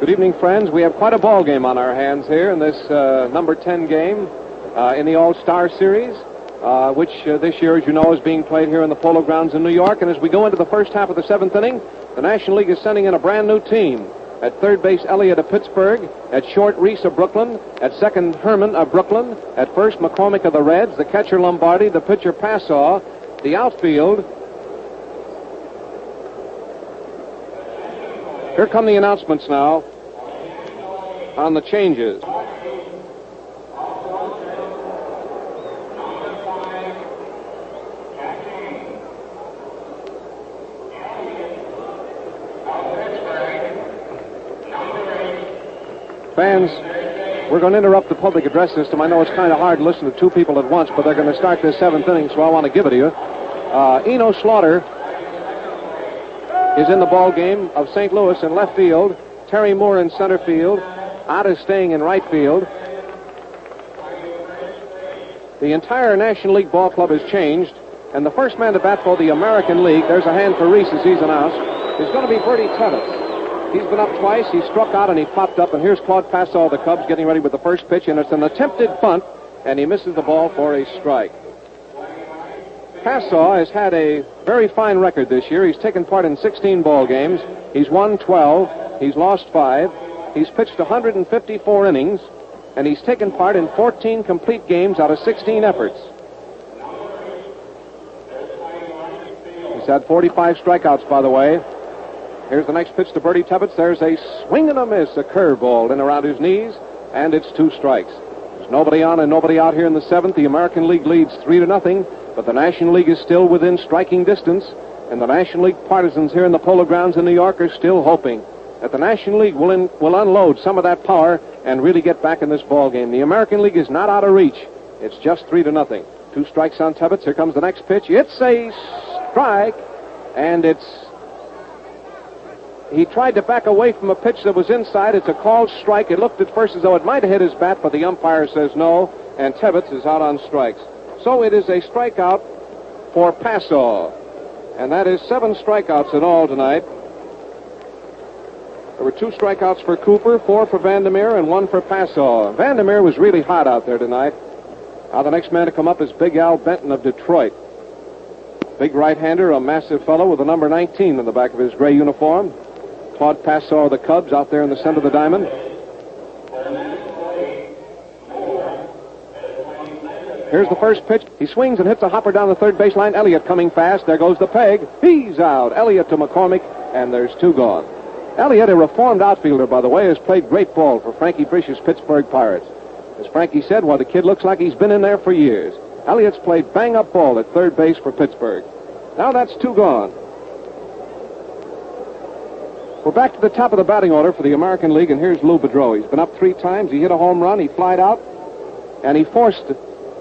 Good evening, friends. We have quite a ball game on our hands here in this uh, number 10 game uh, in the All Star Series, uh, which uh, this year, as you know, is being played here in the Polo Grounds in New York. And as we go into the first half of the seventh inning, the National League is sending in a brand new team. At third base, Elliott of Pittsburgh. At short, Reese of Brooklyn. At second, Herman of Brooklyn. At first, McCormick of the Reds. The catcher, Lombardi. The pitcher, Passeau. The outfield. Here come the announcements now on the changes. Fans, we're going to interrupt the public address system. I know it's kind of hard to listen to two people at once, but they're going to start this seventh inning, so I want to give it to you. Uh, Enos Slaughter is in the ball game of St. Louis in left field. Terry Moore in center field. Ott is staying in right field. The entire National League ball club has changed, and the first man to bat for the American League, there's a hand for Reese as he's announced, is going to be Birdie Tebbetts. He's been up twice. He struck out and he popped up, and here's Claude Passeau the Cubs getting ready with the first pitch, and it's an attempted bunt, and he misses the ball for a strike. Passeau has had a very fine record this year. He's taken part in 16 ball games. He's won 12. He's lost five. He's pitched 154 innings, and he's taken part in 14 complete games out of 16 efforts. He's had 45 strikeouts, by the way. Here's the next pitch to Birdie Tebbetts. There's a swing and a miss, a curveball in around his knees, and it's two strikes. There's nobody on and nobody out here in the seventh. The American League leads three to nothing, but the National League is still within striking distance, and the National League partisans here in the Polo Grounds in New York are still hoping that the National League will, in, will unload some of that power and really get back in this ball game. The American League is not out of reach. It's just three to nothing. Two strikes on Tebbetts. Here comes the next pitch. It's a strike, and it's. He tried to back away from a pitch that was inside. It's a called strike. It looked at first as though it might have hit his bat, but the umpire says no, and Tebbetts is out on strikes. So it is a strikeout for Passeau. And that is seven strikeouts in all tonight. There were two strikeouts for Cooper, four for Vander Meer, and one for Passeau. Vandermeer was really hot out there tonight. Now the next man to come up is Big Al Benton of Detroit. Big right-hander, a massive fellow with a number 19 on the back of his gray uniform. Claude Passeau of the Cubs out there in the center of the diamond. Here's the first pitch. He swings and hits a hopper down the third baseline. Elliott coming fast. There goes the peg. He's out. Elliott to McCormick, and there's two gone. Elliott, a reformed outfielder, by the way, has played great ball for Frankie Frisch's Pittsburgh Pirates. As Frankie said, well, the kid looks like he's been in there for years. Elliott's played bang-up ball at third base for Pittsburgh. Now that's two gone. We're back to the top of the batting order for the American League, and here's Lou Boudreau. He's been up three times. He hit a home run. He flied out, and he forced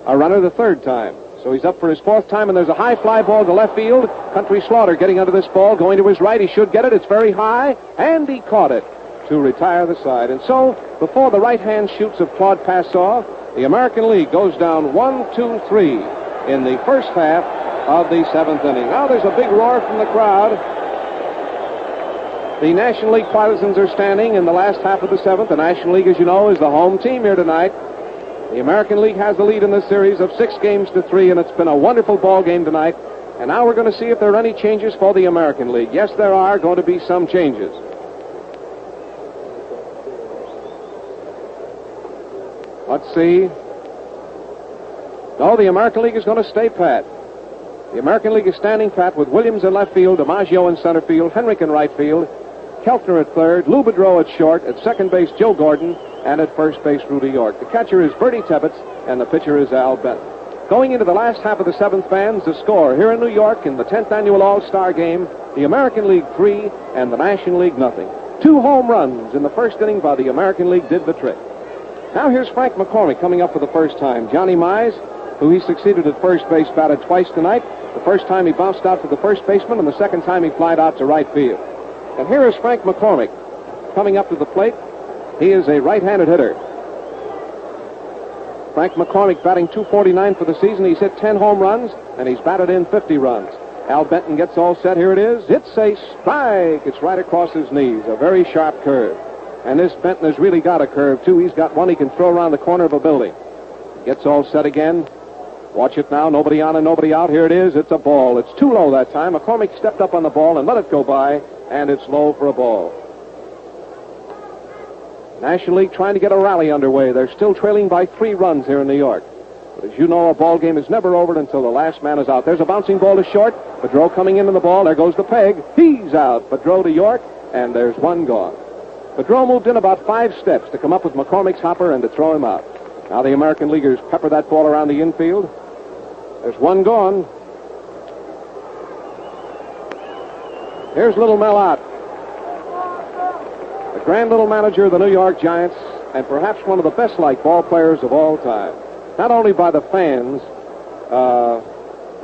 a runner the third time. So he's up for his fourth time, and there's a high fly ball to left field. Country Slaughter getting under this ball, going to his right. He should get it. It's very high, and he caught it to retire the side. And so, before the right hand shoots of Claude Passeau, the American League goes down one, two, three in the first half of the seventh inning. Now there's a big roar from the crowd. The National League partisans are standing in the last half of the seventh. The National League, as you know, is the home team here tonight. The American League has the lead in this series of six games to three, and it's been a wonderful ball game tonight. And now we're going to see if there are any changes for the American League. Yes, there are going to be some changes. Let's see. No, the American League is going to stay pat. The American League is standing pat with Williams in left field, DiMaggio in center field, Henrich in right field, Keltner at third, Lou Boudreau at short, at second base Joe Gordon, and at first base Rudy York. The catcher is Birdie Tebbetts, and the pitcher is Al Benton. Going into the last half of the seventh fans, the score here in New York in the 10th annual All-Star Game, the American League three and the National League nothing. Two home runs in the first inning by the American League did the trick. Now here's Frank McCormick coming up for the first time. Johnny Mize, who he succeeded at first base, batted twice tonight. The first time he bounced out to the first baseman, and the second time he flied out to right field. And here is Frank McCormick coming up to the plate. He is a right-handed hitter. Frank McCormick batting 249 for the season. He's hit 10 home runs, and he's batted in 50 runs. Al Benton gets all set. Here it is. It's a strike. It's right across his knees. A very sharp curve. And this Benton has really got a curve, too. He's got one he can throw around the corner of a building. Gets all set again. Watch it now. Nobody on and nobody out. Here it is. It's a ball. It's too low that time. McCormick stepped up on the ball and let it go by, and it's low for a ball. National League trying to get a rally underway. They're still trailing by three runs here in New York. But as you know, a ball game is never over until the last man is out. There's a bouncing ball to short. Boudreau coming into the ball. There goes the peg. He's out. Boudreau to York, and there's one gone. Boudreau moved in about five steps to come up with McCormick's hopper and to throw him out. Now the American Leaguers pepper that ball around the infield. There's one gone. Here's Little Mel Ott. The grand little manager of the New York Giants, and perhaps one of the best liked ball players of all time. Not only by the fans, uh,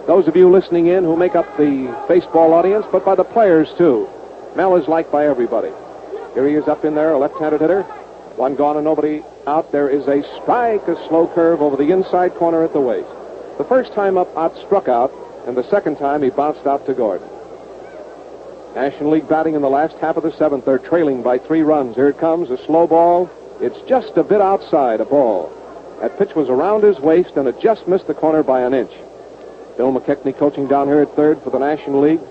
those of you listening in who make up the baseball audience, but by the players too. Mel is liked by everybody. Here he is up in there, a left-handed hitter. One gone and nobody out. There is a strike, a slow curve over the inside corner at the waist. The first time up, Ott struck out, and the second time he bounced out to Gordon. National League batting in the last half of the seventh. They're trailing by three runs. Here it comes, a slow ball. It's just a bit outside, a ball. That pitch was around his waist, and it just missed the corner by an inch. Bill McKechnie coaching down here at third for the National League.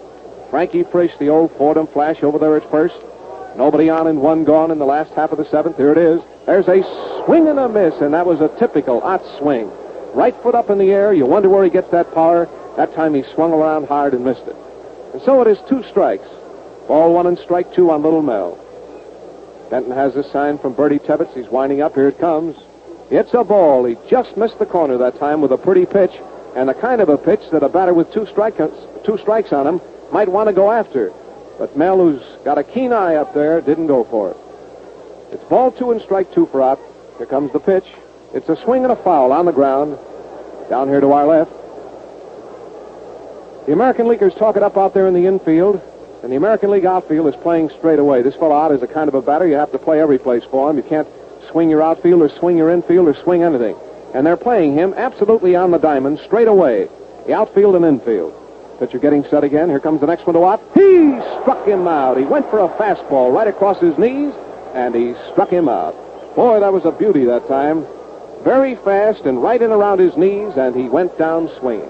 Frankie Frisch, the old Fordham Flash, over there at first. Nobody on and one gone in the last half of the seventh. Here it is. There's a swing and a miss, and that was a typical Ott swing. Right foot up in the air. You wonder where he gets that power. That time he swung around hard and missed it. So it is two strikes. Ball one and strike two on Little Mel. Benton has a sign from Birdie Tebbetts. He's winding up. Here it comes. It's a ball. He just missed the corner that time with a pretty pitch, and the kind of a pitch that a batter with two, strike, two strikes on him might want to go after. But Mel, who's got a keen eye up there, didn't go for it. It's ball two and strike two for Ott. Here comes the pitch. It's a swing and a foul on the ground. Down here to our left. The American Leaguers talk it up out there in the infield, and the American League outfield is playing straight away. This fellow Ott is a kind of a batter. You have to play every place for him. You can't swing your outfield or swing your infield or swing anything. And they're playing him absolutely on the diamond straight away. The outfield and infield. Pitcher getting set again. Here comes the next one to watch. He struck him out. He went for a fastball right across his knees, and he struck him out. Boy, that was a beauty that time. Very fast and right in around his knees, and he went down swinging.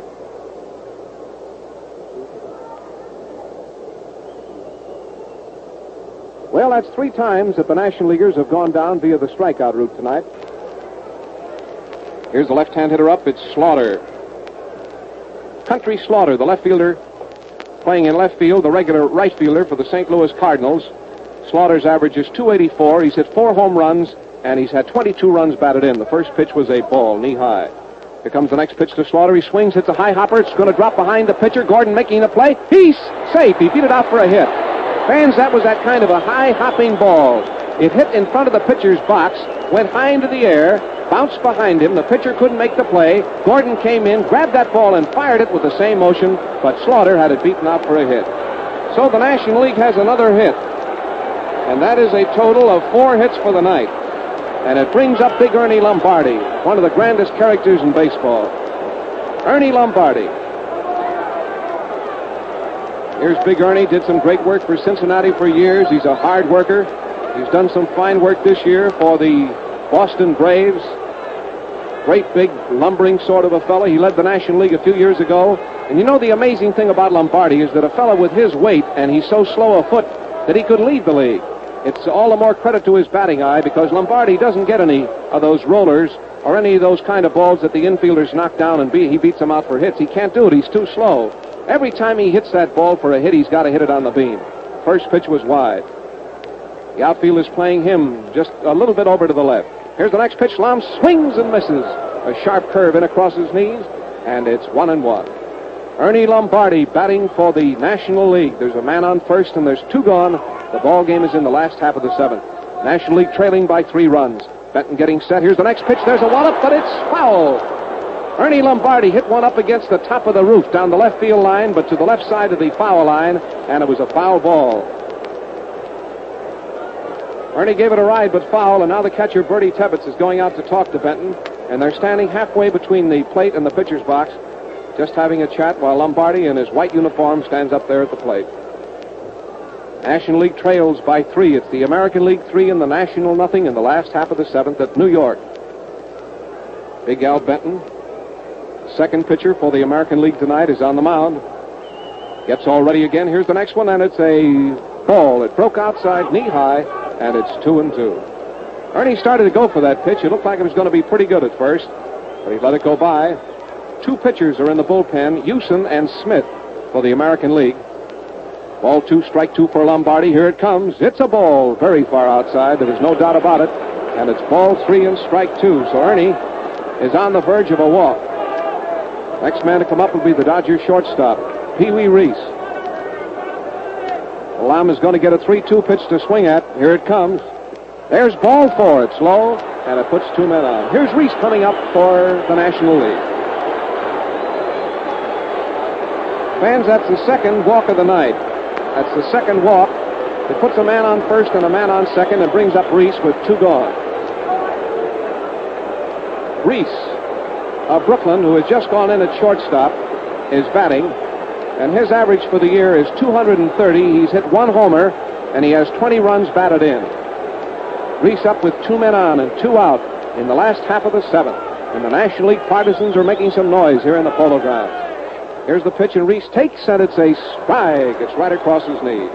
Well, that's three times that the National Leaguers have gone down via the strikeout route tonight. Here's the left-hand hitter up. It's Slaughter. Country Slaughter, the left fielder, playing in left field, the regular right fielder for the St. Louis Cardinals. Slaughter's average is 284. He's hit four home runs, and he's had 22 runs batted in. The first pitch was a ball, knee high. Here comes the next pitch to Slaughter. He swings, hits a high hopper. It's going to drop behind the pitcher. Gordon making the play. He's safe. He beat it out for a hit. Fans, that was that kind of a high hopping ball. It hit in front of the pitcher's box, went high into the air, bounced behind him. The pitcher couldn't make the play. Gordon came in, grabbed that ball, and fired it with the same motion, but Slaughter had it beaten out for a hit. So the National League has another hit. And that is a total of four hits for the night. And it brings up Big Ernie Lombardi, one of the grandest characters in baseball. Ernie Lombardi. Here's Big Ernie, did some great work for Cincinnati for years. He's a hard worker. He's done some fine work this year for the Boston Braves. Great big lumbering sort of a fellow. He led the National League a few years ago. And you know the amazing thing about Lombardi is that a fellow with his weight and he's so slow a foot that he could lead the league. It's all the more credit to his batting eye because Lombardi doesn't get any of those rollers or any of those kind of balls that the infielders knock down and beat, he beats them out for hits. He can't do it. He's too slow. Every time he hits that ball for a hit, he's got to hit it on the beam. First pitch was wide. The outfield is playing him just a little bit over to the left. Here's the next pitch. Lom swings and misses. A sharp curve in across his knees, and it's one and one. Ernie Lombardi batting for the National League. There's a man on first, and there's two gone. The ball game is in the last half of the seventh. National League trailing by three runs. Benton getting set. Here's the next pitch. There's a wallop, but it's foul. Ernie Lombardi hit one up against the top of the roof down the left field line, but to the left side of the foul line, and it was a foul ball. Ernie gave it a ride, but foul, and now the catcher, Birdie Tebbetts, is going out to talk to Benton, and they're standing halfway between the plate and the pitcher's box, just having a chat while Lombardi in his white uniform stands up there at the plate. National League trails by three. It's the American League three and the National nothing in the last half of the seventh at New York. Big Al Benton, second pitcher for the American League tonight, is on the mound. Gets all ready again. Here's the next one, and it's a ball. It broke outside, knee high, and it's two and two. Ernie started to go for that pitch. It looked like it was going to be pretty good at first, but he let it go by. Two pitchers are in the bullpen, Hughson and Smith for the American League. Ball two, strike two for Lombardi. Here it comes. It's a ball very far outside. There is no doubt about it. And it's ball three and strike two. So Ernie is on the verge of a walk. Next man to come up will be the Dodgers shortstop, Pee Wee Reese. Lamb is going to get a 3-2 pitch to swing at. Here it comes. There's ball four. It's low, and it puts two men on. Here's Reese coming up for the National League. Fans, that's the second walk of the night. That's the second walk. It puts a man on first and a man on second and brings up Reese with two gone. Reese of Brooklyn, who has just gone in at shortstop, is batting, and his average for the year is 230. He's hit one homer, and he has 20 runs batted in. Reese up with two men on and two out in the last half of the seventh. And the National League partisans are making some noise here in the polo grounds. Here's the pitch, and Reese takes, and it's a strike. It's right across his knee.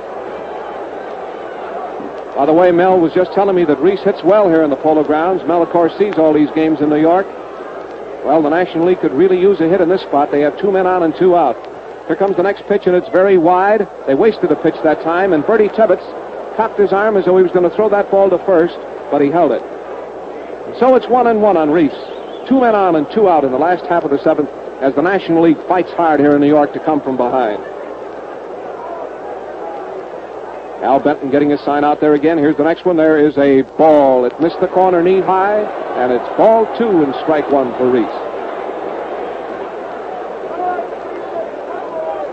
By the way, Mel was just telling me that Reese hits well here in the polo grounds. Mel, of course, sees all these games in New York. Well, the National League could really use a hit in this spot. They have two men on and two out. Here comes the next pitch, and it's very wide. They wasted a pitch that time, and Birdie Tebbetts cocked his arm as though he was going to throw that ball to first, but he held it. And so it's one and one on Reese. Two men on and two out in the last half of the seventh as the National League fights hard here in New York to come from behind. Al Benton getting his sign out there again. Here's the next one. There is a ball. It missed the corner knee high, and it's ball two and strike one for Reese.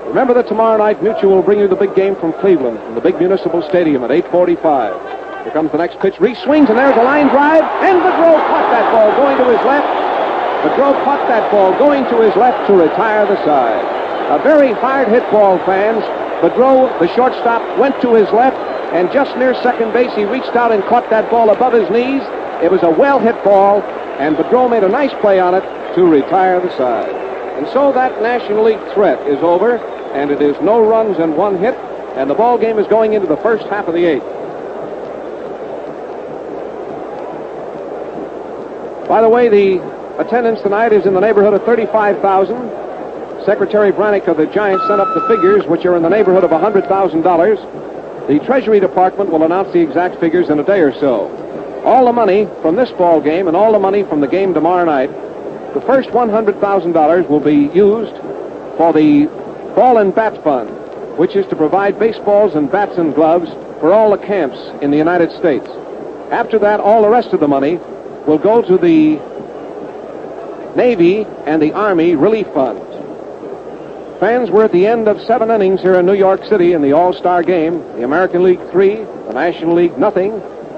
Remember that tomorrow night Mutual will bring you the big game from Cleveland from the big municipal stadium at 8:45. Here comes the next pitch. Reese swings, and there's a line drive, and Boudreau caught that ball going to his left. Boudreau caught that ball going to his left to retire the side. A very hard hit ball, fans. Boudreau, the shortstop, went to his left, and just near second base, he reached out and caught that ball above his knees. It was a well hit ball, and Boudreau made a nice play on it to retire the side. And so that National League threat is over, and it is no runs and one hit, and the ball game is going into the first half of the eighth. By the way, the attendance tonight is in the neighborhood of 35,000. Secretary Brannick of the Giants sent up the figures, which are in the neighborhood of $100,000. The Treasury Department will announce the exact figures in a day or so. All the money from this ball game and all the money from the game tomorrow night, the first $100,000 will be used for the Ball and Bat Fund, which is to provide baseballs and bats and gloves for all the camps in the United States. After that, all the rest of the money will go to the Navy and the Army relief funds. Fans, we're at the end of seven innings here in New York City in the All-Star game. The American League three, the National League nothing.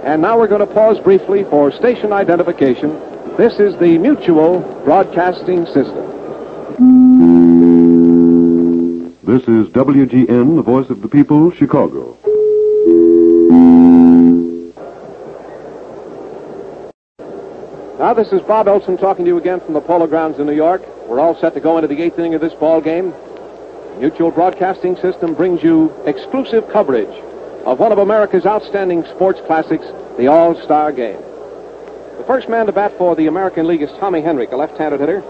And now we're going to pause briefly for station identification. This is the Mutual Broadcasting System. This is WGN, the voice of the people, Chicago. Now, this is Bob Elson talking to you again from the Polo Grounds in New York. We're all set to go into the eighth inning of this ball game. Mutual Broadcasting System brings you exclusive coverage of one of America's outstanding sports classics, the All-Star Game. The first man to bat for the American League is Tommy Henrich, a left-handed hitter.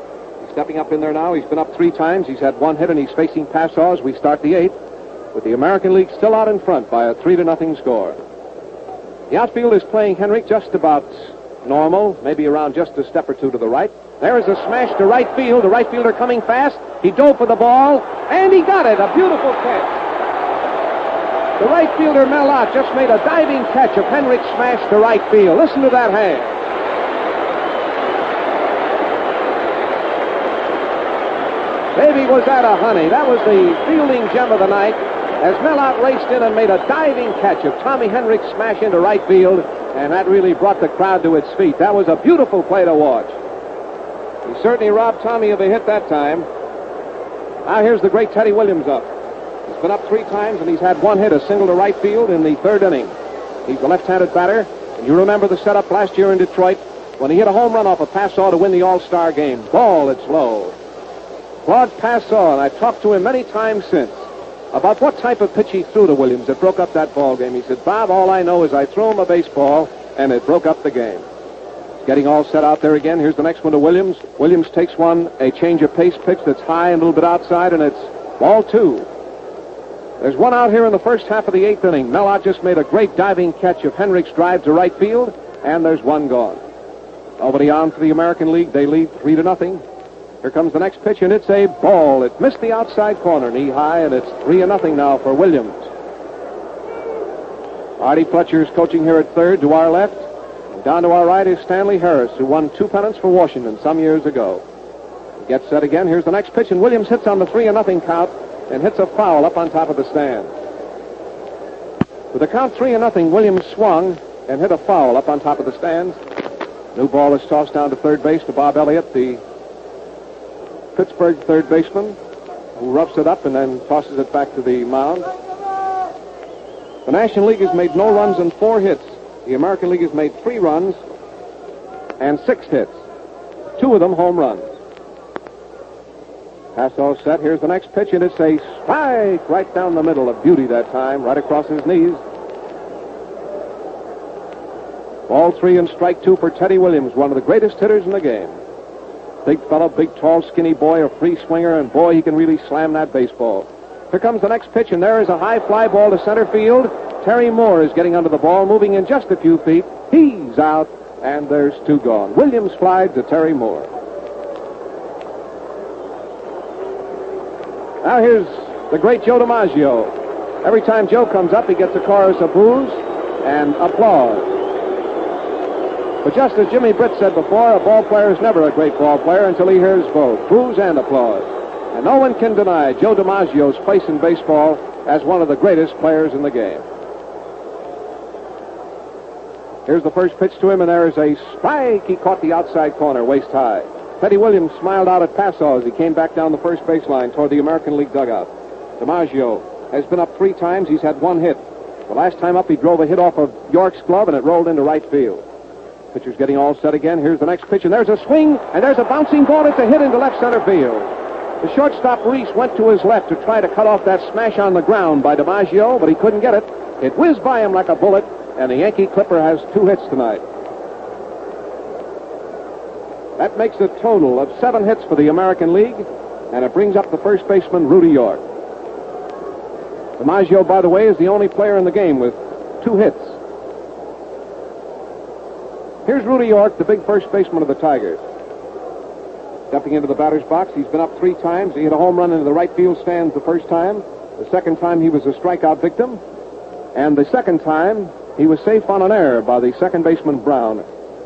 He's stepping up in there now. He's been up three times. He's had one hit, and he's facing Passeau as we start the eighth, with the American League still out in front by a three to nothing score. The outfield is playing Henrich just about normal, maybe around just a step or two to the right. There is a smash to right field. The right fielder coming fast. He dove for the ball, and he got it. A beautiful catch. The right fielder, Mel Ott, just made a diving catch of Henrich's smash to right field. Listen to that hand. Baby, was that a honey. That was the fielding gem of the night as Mel Ott raced in and made a diving catch of Tommy Henrich's smash into right field, and that really brought the crowd to its feet. That was a beautiful play to watch. He certainly robbed Tommy of a hit that time. Now here's the great Teddy Williams up. He's been up three times, and he's had one hit, a single to right field in the third inning. He's a left-handed batter, and you remember the setup last year in Detroit when he hit a home run off a Passeau to win the All-Star game. Ball, it's low. Claude Passeau, and I've talked to him many times since about what type of pitch he threw to Williams that broke up that ball game. He said, Bob, all I know is I threw him a baseball, and it broke up the game. Getting all set out there again. Here's the next one to Williams. Williams takes one, a change of pace pitch that's high and a little bit outside, and it's ball two. There's one out here in the first half of the eighth inning. Mel Ott just made a great diving catch of Henrich's drive to right field, and there's one gone. Nobody on for the American League. They lead three to nothing. Here comes the next pitch, and it's a ball. It missed the outside corner, knee high, and it's three to nothing now for Williams. Artie Fletcher is coaching here at third to our left. And down to our right is Stanley Harris, who won two pennants for Washington some years ago. Gets set again. Here's the next pitch, and Williams hits on the three to nothing count and hits a foul up on top of the stand. With the count three to nothing, Williams swung and hit a foul up on top of the stands. New ball is tossed down to third base to Bob Elliott, the Pittsburgh third baseman, who roughs it up and then tosses it back to the mound. The National League has made no runs and four hits. The American League has made three runs and six hits. Two of them home runs. All set. Here's the next pitch, and it's a strike right down the middle of beauty that time, right across his knees. Ball three and strike two for Teddy Williams, one of the greatest hitters in the game. Big fellow, big, tall, skinny boy, a free swinger, and boy, he can really slam that baseball. Here comes the next pitch, and there is a high fly ball to center field. Terry Moore is getting under the ball, moving in just a few feet. He's out, and there's two gone. Williams flied to Terry Moore. Now here's the great Joe DiMaggio. Every time Joe comes up, he gets a chorus of boos and applause. But just as Jimmy Britt said before, a ball player is never a great ball player until he hears both boos and applause. And no one can deny Joe DiMaggio's place in baseball as one of the greatest players in the game. Here's the first pitch to him, and there is a strike. He caught the outside corner, waist high. Teddy Williams smiled out at Passeau as he came back down the first baseline toward the American League dugout. DiMaggio has been up three times. He's had one hit. The last time up, he drove a hit off of York's glove, and it rolled into right field. Pitcher's getting all set again. Here's the next pitch, and there's a swing, and there's a bouncing ball. It's a hit into left center field. The shortstop Reese went to his left to try to cut off that smash on the ground by DiMaggio, but he couldn't get it. It whizzed by him like a bullet, and the Yankee Clipper has two hits tonight. That makes a total of seven hits for the American League, and it brings up the first baseman, Rudy York. DiMaggio, by the way, is the only player in the game with two hits. Here's Rudy York, the big first baseman of the Tigers. Stepping into the batter's box, he's been up three times. He hit a home run into the right field stands the first time. The second time, he was a strikeout victim. And the second time, he was safe on an error by the second baseman, Brown.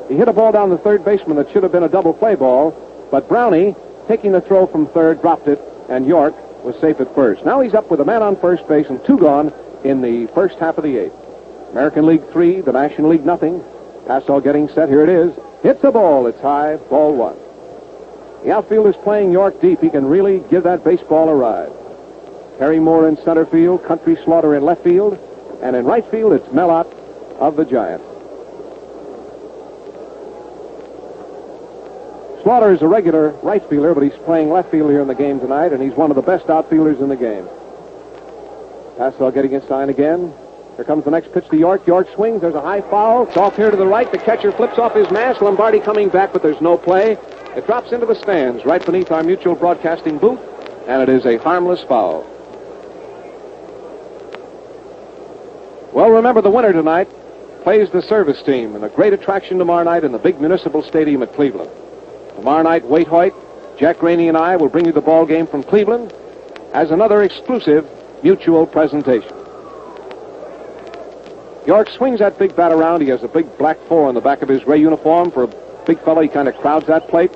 He hit a ball down the third baseman that should have been a double play ball, but Brownie, taking the throw from third, dropped it, and York was safe at first. Now he's up with a man on first base and two gone in the first half of the eighth. American League three, the National League nothing. Passeau getting set. Here it is. Hits a ball. It's high. Ball one. The outfield is playing York deep. He can really give that baseball a ride. Terry Moore in center field, Country Slaughter in left field, and in right field it's Mel Ott of the Giants. Slaughter is a regular right fielder, but he's playing left field here in the game tonight, and he's one of the best outfielders in the game. Passeau getting his sign again. Here comes the next pitch to York. York swings. There's a high foul. It's off here to the right. The catcher flips off his mask. Lombardi coming back, but there's no play. It drops into the stands right beneath our mutual broadcasting booth, and it is a harmless foul. Well, remember the winner tonight plays the service team in a great attraction tomorrow night in the big municipal stadium at Cleveland. Tomorrow night, Waite Hoyt, Jack Rainey, and I will bring you the ball game from Cleveland as another exclusive mutual presentation. York swings that big bat around. He has a big black four on the back of his gray uniform. For a big fellow, he kind of crowds that plate.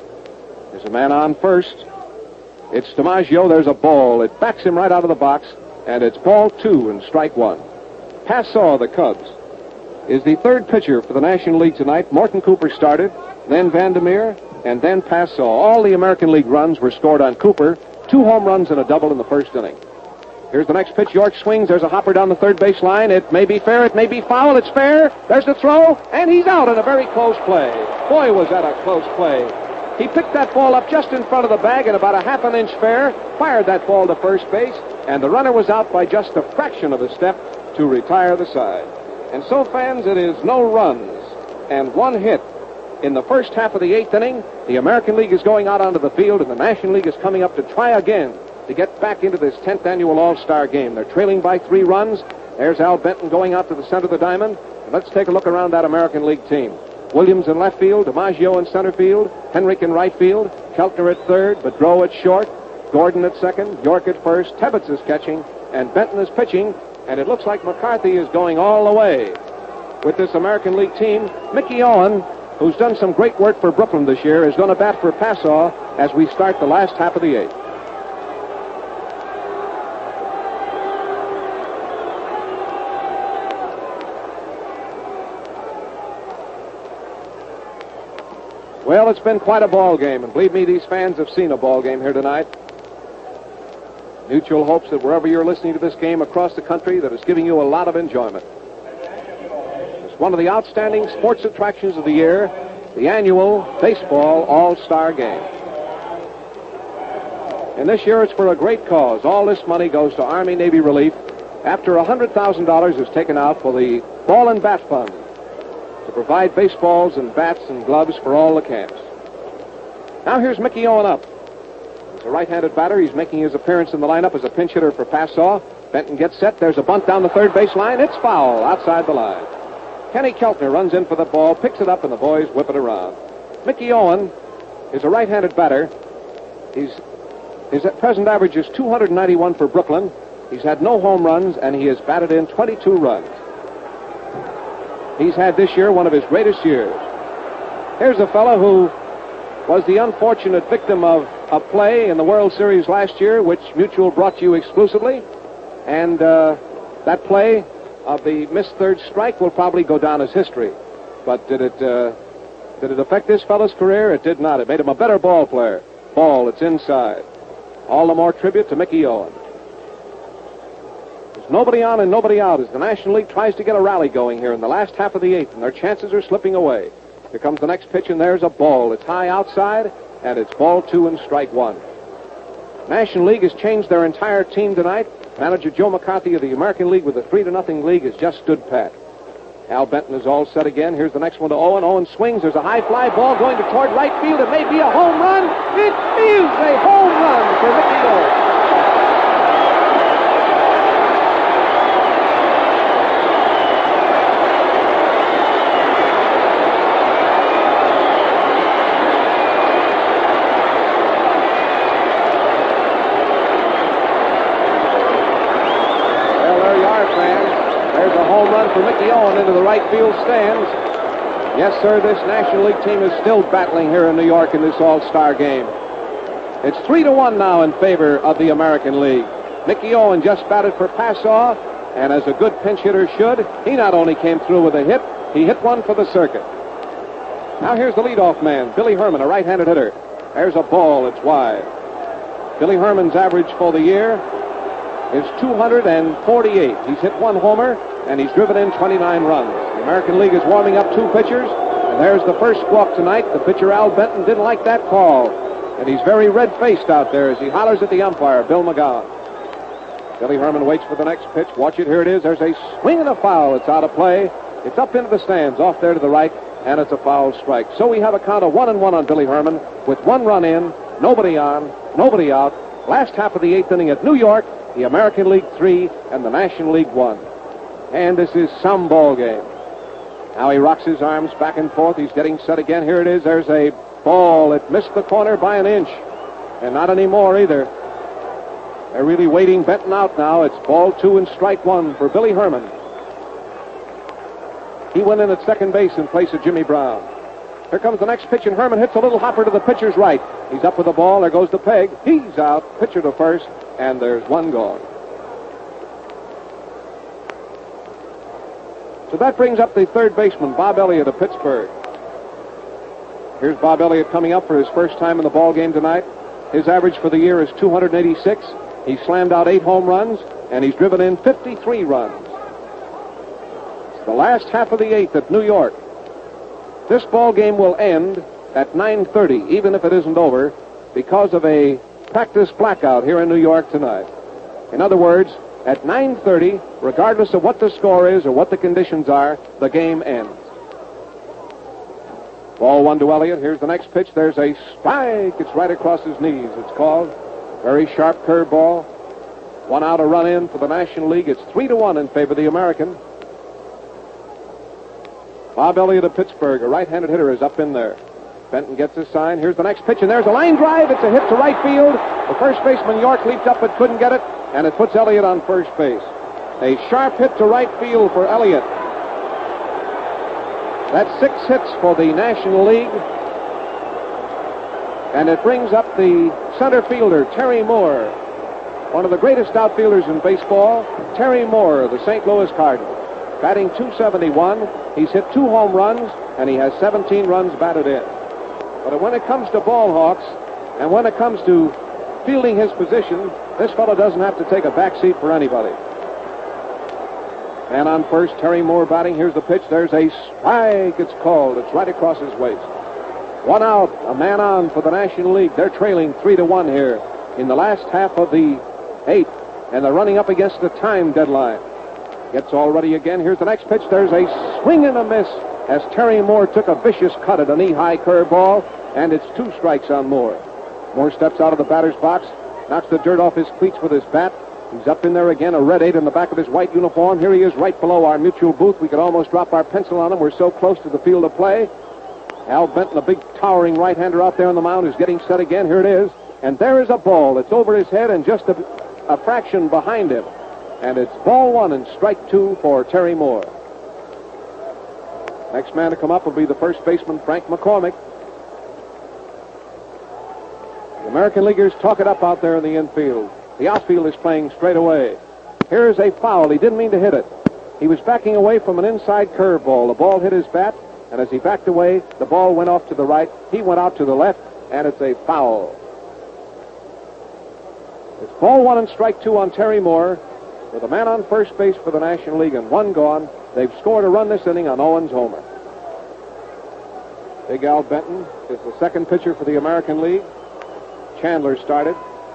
There's a man on first. It's DiMaggio. There's a ball. It backs him right out of the box, and it's ball two and strike one. Passeau, the Cubs, is the third pitcher for the National League tonight. Morton Cooper started, then Vander Meer, and then Passeau. All the American League runs were scored on Cooper. Two home runs and a double in the first inning. Here's the next pitch. York swings. There's a hopper down the third base line. It may be fair. It may be foul. It's fair. There's the throw, and he's out in a very close play. Boy, was that a close play. He picked that ball up just in front of the bag and about a half an inch fair, fired that ball to first base, and the runner was out by just a fraction of a step to retire the side. And so, fans, it is no runs and one hit in the first half of the eighth inning. The American League is going out onto the field, and the National League is coming up to try again to get back into this 10th annual All-Star game. They're trailing by three runs. There's Al Benton going out to the center of the diamond. And let's take a look around that American League team. Williams in left field, DiMaggio in center field, Henrich in right field, Keltner at third, Boudreau at short, Gordon at second, York at first, Tebbetts is catching, and Benton is pitching, and it looks like McCarthy is going all the way with this American League team. Mickey Owen, who's done some great work for Brooklyn this year, is going to bat for Passeau as we start the last half of the eighth. Well, it's been quite a ball game, and believe me, these fans have seen a ball game here tonight. Mutual hopes that wherever you're listening to this game across the country, that it's giving you a lot of enjoyment. It's one of the outstanding sports attractions of the year, the annual baseball All-Star Game. And this year it's for a great cause. All this money goes to Army Navy Relief after $100,000 is taken out for the Ball and Bat Fund to provide baseballs and bats and gloves for all the camps. Now here's Mickey Owen up. He's a right-handed batter. He's making his appearance in the lineup as a pinch hitter for Passeau. Benton gets set. There's a bunt down the third base line. It's foul outside the line. Kenny Keltner runs in for the ball, picks it up, and the boys whip it around. Mickey Owen is a right-handed batter. He's his present average is 291 for Brooklyn. He's had no home runs, and he has batted in 22 runs. He's had this year one of his greatest years. Here's a fellow who was the unfortunate victim of a play in the World Series last year, which Mutual brought you exclusively. And uh, that play of the missed third strike will probably go down as history. But did it uh, did it affect this fellow's career? It did not. It made him a better ball player. Ball, it's inside. All the more tribute to Mickey Owen. Nobody on and nobody out as the National League tries to get a rally going here in the last half of the eighth, and their chances are slipping away. Here comes the next pitch, and there's a ball. It's high outside, and it's ball two and strike one. National League has changed their entire team tonight. Manager Joe McCarthy of the American League with the three to nothing league has just stood pat. Al Benton is all set again. Here's the next one to Owen. Owen swings. There's a high fly ball going to toward right field. It may be a home run. It is a home run for Owen. Well, there you are, fans. There's a home into the right field stands. Yes, sir, this National League team is still battling here in New York in this All-Star game. It's three to one now in favor of the American League. Mickey Owen just batted for Passeau, and as a good pinch hitter should, he not only came through with a hit, he hit one for the circuit. Now here's the leadoff man, Billy Herman, a right-handed hitter. There's a ball, it's wide. Billy Herman's average for the year is 248. He's hit one homer, and he's driven in 29 runs. The American League is warming up two pitchers, and there's the first walk tonight. The pitcher, Al Benton, didn't like that call, and he's very red-faced out there as he hollers at the umpire, Bill McGowan. Billy Herman waits for the next pitch. Watch it. Here it is. There's a swing and a foul. It's out of play. It's up into the stands, off there to the right, and it's a foul strike. So we have a count of one and one on Billy Herman, with one run in, nobody on, nobody out. Last half of the eighth inning at New York, the American League three and the National League one. And this is some ball game. Now he rocks his arms back and forth. He's getting set again. Here it is. There's a ball. It missed the corner by an inch. And not anymore either. They're really waiting Benton out now. It's ball two and strike one for Billy Herman. He went in at second base in place of Jimmy Brown. Here comes the next pitch, and Herman hits a little hopper to the pitcher's right. He's up with the ball. There goes the peg. He's out. Pitcher to first, and there's one gone. So that brings up the third baseman, Bob Elliott of Pittsburgh. Here's Bob Elliott coming up for his first time in the ball game tonight. His average for the year is 286. He slammed out eight home runs, and he's driven in 53 runs. It's the last half of the eighth at New York. This ball game will end at 9:30, even if it isn't over, because of a practice blackout here in New York tonight. In other words, at 9:30, regardless of what the score is or what the conditions are, the game ends. Ball one to Elliott. Here's the next pitch. There's a strike. It's right across his knees. It's called. Very sharp curve ball. One out, a run in for the National League. It's three to one in favor of the American. Bob Elliott of Pittsburgh, a right-handed hitter, is up in there. Benton gets his sign. Here's the next pitch, and there's a line drive. It's a hit to right field. The first baseman York leaped up but couldn't get it, and it puts Elliott on first base. A sharp hit to right field for Elliott. That's six hits for the National League. And it brings up the center fielder, Terry Moore, one of the greatest outfielders in baseball, Terry Moore the St. Louis Cardinals. Batting 271, he's hit two home runs, and he has 17 runs batted in. But when it comes to ball hawks, and when it comes to fielding his position, this fellow doesn't have to take a back seat for anybody. Man on first, Terry Moore batting. Here's the pitch. There's a strike. It's called. It's right across his waist. One out, a man on for the National League. They're trailing three to one here in the last half of the eighth, and they're running up against the time deadline. Gets all ready again. Here's the next pitch. There's a swing and a miss as Terry Moore took a vicious cut at a knee-high curveball, and it's two strikes on Moore. Moore steps out of the batter's box, knocks the dirt off his cleats with his bat. He's up in there again, a red eight in the back of his white uniform. Here he is right below our mutual booth. We could almost drop our pencil on him. We're so close to the field of play. Al Benton, a big towering right-hander out there on the mound, is getting set again. Here it is. And there is a ball. It's over his head and just a, a fraction behind him. And it's ball one and strike two for Terry Moore. Next man to come up will be the first baseman, Frank McCormick. The American Leaguers talk it up out there in the infield. The outfield is playing straight away. Here's a foul. He didn't mean to hit it. He was backing away from an inside curveball. The ball hit his bat, and as he backed away, the ball went off to the right. He went out to the left, and it's a foul. It's ball one and strike two on Terry Moore with a man on first base for the National League and one gone. They've scored a run this inning on Owens Homer. Big Al Benton is the second pitcher for the American League. Chandler started.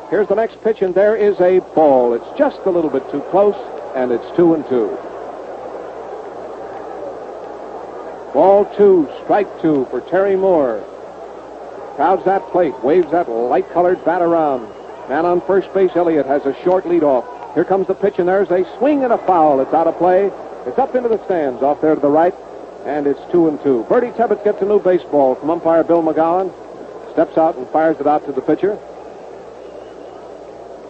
Here's the next pitch, and there is a ball. It's just a little bit too close, and it's two and two. Ball two, strike two for Terry Moore. Crowds that plate, waves that light-colored bat around. Man on first base, Elliott, has a short lead off. Here comes the pitch, and there's a swing and a foul. It's out of play. It's up into the stands off there to the right, and it's two and two. Birdie Tebbett gets a new baseball from umpire Bill McGowan. Steps out and fires it out to the pitcher.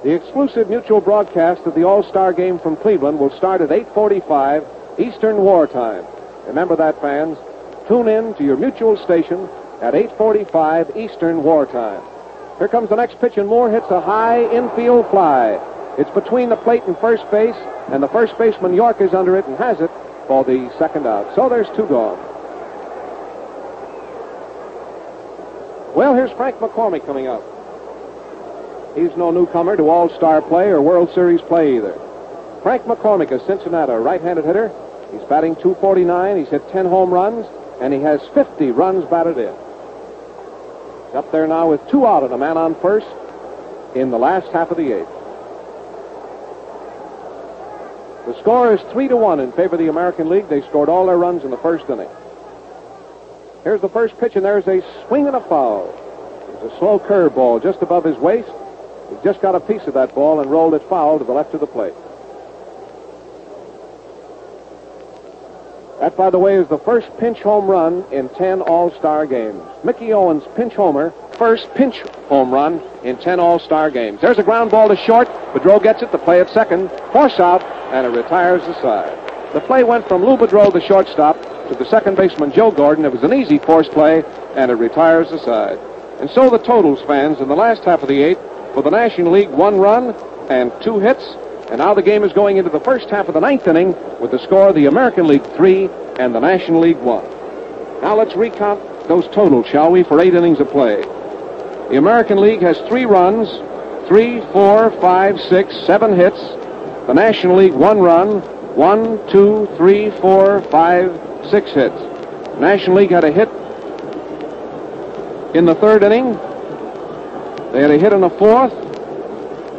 The exclusive mutual broadcast of the All-Star game from Cleveland will start at 8:45 Eastern War Time. Remember that, fans. Tune in to your mutual station at 8:45 Eastern War Time. Here comes the next pitch, and Moore hits a high infield fly. It's between the plate and first base, and the first baseman York is under it and has it for the second out. So there's two gone. Well, here's Frank McCormick coming up. He's no newcomer to All-Star play or World Series play either. Frank McCormick of Cincinnati, right-handed hitter. He's batting 249. He's hit 10 home runs, and he has 50 runs batted in. He's up there now with two out and a man on first in the last half of the eighth. The score is three to one in favor of the American League. They scored all their runs in the first inning. Here's the first pitch, and there's a swing and a foul. There's a slow curveball just above his waist. He just got a piece of that ball and rolled it foul to the left of the plate. That, by the way, is the first pinch home run in 10 All-Star games. Mickey Owens' pinch homer, first pinch home run in 10 All-Star games. There's a ground ball to short. Boudreau gets it. The play at second. Force out, and it retires the side. The play went from Lou Boudreau, the shortstop, to the second baseman, Joe Gordon. It was an easy force play, and it retires the side. And so the totals, fans, in the last half of the eighth, for the National League, one run and two hits. And now the game is going into the first half of the ninth inning with the score of the American League three and the National League one. Now let's recount those totals, shall we, for eight innings of play. The American League has three runs, three, four, five, six, seven hits. The National League one run, one, two, three, four, five, six hits. National League had a hit in the third inning. They had a hit in the fourth.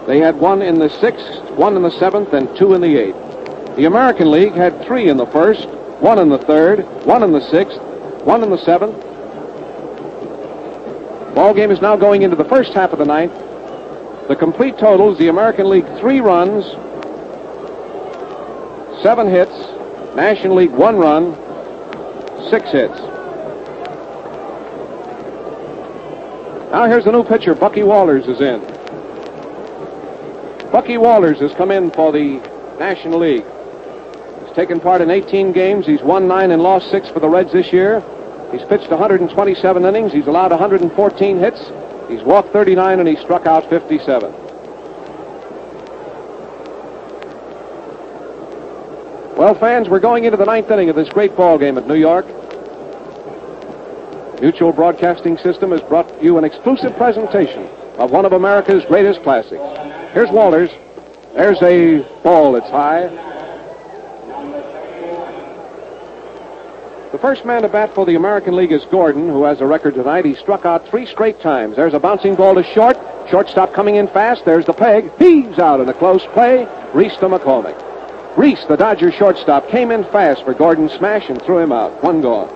They had one in the sixth, one in the seventh, and two in the eighth. The American League had three in the first, one in the third, one in the sixth, one in the seventh. Ball game is now going into the first half of the ninth. The complete totals: the American League three runs, seven hits. National League one run, six hits. Now here's the new pitcher, Bucky Walters, is in. Bucky Walters has come in for the National League. He's taken part in 18 games. He's won nine and lost six for the Reds this year. He's pitched 127 innings. He's allowed 114 hits. He's walked 39 and he struck out 57. Well, fans, we're going into the ninth inning of this great ball game at New York. Mutual Broadcasting System has brought you an exclusive presentation of one of America's greatest classics. Here's Walters. There's a ball that's high. The first man to bat for the American League is Gordon, who has a record tonight. He struck out three straight times. There's a bouncing ball to short. Shortstop coming in fast. There's the peg. He's out in a close play. Reese to McCormick. Reese, the Dodger shortstop, came in fast for Gordon's smash and threw him out. One gone.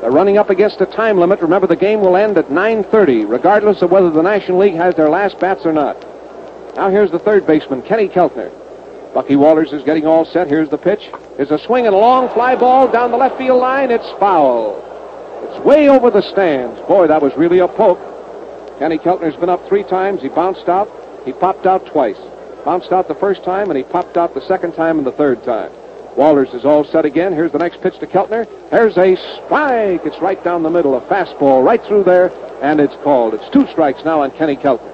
They're running up against a time limit. Remember, the game will end at 9.30, regardless of whether the National League has their last bats or not. Now here's the third baseman, Kenny Keltner. Bucky Walters is getting all set. Here's the pitch. There's a swing and a long fly ball down the left field line. It's foul. It's way over the stands. Boy, that was really a poke. Kenny Keltner's been up three times. He bounced out. He popped out twice. Bounced out the first time, and he popped out the second time and the third time. Walters is all set again. Here's the next pitch to Keltner. There's a strike. It's right down the middle. A fastball right through there, and it's called. It's two strikes now on Kenny Keltner.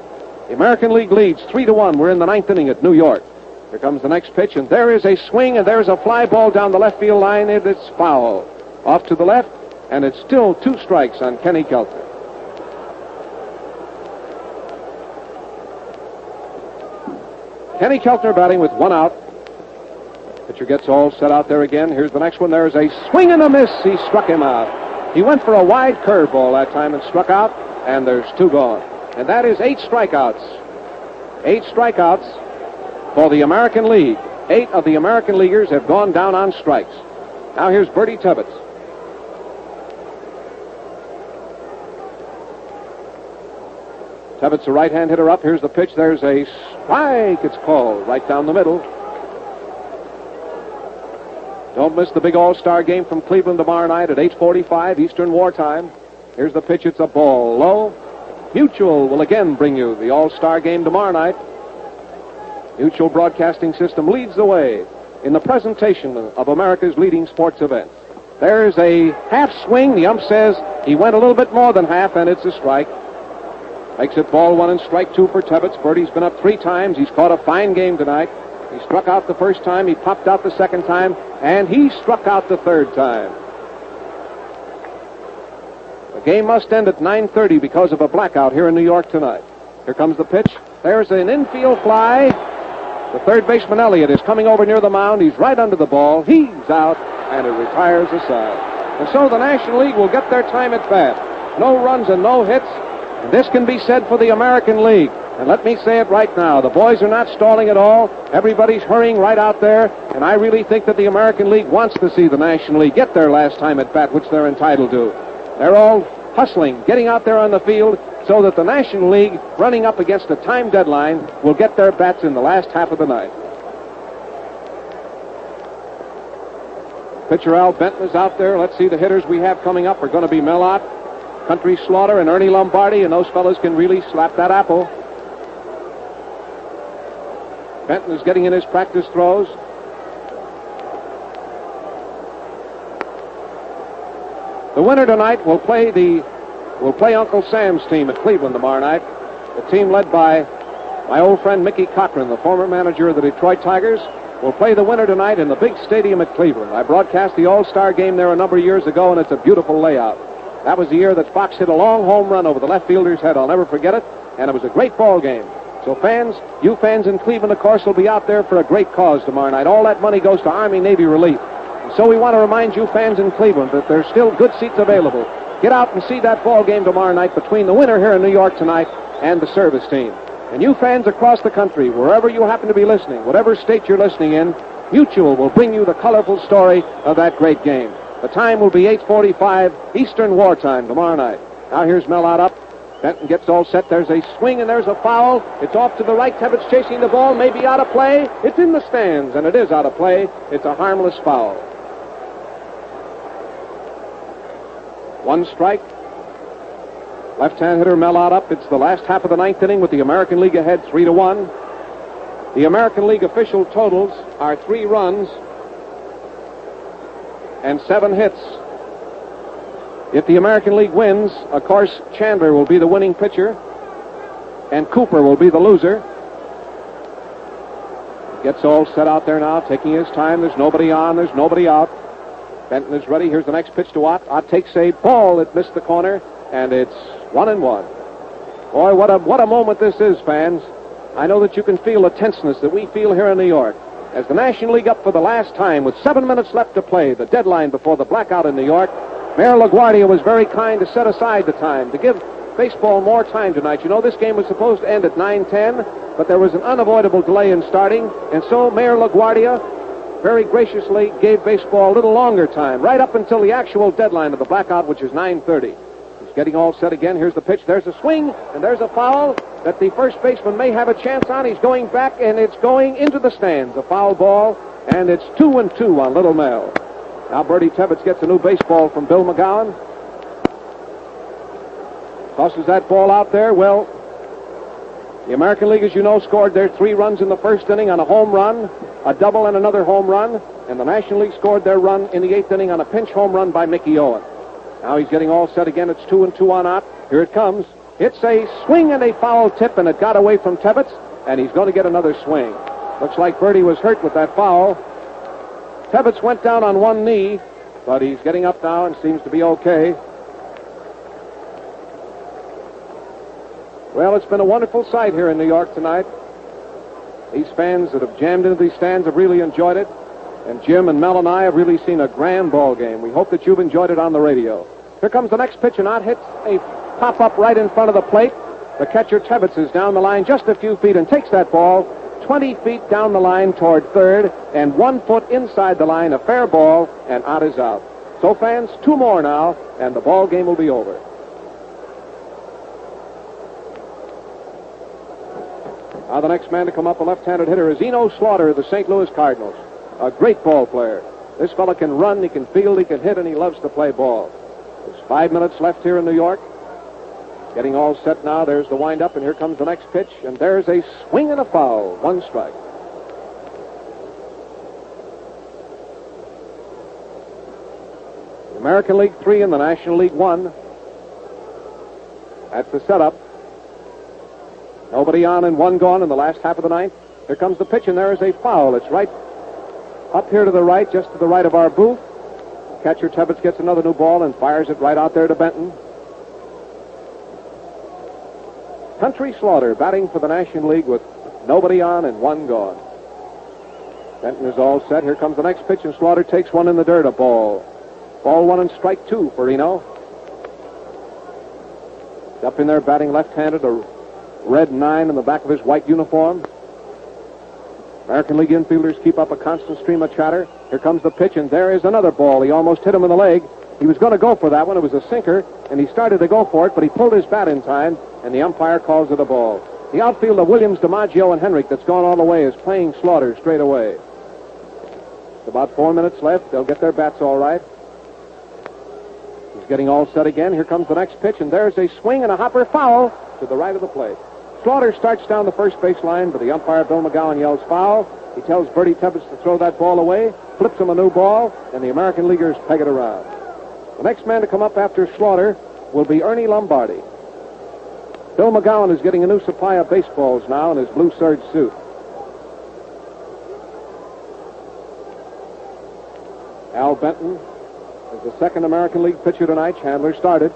The American League leads three to one. We're in the ninth inning at New York. Here comes the next pitch, and there is a swing, and there's a fly ball down the left field line, and it's foul. Off to the left, and it's still two strikes on Kenny Keltner. Kenny Keltner batting with one out. Pitcher gets all set out there again. Here's the next one. There's a swing and a miss. He struck him out. He went for a wide curveball that time and struck out, and there's two gone. And that is eight strikeouts. Eight strikeouts for the American League. Eight of the American Leaguers have gone down on strikes. Now here's Birdie Tebbetts. Tebbetts, a right-hand hitter up. Here's the pitch. There's a strike. It's called right down the middle. Don't miss the big All-Star game from Cleveland tomorrow night at 8:45 Eastern Wartime. Here's the pitch. It's a ball low. Mutual will again bring you the All-Star game tomorrow night. Mutual Broadcasting System leads the way in the presentation of America's leading sports event. There's a half swing. The ump says he went a little bit more than half, and it's a strike. Makes it ball one and strike two for Tebbetts. Birdie's been up three times. He's caught a fine game tonight. He struck out the first time, he popped out the second time, and he struck out the third time. The game must end at 9.30 because of a blackout here in New York tonight. Here comes the pitch. There's an infield fly. The third baseman, Elliott, is coming over near the mound. He's right under the ball. He's out, and it retires the side. And so the National League will get their time at bat. No runs and no hits. This can be said for the American League. And let me say it right now. The boys are not stalling at all. Everybody's hurrying right out there. And I really think that the American League wants to see the National League get their last time at bat, which they're entitled to. They're all hustling, getting out there on the field so that the National League, running up against a time deadline, will get their bats in the last half of the night. Pitcher Al Benton is out there. Let's see the hitters we have coming up are going to be Mel Ott, Country Slaughter, and Ernie Lombardi, and those fellows can really slap that apple. Benton is getting in his practice throws. The winner tonight will play the will play Uncle Sam's team at Cleveland tomorrow night. The team led by my old friend Mickey Cochrane, the former manager of the Detroit Tigers, will play the winner tonight in the big stadium at Cleveland. I broadcast the All-Star game there a number of years ago, and it's a beautiful layout. That was the year that Foxx hit a long home run over the left fielder's head. I'll never forget it, and it was a great ball game. So fans, you fans in Cleveland, of course, will be out there for a great cause tomorrow night. All that money goes to Army Navy relief. And so we want to remind you fans in Cleveland that there's still good seats available. Get out and see that ball game tomorrow night between the winner here in New York tonight and the service team. And you fans across the country, wherever you happen to be listening, whatever state you're listening in, Mutual will bring you the colorful story of that great game. The time will be 8:45 Eastern Wartime tomorrow night. Now here's Mel Ott up. Benton gets all set. There's a swing and there's a foul. It's off to the right. Tebbetts chasing the ball. Maybe out of play. It's in the stands, and it is out of play. It's a harmless foul. One strike. Left-hand hitter Mel Ott up. It's the last half of the ninth inning with the American League ahead, three to one. The American League official totals are three runs and seven hits. If the American League wins, of course, Chandler will be the winning pitcher, and Cooper will be the loser. Gets all set out there now, taking his time. There's nobody on, there's nobody out. Benton is ready. Here's the next pitch to Ott. Ott takes a ball that missed the corner, and it's one and one. Boy, what a what a moment this is, fans. I know that you can feel the tenseness that we feel here in New York. As the National League up for the last time with seven minutes left to play, the deadline before the blackout in New York, Mayor LaGuardia was very kind to set aside the time to give baseball more time tonight. You know, this game was supposed to end at 9:10, but there was an unavoidable delay in starting, and so Mayor LaGuardia very graciously gave baseball a little longer time, right up until the actual deadline of the blackout, which is 9:30. Getting all set again. Here's the pitch. There's a swing, and there's a foul that the first baseman may have a chance on. He's going back, and it's going into the stands. A foul ball, and it's two and two on Little Mel. Now Birdie Tebbetts gets a new baseball from Bill McGowan. Tosses that ball out there. Well, the American League, as you know, scored their three runs in the first inning on a home run, a double, and another home run. And the National League scored their run in the eighth inning on a pinch home run by Mickey Owen. Now he's getting all set again. It's two and two on Ott. Here it comes. It's a swing and a foul tip, and it got away from Tebbetts, and he's going to get another swing. Looks like Birdie was hurt with that foul. Tebbetts went down on one knee, but he's getting up now and seems to be okay. Well, it's been a wonderful sight here in New York tonight. These fans that have jammed into these stands have really enjoyed it. And Jim and Mel and I have really seen a grand ball game. We hope that you've enjoyed it on the radio. Here comes the next pitch, and Ott hits a pop up right in front of the plate. The catcher Tebbetts is down the line just a few feet and takes that ball 20 feet down the line toward third and one foot inside the line, a fair ball, and Ott is out. So, fans, two more now, and the ball game will be over. Now the next man to come up, a left-handed hitter, is Enos Slaughter of the St. Louis Cardinals. A great ball player. This fellow can run, he can field, he can hit, and he loves to play ball. There's five minutes left here in New York. Getting all set now. There's the windup, and here comes the next pitch, and there's a swing and a foul. One strike. American League 3 and the National League 1. That's the setup. Nobody on and one gone in the last half of the ninth. Here comes the pitch, and there is a foul. It's right up here to the right, just to the right of our booth. Catcher Tebbetts gets another new ball and fires it right out there to Benton. Country Slaughter batting for the National League with nobody on and one gone. Benton is all set. Here comes the next pitch, and Slaughter takes one in the dirt. A ball. Ball one and strike two for Enos. Up in there batting left-handed, a red nine in the back of his white uniform. American League infielders keep up a constant stream of chatter. Here comes the pitch, and there is another ball. He almost hit him in the leg. He was going to go for that one. It was a sinker, and he started to go for it, but he pulled his bat in time, and the umpire calls it a ball. The outfield of Williams, DiMaggio, and Henrich that's gone all the way is playing Slaughter straight away. It's about four minutes left. They'll get their bats all right. He's getting all set again. Here comes the next pitch, and there's a swing and a hopper foul to the right of the plate. Slaughter starts down the first base line, but the umpire, Bill McGowan, yells foul. He tells Birdie Tebbetts to throw that ball away, flips him a new ball, and the American Leaguers peg it around. The next man to come up after Slaughter will be Ernie Lombardi. Bill McGowan is getting a new supply of baseballs now in his blue serge suit. Al Benton is the second American League pitcher tonight. Chandler started.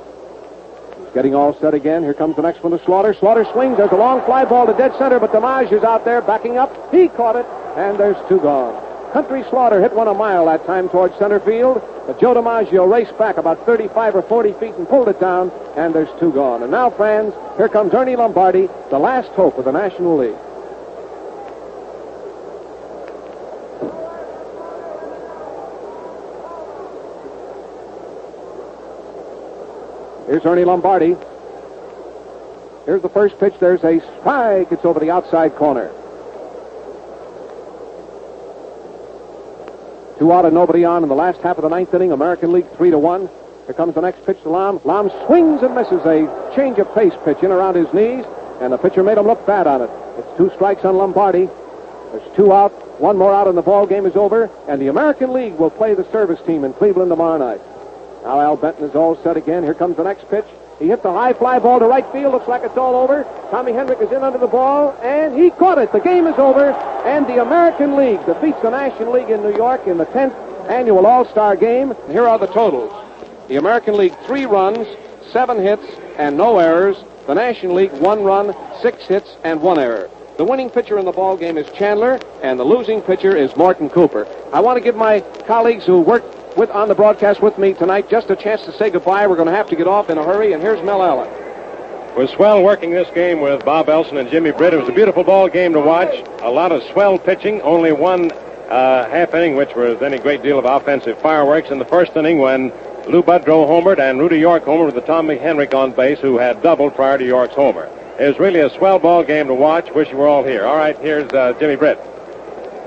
Getting all set again. Here comes the next one to Slaughter. Slaughter swings. There's a long fly ball to dead center, but DiMag is out there backing up. He caught it, and there's two gone. Country Slaughter hit one a mile that time towards center field, but Joe DiMaggio raced back about 35 or 40 feet and pulled it down, and there's two gone. And now, fans, here comes Ernie Lombardi, the last hope of the National League. Here's Ernie Lombardi. Here's the first pitch. There's a strike. It's over the outside corner. Two out and nobody on in the last half of the ninth inning. American League three to one. Here comes the next pitch to Lam. Lam swings and misses a change of pace pitch in around his knees, and the pitcher made him look bad on it. It's two strikes on Lombardi. There's two out, one more out, and the ball game is over. And the American League will play the service team in Cleveland tomorrow night. Now Al Benton is all set again. Here comes the next pitch. He hits a high fly ball to right field. Looks like it's all over. Tommy Henrich is in under the ball, and he caught it. The game is over, and the American League defeats the National League in New York in the 10th annual All-Star game. Here are the totals. The American League, three runs, seven hits, and no errors. The National League, one run, six hits, and one error. The winning pitcher in the ball game is Chandler, and the losing pitcher is Morton Cooper. I want to give my colleagues who worked with on the broadcast with me tonight just a chance to say goodbye. We're going to have to get off in a hurry, and here's Mel Allen. It was swell working this game with Bob Elson and Jimmy Britt. It was a beautiful ball game to watch. A lot of swell pitching. Only one uh, half inning, which was any great deal of offensive fireworks. In the first inning, when Lou Boudreau homered and Rudy York homered with the Tommy Henrich on base, who had doubled prior to York's homer. It was really a swell ball game to watch. Wish you were all here. All right, here's uh, Jimmy Britt.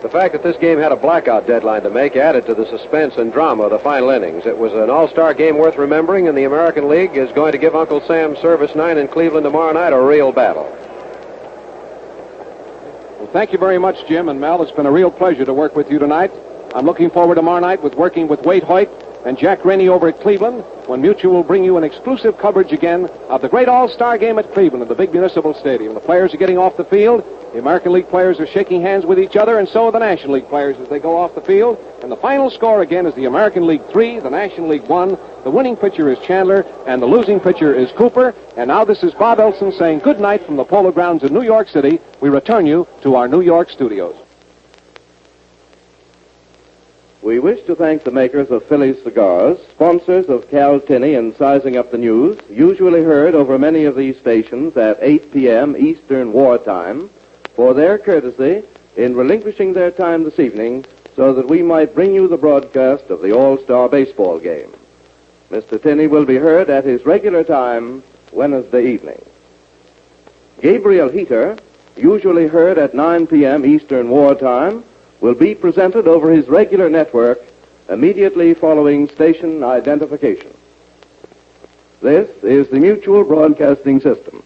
The fact that this game had a blackout deadline to make added to the suspense and drama of the final innings. It was an all-star game worth remembering, and the American League is going to give Uncle Sam Service 9 in Cleveland tomorrow night a real battle. Well, thank you very much, Jim and Mel. It's been a real pleasure to work with you tonight. I'm looking forward tomorrow night with working with Waite Hoyt and Jack Rennie over at Cleveland when Mutual will bring you an exclusive coverage again of the great All-Star game at Cleveland at the big municipal stadium. The players are getting off the field. The American League players are shaking hands with each other, and so are the National League players as they go off the field. And the final score again is the American League 3, the National League 1. The winning pitcher is Chandler, and the losing pitcher is Cooper. And now this is Bob Elson saying good night from the Polo Grounds in New York City. We return you to our New York studios. We wish to thank the makers of Phillies cigars, sponsors of Cal Tinney and Sizing Up the News, usually heard over many of these stations at 8 p.m. Eastern Wartime, for their courtesy in relinquishing their time this evening so that we might bring you the broadcast of the All-Star Baseball game. Mr. Tinney will be heard at his regular time Wednesday evening. Gabriel Heatter, usually heard at 9 p.m. Eastern Wartime, will be presented over his regular network immediately following station identification. This is the Mutual Broadcasting System.